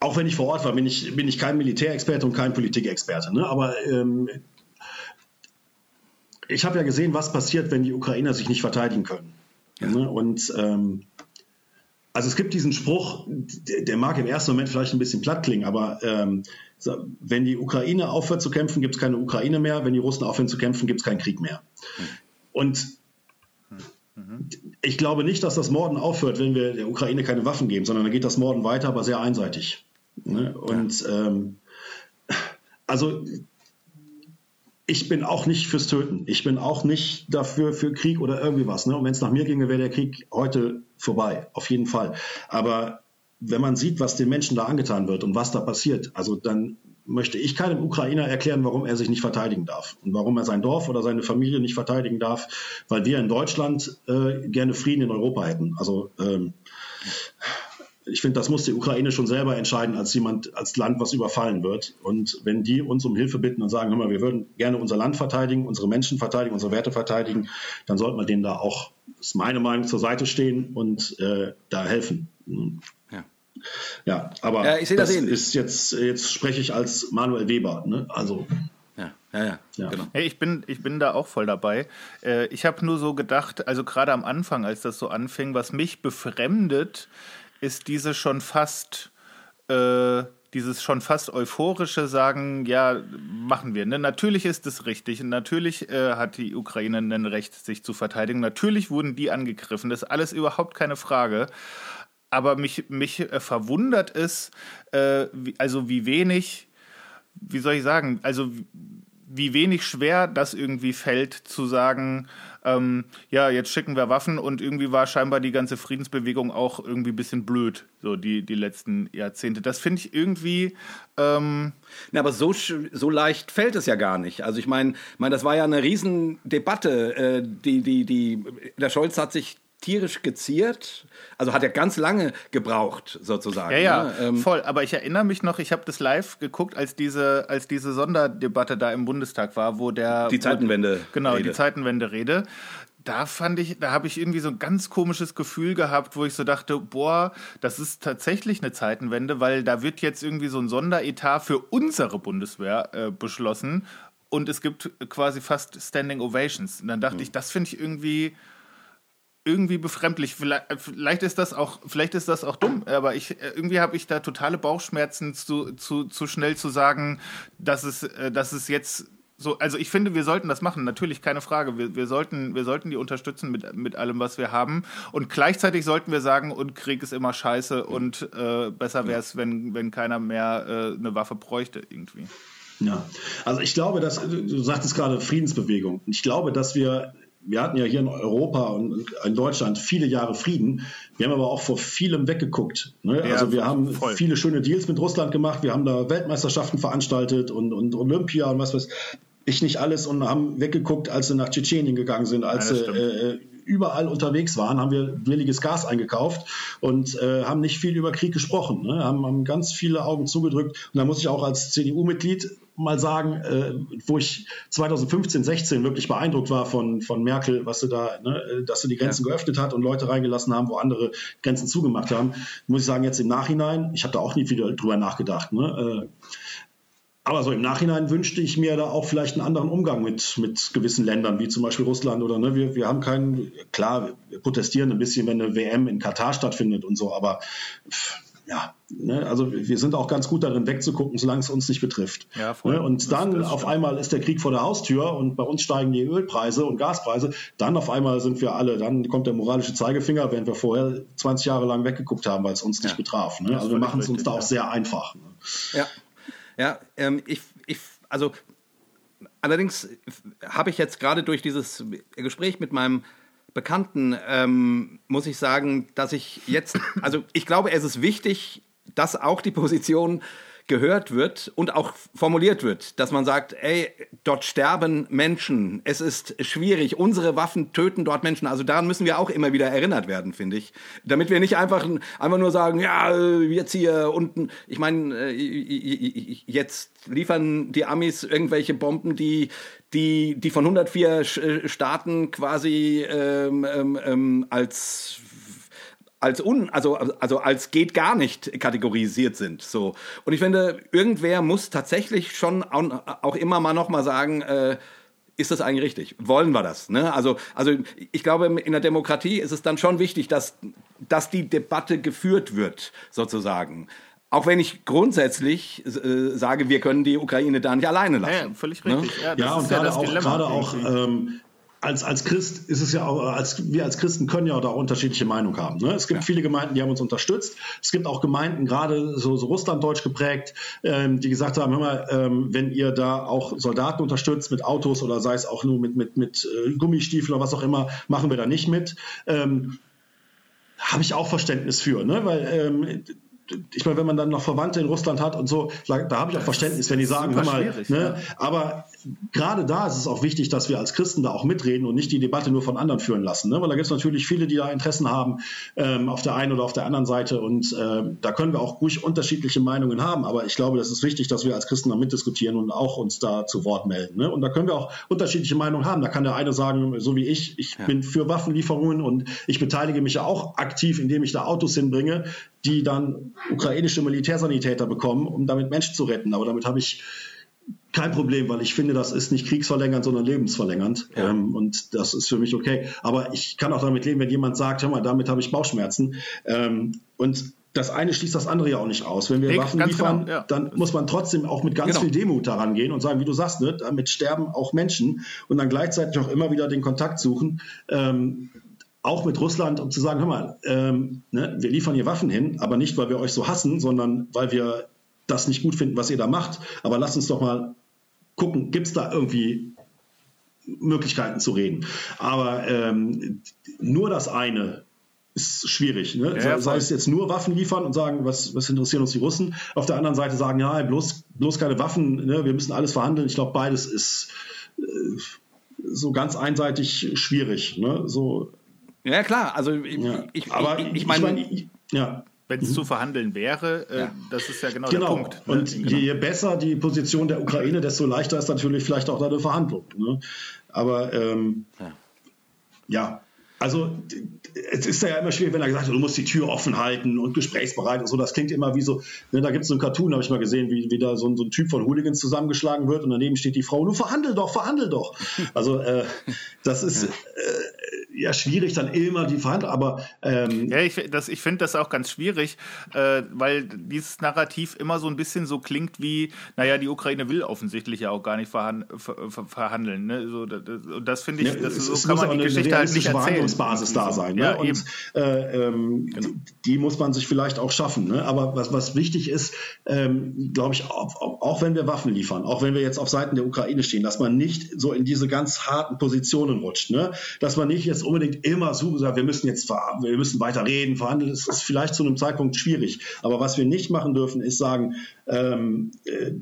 [SPEAKER 4] auch wenn ich vor Ort war, bin ich, bin ich kein Militärexperte und kein Politikexperte. Ne? Aber ähm, ich habe ja gesehen, was passiert, wenn die Ukrainer sich nicht verteidigen können. Ja. Ne? Und ähm, also es gibt diesen Spruch, der, mag im ersten Moment vielleicht ein bisschen platt klingen, aber ähm, wenn die Ukraine aufhört zu kämpfen, gibt es keine Ukraine mehr. Wenn die Russen aufhören zu kämpfen, gibt es keinen Krieg mehr. Hm. Und hm. ich glaube nicht, dass das Morden aufhört, wenn wir der Ukraine keine Waffen geben, sondern dann geht das Morden weiter, aber sehr einseitig. Ne? Und ähm, also ich bin auch nicht fürs Töten. Ich bin auch nicht dafür für Krieg oder irgendwie was. Ne? Und wenn es nach mir ginge, wäre der Krieg heute vorbei, auf jeden Fall. Aber wenn man sieht, was den Menschen da angetan wird und was da passiert, also dann möchte ich keinem Ukrainer erklären, warum er sich nicht verteidigen darf und warum er sein Dorf oder seine Familie nicht verteidigen darf, weil wir in Deutschland äh, gerne Frieden in Europa hätten. Also ähm, ich finde, das muss die Ukraine schon selber entscheiden, als jemand, als Land, was überfallen wird. Und wenn die uns um Hilfe bitten und sagen, hör mal, wir würden gerne unser Land verteidigen, unsere Menschen verteidigen, unsere Werte verteidigen, dann sollten wir denen da auch, das ist meine Meinung, zur Seite stehen und äh, da helfen. Ja. Ja, aber ja, ich das, das ist jetzt, jetzt spreche ich als Manuel Weber. Ne? Also
[SPEAKER 2] ja, ja, ja, ja. Genau. Hey, ich, bin, ich bin da auch voll dabei. Äh, ich habe nur so gedacht, also gerade am Anfang, als das so anfing, was mich befremdet, ist diese schon fast äh, dieses schon fast euphorische Sagen, ja, machen wir. Ne? Natürlich ist es richtig. Natürlich äh, hat die Ukraine ein Recht, sich zu verteidigen. Natürlich wurden die angegriffen. Das ist alles überhaupt keine Frage. Aber mich, mich äh, verwundert es, äh, wie, also wie wenig, wie soll ich sagen, also wie wenig schwer das irgendwie fällt, zu sagen, ähm, ja, jetzt schicken wir Waffen und irgendwie war scheinbar die ganze Friedensbewegung auch irgendwie ein bisschen blöd, so die, die letzten Jahrzehnte. Das finde ich irgendwie. Ähm
[SPEAKER 3] Na, aber so, so leicht fällt es ja gar nicht. Also ich meine, mein, das war ja eine Riesendebatte. Äh, die, die, die, der Scholz hat sich tierisch geziert. Also hat er ganz lange gebraucht, sozusagen.
[SPEAKER 2] Ja, ja, ne? ähm, voll. Aber ich erinnere mich noch, ich habe das live geguckt, als diese, als diese Sonderdebatte da im Bundestag war, wo der.
[SPEAKER 3] Die Zeitenwende.
[SPEAKER 2] Wo, genau, Rede. die Zeitenwende-Rede. Da fand ich, da habe ich irgendwie so ein ganz komisches Gefühl gehabt, wo ich so dachte, boah, das ist tatsächlich eine Zeitenwende, weil da wird jetzt irgendwie so ein Sonderetat für unsere Bundeswehr äh, beschlossen und es gibt quasi fast Standing Ovations. Und dann dachte mhm. ich, das finde ich irgendwie irgendwie befremdlich. Vielleicht, ist das auch, vielleicht ist das auch dumm, aber ich irgendwie habe ich da totale Bauchschmerzen zu, zu, zu schnell zu sagen, dass es, äh, dass es jetzt so, also ich finde, wir sollten das machen, natürlich keine Frage. Wir, wir, sollten, wir sollten die unterstützen mit, mit allem, was wir haben. Und gleichzeitig sollten wir sagen, und Krieg ist immer scheiße und äh, besser wäre es, wenn, wenn keiner mehr äh, eine Waffe bräuchte irgendwie.
[SPEAKER 4] Ja, also ich glaube, dass du sagtest gerade Friedensbewegung. Ich glaube, dass wir wir hatten ja hier in Europa und in Deutschland viele Jahre Frieden. Wir haben aber auch vor vielem weggeguckt. Ne? Ja, also wir haben voll. viele schöne Deals mit Russland gemacht. Wir haben da Weltmeisterschaften veranstaltet und, und Olympia und was weiß ich nicht alles und haben weggeguckt, als sie nach Tschetschenien gegangen sind, als ja, sie äh, überall unterwegs waren, haben wir billiges Gas eingekauft und äh, haben nicht viel über Krieg gesprochen, ne? haben, haben ganz viele Augen zugedrückt. Und da muss ich auch als CDU-Mitglied mal sagen, äh, wo ich 2015, 16 wirklich beeindruckt war von, von Merkel, was sie da, ne, dass sie die Grenzen ja. geöffnet hat und Leute reingelassen haben, wo andere Grenzen zugemacht haben, muss ich sagen, jetzt im Nachhinein, ich habe da auch nie viel drüber nachgedacht. Ne? Äh, aber so im Nachhinein wünschte ich mir da auch vielleicht einen anderen Umgang mit, mit gewissen Ländern, wie zum Beispiel Russland oder ne, wir, wir haben keinen, klar, wir protestieren ein bisschen, wenn eine WM in Katar stattfindet und so, aber ja, ne, also wir sind auch ganz gut darin wegzugucken, solange es uns nicht betrifft. Ja, voll. Ne, und dann auf stimmt. einmal ist der Krieg vor der Haustür und bei uns steigen die Ölpreise und Gaspreise. Dann auf einmal sind wir alle, dann kommt der moralische Zeigefinger, während wir vorher 20 Jahre lang weggeguckt haben, weil es uns nicht ja. betraf. Ne? Also wir machen es uns da auch sehr einfach. Ne?
[SPEAKER 3] Ja, ja, ähm, ich, ich, also allerdings habe ich jetzt gerade durch dieses Gespräch mit meinem Bekannten, ähm, muss ich sagen, dass ich jetzt, also ich glaube, es ist wichtig, dass auch die Position gehört wird und auch formuliert wird, dass man sagt, ey, dort sterben Menschen, es ist schwierig, unsere Waffen töten dort Menschen. Also daran müssen wir auch immer wieder erinnert werden, finde ich. Damit wir nicht einfach, einfach nur sagen, ja, jetzt hier unten, ich meine, äh, jetzt liefern die Amis irgendwelche Bomben, die, die, die von 104 Staaten quasi ähm, ähm, ähm als als un, also, also als geht gar nicht kategorisiert sind. So. Und ich finde, irgendwer muss tatsächlich schon auch immer mal nochmal sagen, äh, ist das eigentlich richtig? Wollen wir das? Ne? Also, also ich glaube, in der Demokratie ist es dann schon wichtig, dass, dass die Debatte geführt wird, sozusagen. Auch wenn ich grundsätzlich äh, sage, wir können die Ukraine da nicht alleine lassen.
[SPEAKER 2] Ja, völlig richtig.
[SPEAKER 4] Ne? Ja, ja und gerade ja auch, gerade auch ähm, als, als Christ ist es ja auch, als, wir als Christen können ja auch da unterschiedliche Meinungen haben. Ne? Es gibt ja. viele Gemeinden, die haben uns unterstützt. Es gibt auch Gemeinden, gerade so, so russlanddeutsch geprägt, ähm, die gesagt haben, hör mal, ähm, wenn ihr da auch Soldaten unterstützt mit Autos oder sei es auch nur mit, mit, mit äh, Gummistiefeln oder was auch immer, machen wir da nicht mit. Ähm, habe ich auch Verständnis für, ne? weil ähm, ich meine, wenn man dann noch Verwandte in Russland hat und so, da habe ich auch Verständnis, wenn die sagen, hör mal, ne, aber gerade da ist es auch wichtig, dass wir als Christen da auch mitreden und nicht die Debatte nur von anderen führen lassen, ne? weil da gibt es natürlich viele, die da Interessen haben ähm, auf der einen oder auf der anderen Seite und äh, da können wir auch ruhig unterschiedliche Meinungen haben, aber ich glaube, das ist wichtig, dass wir als Christen da mitdiskutieren und auch uns da zu Wort melden. Ne? Und da können wir auch unterschiedliche Meinungen haben. Da kann der eine sagen, so wie ich, ich ja. bin für Waffenlieferungen und ich beteilige mich ja auch aktiv, indem ich da Autos hinbringe, die dann ukrainische Militärsanitäter bekommen, um damit Menschen zu retten. Aber damit habe ich kein Problem, weil ich finde, das ist nicht kriegsverlängernd, sondern lebensverlängernd. Ja. Ähm, und das ist für mich okay. Aber ich kann auch damit leben, wenn jemand sagt, hör mal, damit habe ich Bauchschmerzen. Ähm, und das eine schließt das andere ja auch nicht aus. Wenn wir nee, Waffen liefern, genau, ja. dann muss man trotzdem auch mit ganz genau. viel Demut daran gehen und sagen, wie du sagst, ne, damit sterben auch Menschen und dann gleichzeitig auch immer wieder den Kontakt suchen. Ähm, auch mit Russland, um zu sagen, hör mal, ähm, ne, wir liefern hier Waffen hin, aber nicht, weil wir euch so hassen, sondern weil wir das nicht gut finden, was ihr da macht. Aber lasst uns doch mal gucken, gibt es da irgendwie Möglichkeiten zu reden. Aber ähm, nur das eine ist schwierig. Ne? Ja, sei es jetzt nur Waffen liefern und sagen, was, was interessieren uns die Russen. Auf der anderen Seite sagen, ja, bloß, bloß keine Waffen, ne? wir müssen alles verhandeln. Ich glaube, beides ist äh, so ganz einseitig schwierig. Ne? So,
[SPEAKER 3] ja, klar. Also ja. ich, aber ich, ich meine, ich mein,
[SPEAKER 2] ja. Wenn es mhm. zu verhandeln wäre, äh, ja. das ist ja genau,
[SPEAKER 4] genau.
[SPEAKER 2] der Punkt.
[SPEAKER 4] Ne? Und genau. je besser die Position der Ukraine, desto leichter ist natürlich vielleicht auch da eine Verhandlung. Ne? Aber ähm, ja. ja. Also es ist ja immer schwierig, wenn er gesagt hat, du musst die Tür offen halten und gesprächsbereit und so. Das klingt immer wie so, ne, da gibt es so einen Cartoon, habe ich mal gesehen, wie, wie da so ein, so ein, Typ von Hooligans zusammengeschlagen wird und daneben steht die Frau, du verhandel doch, verhandel doch. Also äh, das ist, äh, ja schwierig, dann immer die Verhandlungen, aber ähm
[SPEAKER 2] ja, ich, ich finde das auch ganz schwierig, äh, weil dieses Narrativ immer so ein bisschen so klingt wie, naja, die Ukraine will offensichtlich ja auch gar nicht verhan ver verhandeln. Ne? So, das, und das finde ich, ja, das, so kann man die Geschichte halt nicht erzählen.
[SPEAKER 4] Verhandlungsbasis da sein. Ne? Ja, und äh, ähm, genau. die, die, muss man sich vielleicht auch schaffen. Ne? Aber was, was wichtig ist, ähm, glaube ich, auch, auch wenn wir Waffen liefern, auch wenn wir jetzt auf Seiten der Ukraine stehen, dass man nicht so in diese ganz harten Positionen rutscht. Ne? Dass man nicht jetzt unbedingt immer so sagt, wir müssen jetzt wir müssen weiter reden, verhandeln. Das ist vielleicht zu einem Zeitpunkt schwierig. Aber was wir nicht machen dürfen, ist sagen, ähm, äh,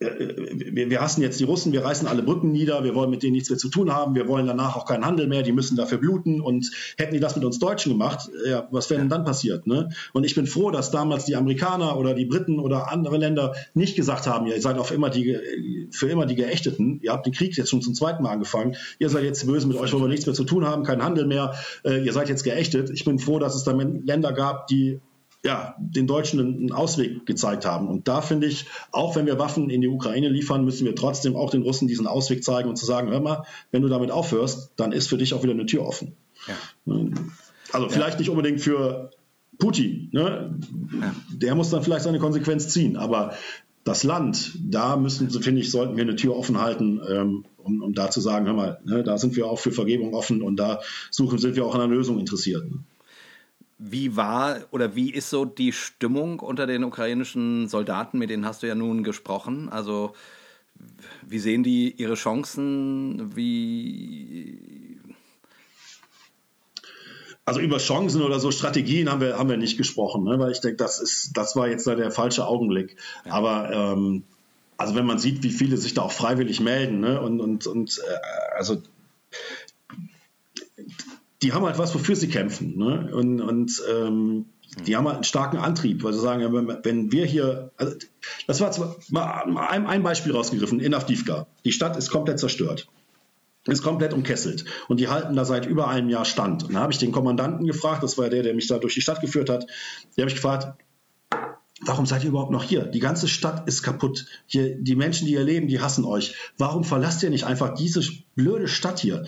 [SPEAKER 4] wir, wir hassen jetzt die Russen, wir reißen alle Brücken nieder, wir wollen mit denen nichts mehr zu tun haben, wir wollen danach auch keinen Handel mehr, die müssen dafür bluten und hätten die das mit uns Deutschen gemacht, ja, was wäre denn dann passiert? Ne? Und ich bin froh, dass damals die Amerikaner oder die Briten oder andere Länder nicht gesagt haben, ihr seid auf immer die, für immer die Geächteten, ihr habt den Krieg jetzt schon zum zweiten Mal angefangen, ihr seid jetzt böse, mit euch wollen wir nichts mehr zu tun haben, keinen Handel mehr, äh, ihr seid jetzt geächtet. Ich bin froh, dass es dann Länder gab, die ja, den Deutschen einen Ausweg gezeigt haben. Und da finde ich, auch wenn wir Waffen in die Ukraine liefern, müssen wir trotzdem auch den Russen diesen Ausweg zeigen und zu sagen, hör mal, wenn du damit aufhörst, dann ist für dich auch wieder eine Tür offen. Ja. Also vielleicht ja. nicht unbedingt für Putin, ne? Ja. der muss dann vielleicht seine Konsequenz ziehen, aber das Land, da müssen, finde ich, sollten wir eine Tür offen halten, ähm, um, um da zu sagen, hör mal, ne, da sind wir auch für Vergebung offen und da suchen, sind wir auch an einer Lösung interessiert. Ne?
[SPEAKER 3] Wie war oder wie ist so die Stimmung unter den ukrainischen Soldaten? Mit denen hast du ja nun gesprochen. Also wie sehen die ihre Chancen? Wie
[SPEAKER 4] also über Chancen oder so Strategien haben wir, haben wir nicht gesprochen, ne? weil ich denke, das ist, das war jetzt der falsche Augenblick. Ja. Aber ähm, also wenn man sieht, wie viele sich da auch freiwillig melden ne? und, und, und äh, also die haben halt was, wofür sie kämpfen. Ne? Und, und ähm, die haben halt einen starken Antrieb, weil sie sagen, wenn wir hier, also das war zwar mal ein, ein Beispiel rausgegriffen, in Avdivka. Die Stadt ist komplett zerstört ist komplett umkesselt. Und die halten da seit über einem Jahr stand. Und da habe ich den Kommandanten gefragt, das war der, der mich da durch die Stadt geführt hat, die habe ich gefragt, warum seid ihr überhaupt noch hier? Die ganze Stadt ist kaputt. Hier, die Menschen, die hier leben, die hassen euch. Warum verlasst ihr nicht einfach diese blöde Stadt hier?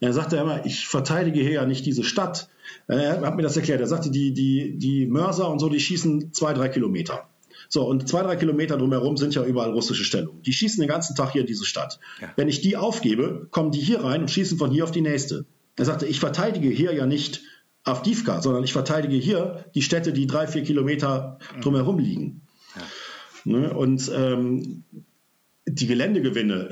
[SPEAKER 4] Er sagte immer, ich verteidige hier ja nicht diese Stadt. Er hat mir das erklärt. Er sagte, die, die, die Mörser und so, die schießen zwei, drei Kilometer. So, und zwei, drei Kilometer drumherum sind ja überall russische Stellungen. Die schießen den ganzen Tag hier in diese Stadt. Ja. Wenn ich die aufgebe, kommen die hier rein und schießen von hier auf die nächste. Er sagte, ich verteidige hier ja nicht Avdivka, sondern ich verteidige hier die Städte, die drei, vier Kilometer drumherum liegen. Ja. Ne? Und ähm, die Geländegewinne,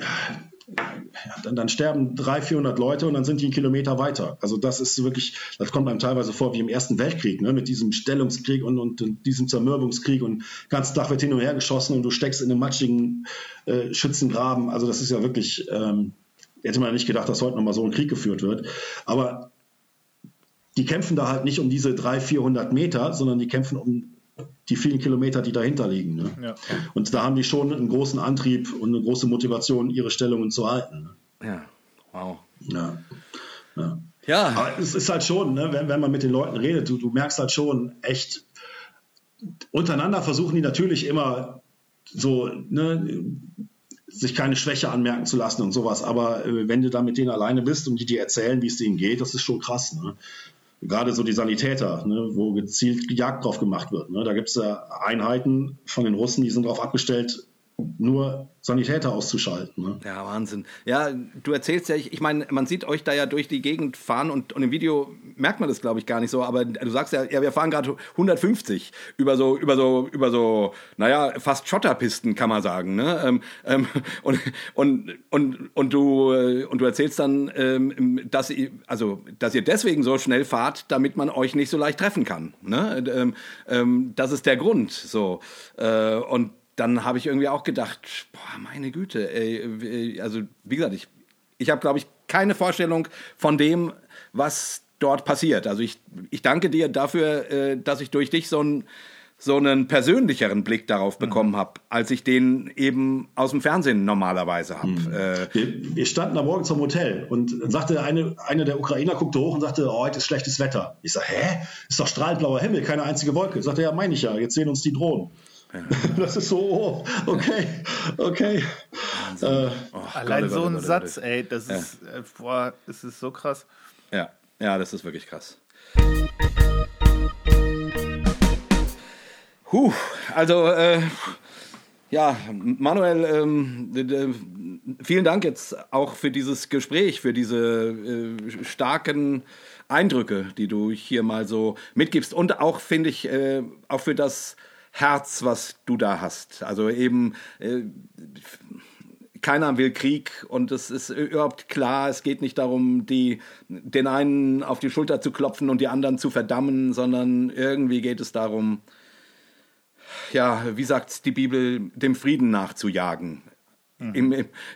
[SPEAKER 4] dann, dann, sterben 300, 400 Leute und dann sind die einen Kilometer weiter. Also das ist wirklich, das kommt einem teilweise vor wie im Ersten Weltkrieg, ne? mit diesem Stellungskrieg und, und, und diesem Zermürbungskrieg und ganz Tag wird hin und her geschossen und du steckst in einem matschigen äh, Schützengraben. Also das ist ja wirklich, ähm, hätte man nicht gedacht, dass heute nochmal so ein Krieg geführt wird. Aber die kämpfen da halt nicht um diese 300, 400 Meter, sondern die kämpfen um die vielen Kilometer, die dahinter liegen. Ne? Ja. Und da haben die schon einen großen Antrieb und eine große Motivation, ihre Stellungen zu halten.
[SPEAKER 3] Ne? Ja, wow.
[SPEAKER 4] Ja. ja. ja. Aber es ist halt schon, ne, wenn, wenn man mit den Leuten redet, du, du merkst halt schon echt, untereinander versuchen die natürlich immer so, ne, sich keine Schwäche anmerken zu lassen und sowas. Aber äh, wenn du da mit denen alleine bist und die dir erzählen, wie es denen geht, das ist schon krass. Ne? Gerade so die Sanitäter, ne, wo gezielt Jagd drauf gemacht wird. Ne. Da gibt es ja Einheiten von den Russen, die sind darauf abgestellt, nur Sanitäter auszuschalten. Ne?
[SPEAKER 3] Ja, Wahnsinn. Ja, du erzählst ja, ich, ich meine, man sieht euch da ja durch die Gegend fahren und, und im Video merkt man das, glaube ich, gar nicht so, aber du sagst ja, ja wir fahren gerade 150 über so, über so, über so, naja, fast Schotterpisten, kann man sagen. Ne? Ähm, ähm, und, und, und, und, du, äh, und du erzählst dann, ähm, dass, ihr, also, dass ihr deswegen so schnell fahrt, damit man euch nicht so leicht treffen kann. Ne? Ähm, ähm, das ist der Grund. So. Äh, und dann habe ich irgendwie auch gedacht, boah, meine Güte, ey, also wie gesagt, ich, ich habe, glaube ich, keine Vorstellung von dem, was dort passiert. Also ich, ich danke dir dafür, äh, dass ich durch dich so einen, so einen persönlicheren Blick darauf mhm. bekommen habe, als ich den eben aus dem Fernsehen normalerweise habe. Mhm.
[SPEAKER 4] Äh, wir, wir, standen am Morgen zum Hotel und dann sagte eine, eine der Ukrainer guckte hoch und sagte, oh, heute ist schlechtes Wetter. Ich sage, hä? Ist doch strahlend blauer Himmel, keine einzige Wolke. Sagte, ja, meine ich ja, jetzt sehen uns die Drohnen. Das ist so, oh, okay, okay.
[SPEAKER 2] Äh, oh, Allein Gott, so ein Gott, Satz, ey, das ja. ist, äh, boah, das ist so krass.
[SPEAKER 3] Ja, ja, das ist wirklich krass. Huh, also, äh, ja, Manuel, ähm, vielen Dank jetzt auch für dieses Gespräch, für diese äh, starken Eindrücke, die du hier mal so mitgibst und auch, finde ich, äh, auch für das Herz, was du da hast. Also eben, äh, keiner will Krieg und es ist überhaupt klar, es geht nicht darum, die, den einen auf die Schulter zu klopfen und die anderen zu verdammen, sondern irgendwie geht es darum, ja, wie sagt die Bibel, dem Frieden nachzujagen. Mhm. Im,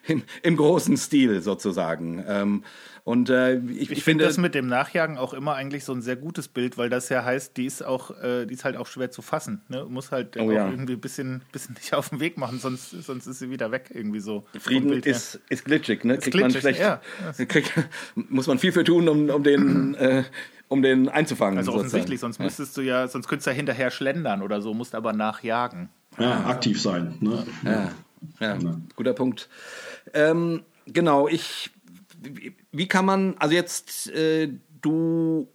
[SPEAKER 3] im, Im, großen Stil sozusagen. Ähm, und äh, ich,
[SPEAKER 2] ich, finde das mit dem Nachjagen auch immer eigentlich so ein sehr gutes Bild, weil das ja heißt, die ist auch, äh, die ist halt auch schwer zu fassen. Ne? Muss halt oh, ja. irgendwie ein bisschen, bisschen nicht auf den Weg machen, sonst, sonst ist sie wieder weg irgendwie so.
[SPEAKER 3] Frieden ist, ist glitschig, ne? Ist kriegt glitschig, man schlecht, ja. kriegt, muss man viel für tun, um, um den äh, um den einzufangen.
[SPEAKER 2] Also offensichtlich, sonst müsstest du ja, sonst könntest du ja hinterher schlendern oder so, musst aber nachjagen.
[SPEAKER 4] Ja, aktiv sein. Ne?
[SPEAKER 3] Ja, ja, guter Punkt. Ähm, genau, ich, wie kann man, also jetzt, äh, du,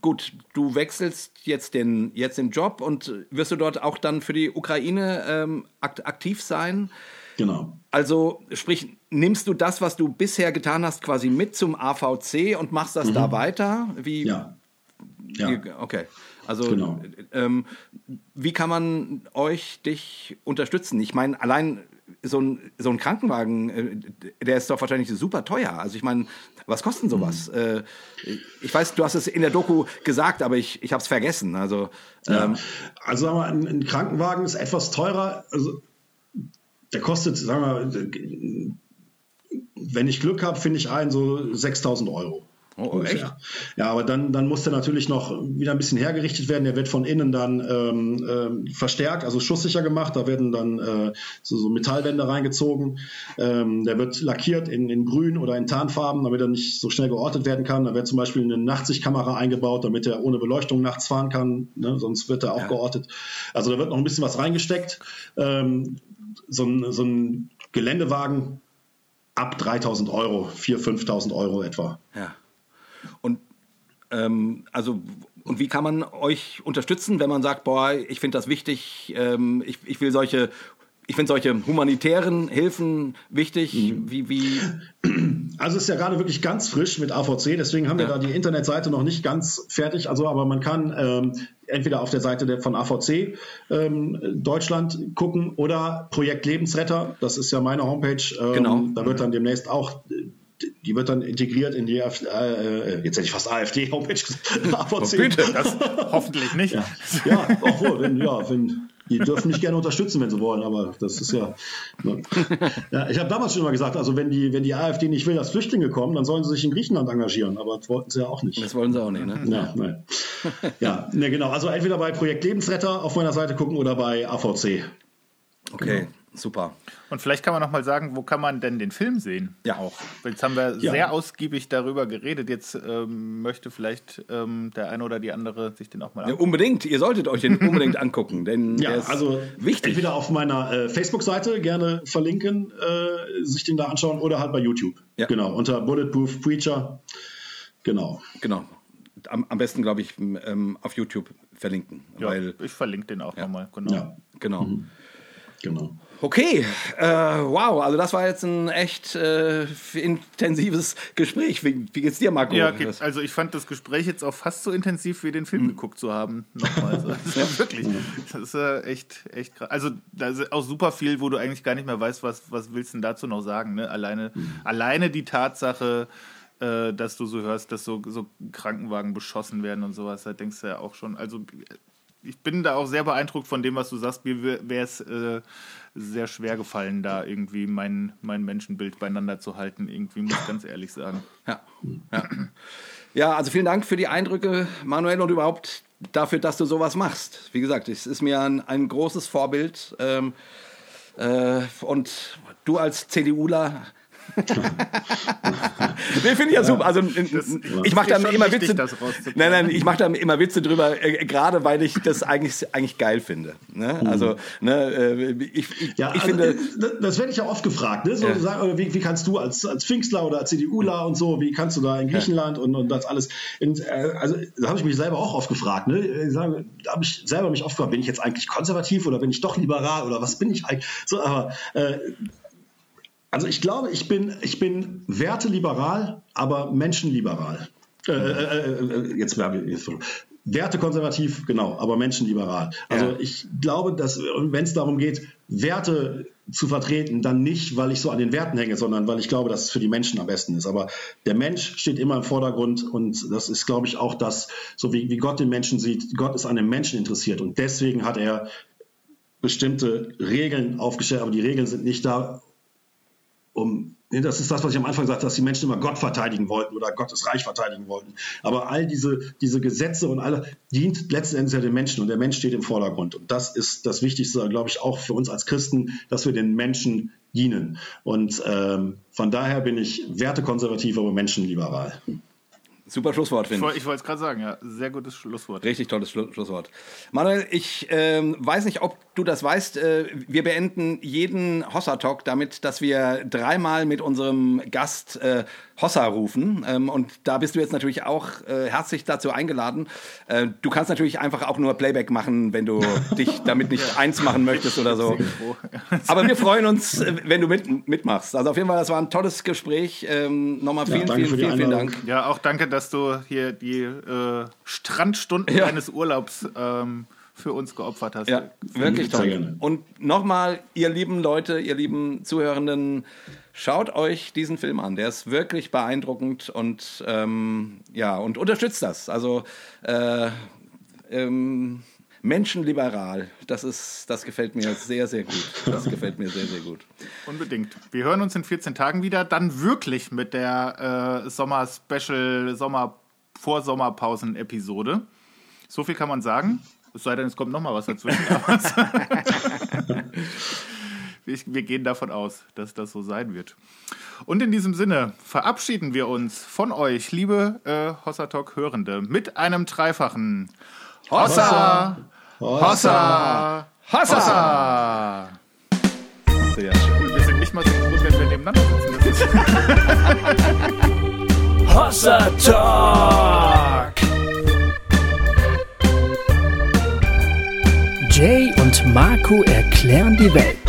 [SPEAKER 3] gut, du wechselst jetzt den, jetzt den Job und wirst du dort auch dann für die Ukraine ähm, aktiv sein?
[SPEAKER 4] Genau.
[SPEAKER 3] Also, sprich, nimmst du das, was du bisher getan hast, quasi mit zum AVC und machst das mhm. da weiter? Wie,
[SPEAKER 4] ja. ja.
[SPEAKER 3] Okay. Also, genau. ähm, wie kann man euch, dich unterstützen? Ich meine, allein so ein, so ein Krankenwagen, äh, der ist doch wahrscheinlich super teuer. Also ich meine, was kostet sowas? Mhm. Ich weiß, du hast es in der Doku gesagt, aber ich, ich habe es vergessen. Also,
[SPEAKER 4] ähm, ja. also sagen wir, ein, ein Krankenwagen ist etwas teurer. Also der kostet, sagen wir, wenn ich Glück habe, finde ich einen so 6000 Euro.
[SPEAKER 3] Oh, echt?
[SPEAKER 4] Ja, aber dann, dann muss der natürlich noch wieder ein bisschen hergerichtet werden. Der wird von innen dann ähm, äh, verstärkt, also schusssicher gemacht. Da werden dann äh, so, so Metallwände reingezogen. Ähm, der wird lackiert in, in grün oder in Tarnfarben, damit er nicht so schnell geortet werden kann. Da wird zum Beispiel eine Nachtsichtkamera eingebaut, damit er ohne Beleuchtung nachts fahren kann. Ne? Sonst wird er auch ja. geortet. Also da wird noch ein bisschen was reingesteckt. Ähm, so ein, so ein Geländewagen ab 3000 Euro, 4.000, 5.000 Euro etwa.
[SPEAKER 3] Ja. Und ähm, also und wie kann man euch unterstützen, wenn man sagt, boah, ich finde das wichtig, ähm, ich, ich will solche ich finde solche humanitären Hilfen wichtig. Mhm. Wie, wie?
[SPEAKER 4] Also ist ja gerade wirklich ganz frisch mit AVC, deswegen haben ja. wir da die Internetseite noch nicht ganz fertig. Also, aber man kann ähm, entweder auf der Seite der, von AVC ähm, Deutschland gucken oder Projekt Lebensretter. Das ist ja meine Homepage. Ähm,
[SPEAKER 3] genau.
[SPEAKER 4] Da wird dann demnächst auch die wird dann integriert in die äh, äh, jetzt hätte ich fast AfD Homepage
[SPEAKER 2] gesagt. Oh, bitte, das hoffentlich nicht.
[SPEAKER 4] Ja, ja obwohl, wenn, ja, wenn die dürfen mich gerne unterstützen, wenn sie wollen, aber das ist ja. Ne. ja ich habe damals schon immer gesagt, also wenn die, wenn die AfD nicht will, dass Flüchtlinge kommen, dann sollen sie sich in Griechenland engagieren, aber das wollten sie ja auch nicht.
[SPEAKER 3] Das wollen sie auch nicht, ne?
[SPEAKER 4] Ja, nein. ja ne, genau. Also entweder bei Projekt Lebensretter auf meiner Seite gucken oder bei AVC.
[SPEAKER 3] Okay. Genau. Super.
[SPEAKER 2] Und vielleicht kann man noch mal sagen, wo kann man denn den Film sehen?
[SPEAKER 3] Ja. Auch.
[SPEAKER 2] Jetzt haben wir ja. sehr ausgiebig darüber geredet. Jetzt ähm, möchte vielleicht ähm, der eine oder die andere sich den auch mal
[SPEAKER 3] angucken. Ja, unbedingt. Ihr solltet euch den unbedingt angucken, denn
[SPEAKER 4] ja, also wichtig. Entweder auf meiner äh, Facebook-Seite gerne verlinken, äh, sich den da anschauen oder halt bei YouTube. Ja. Genau, unter Bulletproof Preacher. Genau.
[SPEAKER 3] Genau. Am, am besten, glaube ich, ähm, auf YouTube verlinken.
[SPEAKER 2] Ja, weil, ich verlinke den auch ja. nochmal. Genau. Ja.
[SPEAKER 3] Genau. Mhm. Genau. Okay, äh, wow, also das war jetzt ein echt äh, intensives Gespräch. Wie, wie, geht's dir, Marco?
[SPEAKER 2] Ja, okay. also ich fand das Gespräch jetzt auch fast so intensiv wie den Film mhm. geguckt zu haben. Nochmal. Also, ja, wirklich. Das ist äh, echt, echt krass. Also da ist auch super viel, wo du eigentlich gar nicht mehr weißt, was, was willst du denn dazu noch sagen. Ne? Alleine, mhm. alleine die Tatsache, äh, dass du so hörst, dass so, so Krankenwagen beschossen werden und sowas, da denkst du ja auch schon. Also ich bin da auch sehr beeindruckt von dem, was du sagst. Mir wäre es sehr schwer gefallen, da irgendwie mein, mein Menschenbild beieinander zu halten. Irgendwie muss ich ganz ehrlich sagen.
[SPEAKER 3] Ja. ja. Ja, also vielen Dank für die Eindrücke, Manuel, und überhaupt dafür, dass du sowas machst. Wie gesagt, es ist mir ein, ein großes Vorbild. Ähm, äh, und du als CDUler Den finde ich ja super. Also das, ich mache da immer Witze. Nein, nein, ich mache da immer Witze drüber, äh, gerade weil ich das eigentlich eigentlich geil finde. Ne? Mhm. Also ne, äh, ich, ich,
[SPEAKER 4] ja,
[SPEAKER 3] ich
[SPEAKER 4] also, finde, das werde ich ja oft gefragt. Ne? So, ja. sag, wie, wie, kannst du als als Pfingstler oder CDUler und so, wie kannst du da in Griechenland ja. und, und das alles? In, äh, also da habe ich mich selber auch oft gefragt. Ne? da habe ich selber mich oft gefragt, bin ich jetzt eigentlich konservativ oder bin ich doch liberal oder was bin ich eigentlich? So, aber äh, also ich glaube, ich bin, ich bin werteliberal, aber menschenliberal. Äh, äh, äh, äh jetzt, jetzt Werte konservativ, genau, aber menschenliberal. Also ja. ich glaube, dass wenn es darum geht, Werte zu vertreten, dann nicht, weil ich so an den Werten hänge, sondern weil ich glaube, dass es für die Menschen am besten ist. Aber der Mensch steht immer im Vordergrund und das ist, glaube ich, auch das, so wie, wie Gott den Menschen sieht. Gott ist an dem Menschen interessiert und deswegen hat er bestimmte Regeln aufgestellt, aber die Regeln sind nicht da, um das ist das, was ich am Anfang sagte, dass die Menschen immer Gott verteidigen wollten oder Gottes Reich verteidigen wollten. Aber all diese, diese Gesetze und alle dient letzten Endes ja den Menschen und der Mensch steht im Vordergrund. Und das ist das Wichtigste, glaube ich, auch für uns als Christen, dass wir den Menschen dienen. Und ähm, von daher bin ich wertekonservativ, aber menschenliberal.
[SPEAKER 3] Super Schlusswort, finde
[SPEAKER 2] ich. Ich wollte es gerade sagen, ja. Sehr gutes Schlusswort.
[SPEAKER 3] Richtig tolles Schlu Schlusswort. Manuel, ich ähm, weiß nicht, ob du das weißt. Äh, wir beenden jeden Hossa-Talk damit, dass wir dreimal mit unserem Gast äh, Hossa rufen. Ähm, und da bist du jetzt natürlich auch äh, herzlich dazu eingeladen. Äh, du kannst natürlich einfach auch nur Playback machen, wenn du dich damit nicht eins machen möchtest oder so. Aber wir freuen uns, äh, wenn du mit, mitmachst. Also auf jeden Fall, das war ein tolles Gespräch. Ähm, nochmal vielen, ja, vielen, vielen, vielen Dank.
[SPEAKER 2] Ja, auch danke, dass du hier die äh, Strandstunden ja. deines Urlaubs ähm, für uns geopfert hast.
[SPEAKER 3] Ja, wirklich toll. Und nochmal, ihr lieben Leute, ihr lieben Zuhörenden, schaut euch diesen Film an. Der ist wirklich beeindruckend und ähm, ja, und unterstützt das. Also äh, ähm, menschenliberal, das ist, das gefällt mir sehr, sehr gut. Das gefällt mir sehr, sehr gut.
[SPEAKER 2] Unbedingt. Wir hören uns in 14 Tagen wieder, dann wirklich mit der äh, Sommer-Special, Sommer-Vorsommerpausen-Episode. So viel kann man sagen. Es sei denn, es kommt noch mal was dazwischen. wir gehen davon aus, dass das so sein wird. Und in diesem Sinne verabschieden wir uns von euch, liebe äh, Hossa Talk Hörende, mit einem dreifachen Hossa! Hossa! Hossa! Hossa! Sehr schön. Wir sind nicht mal so gut, wenn wir nebeneinander sitzen. Hossa Talk! Jay und Marco erklären die Welt.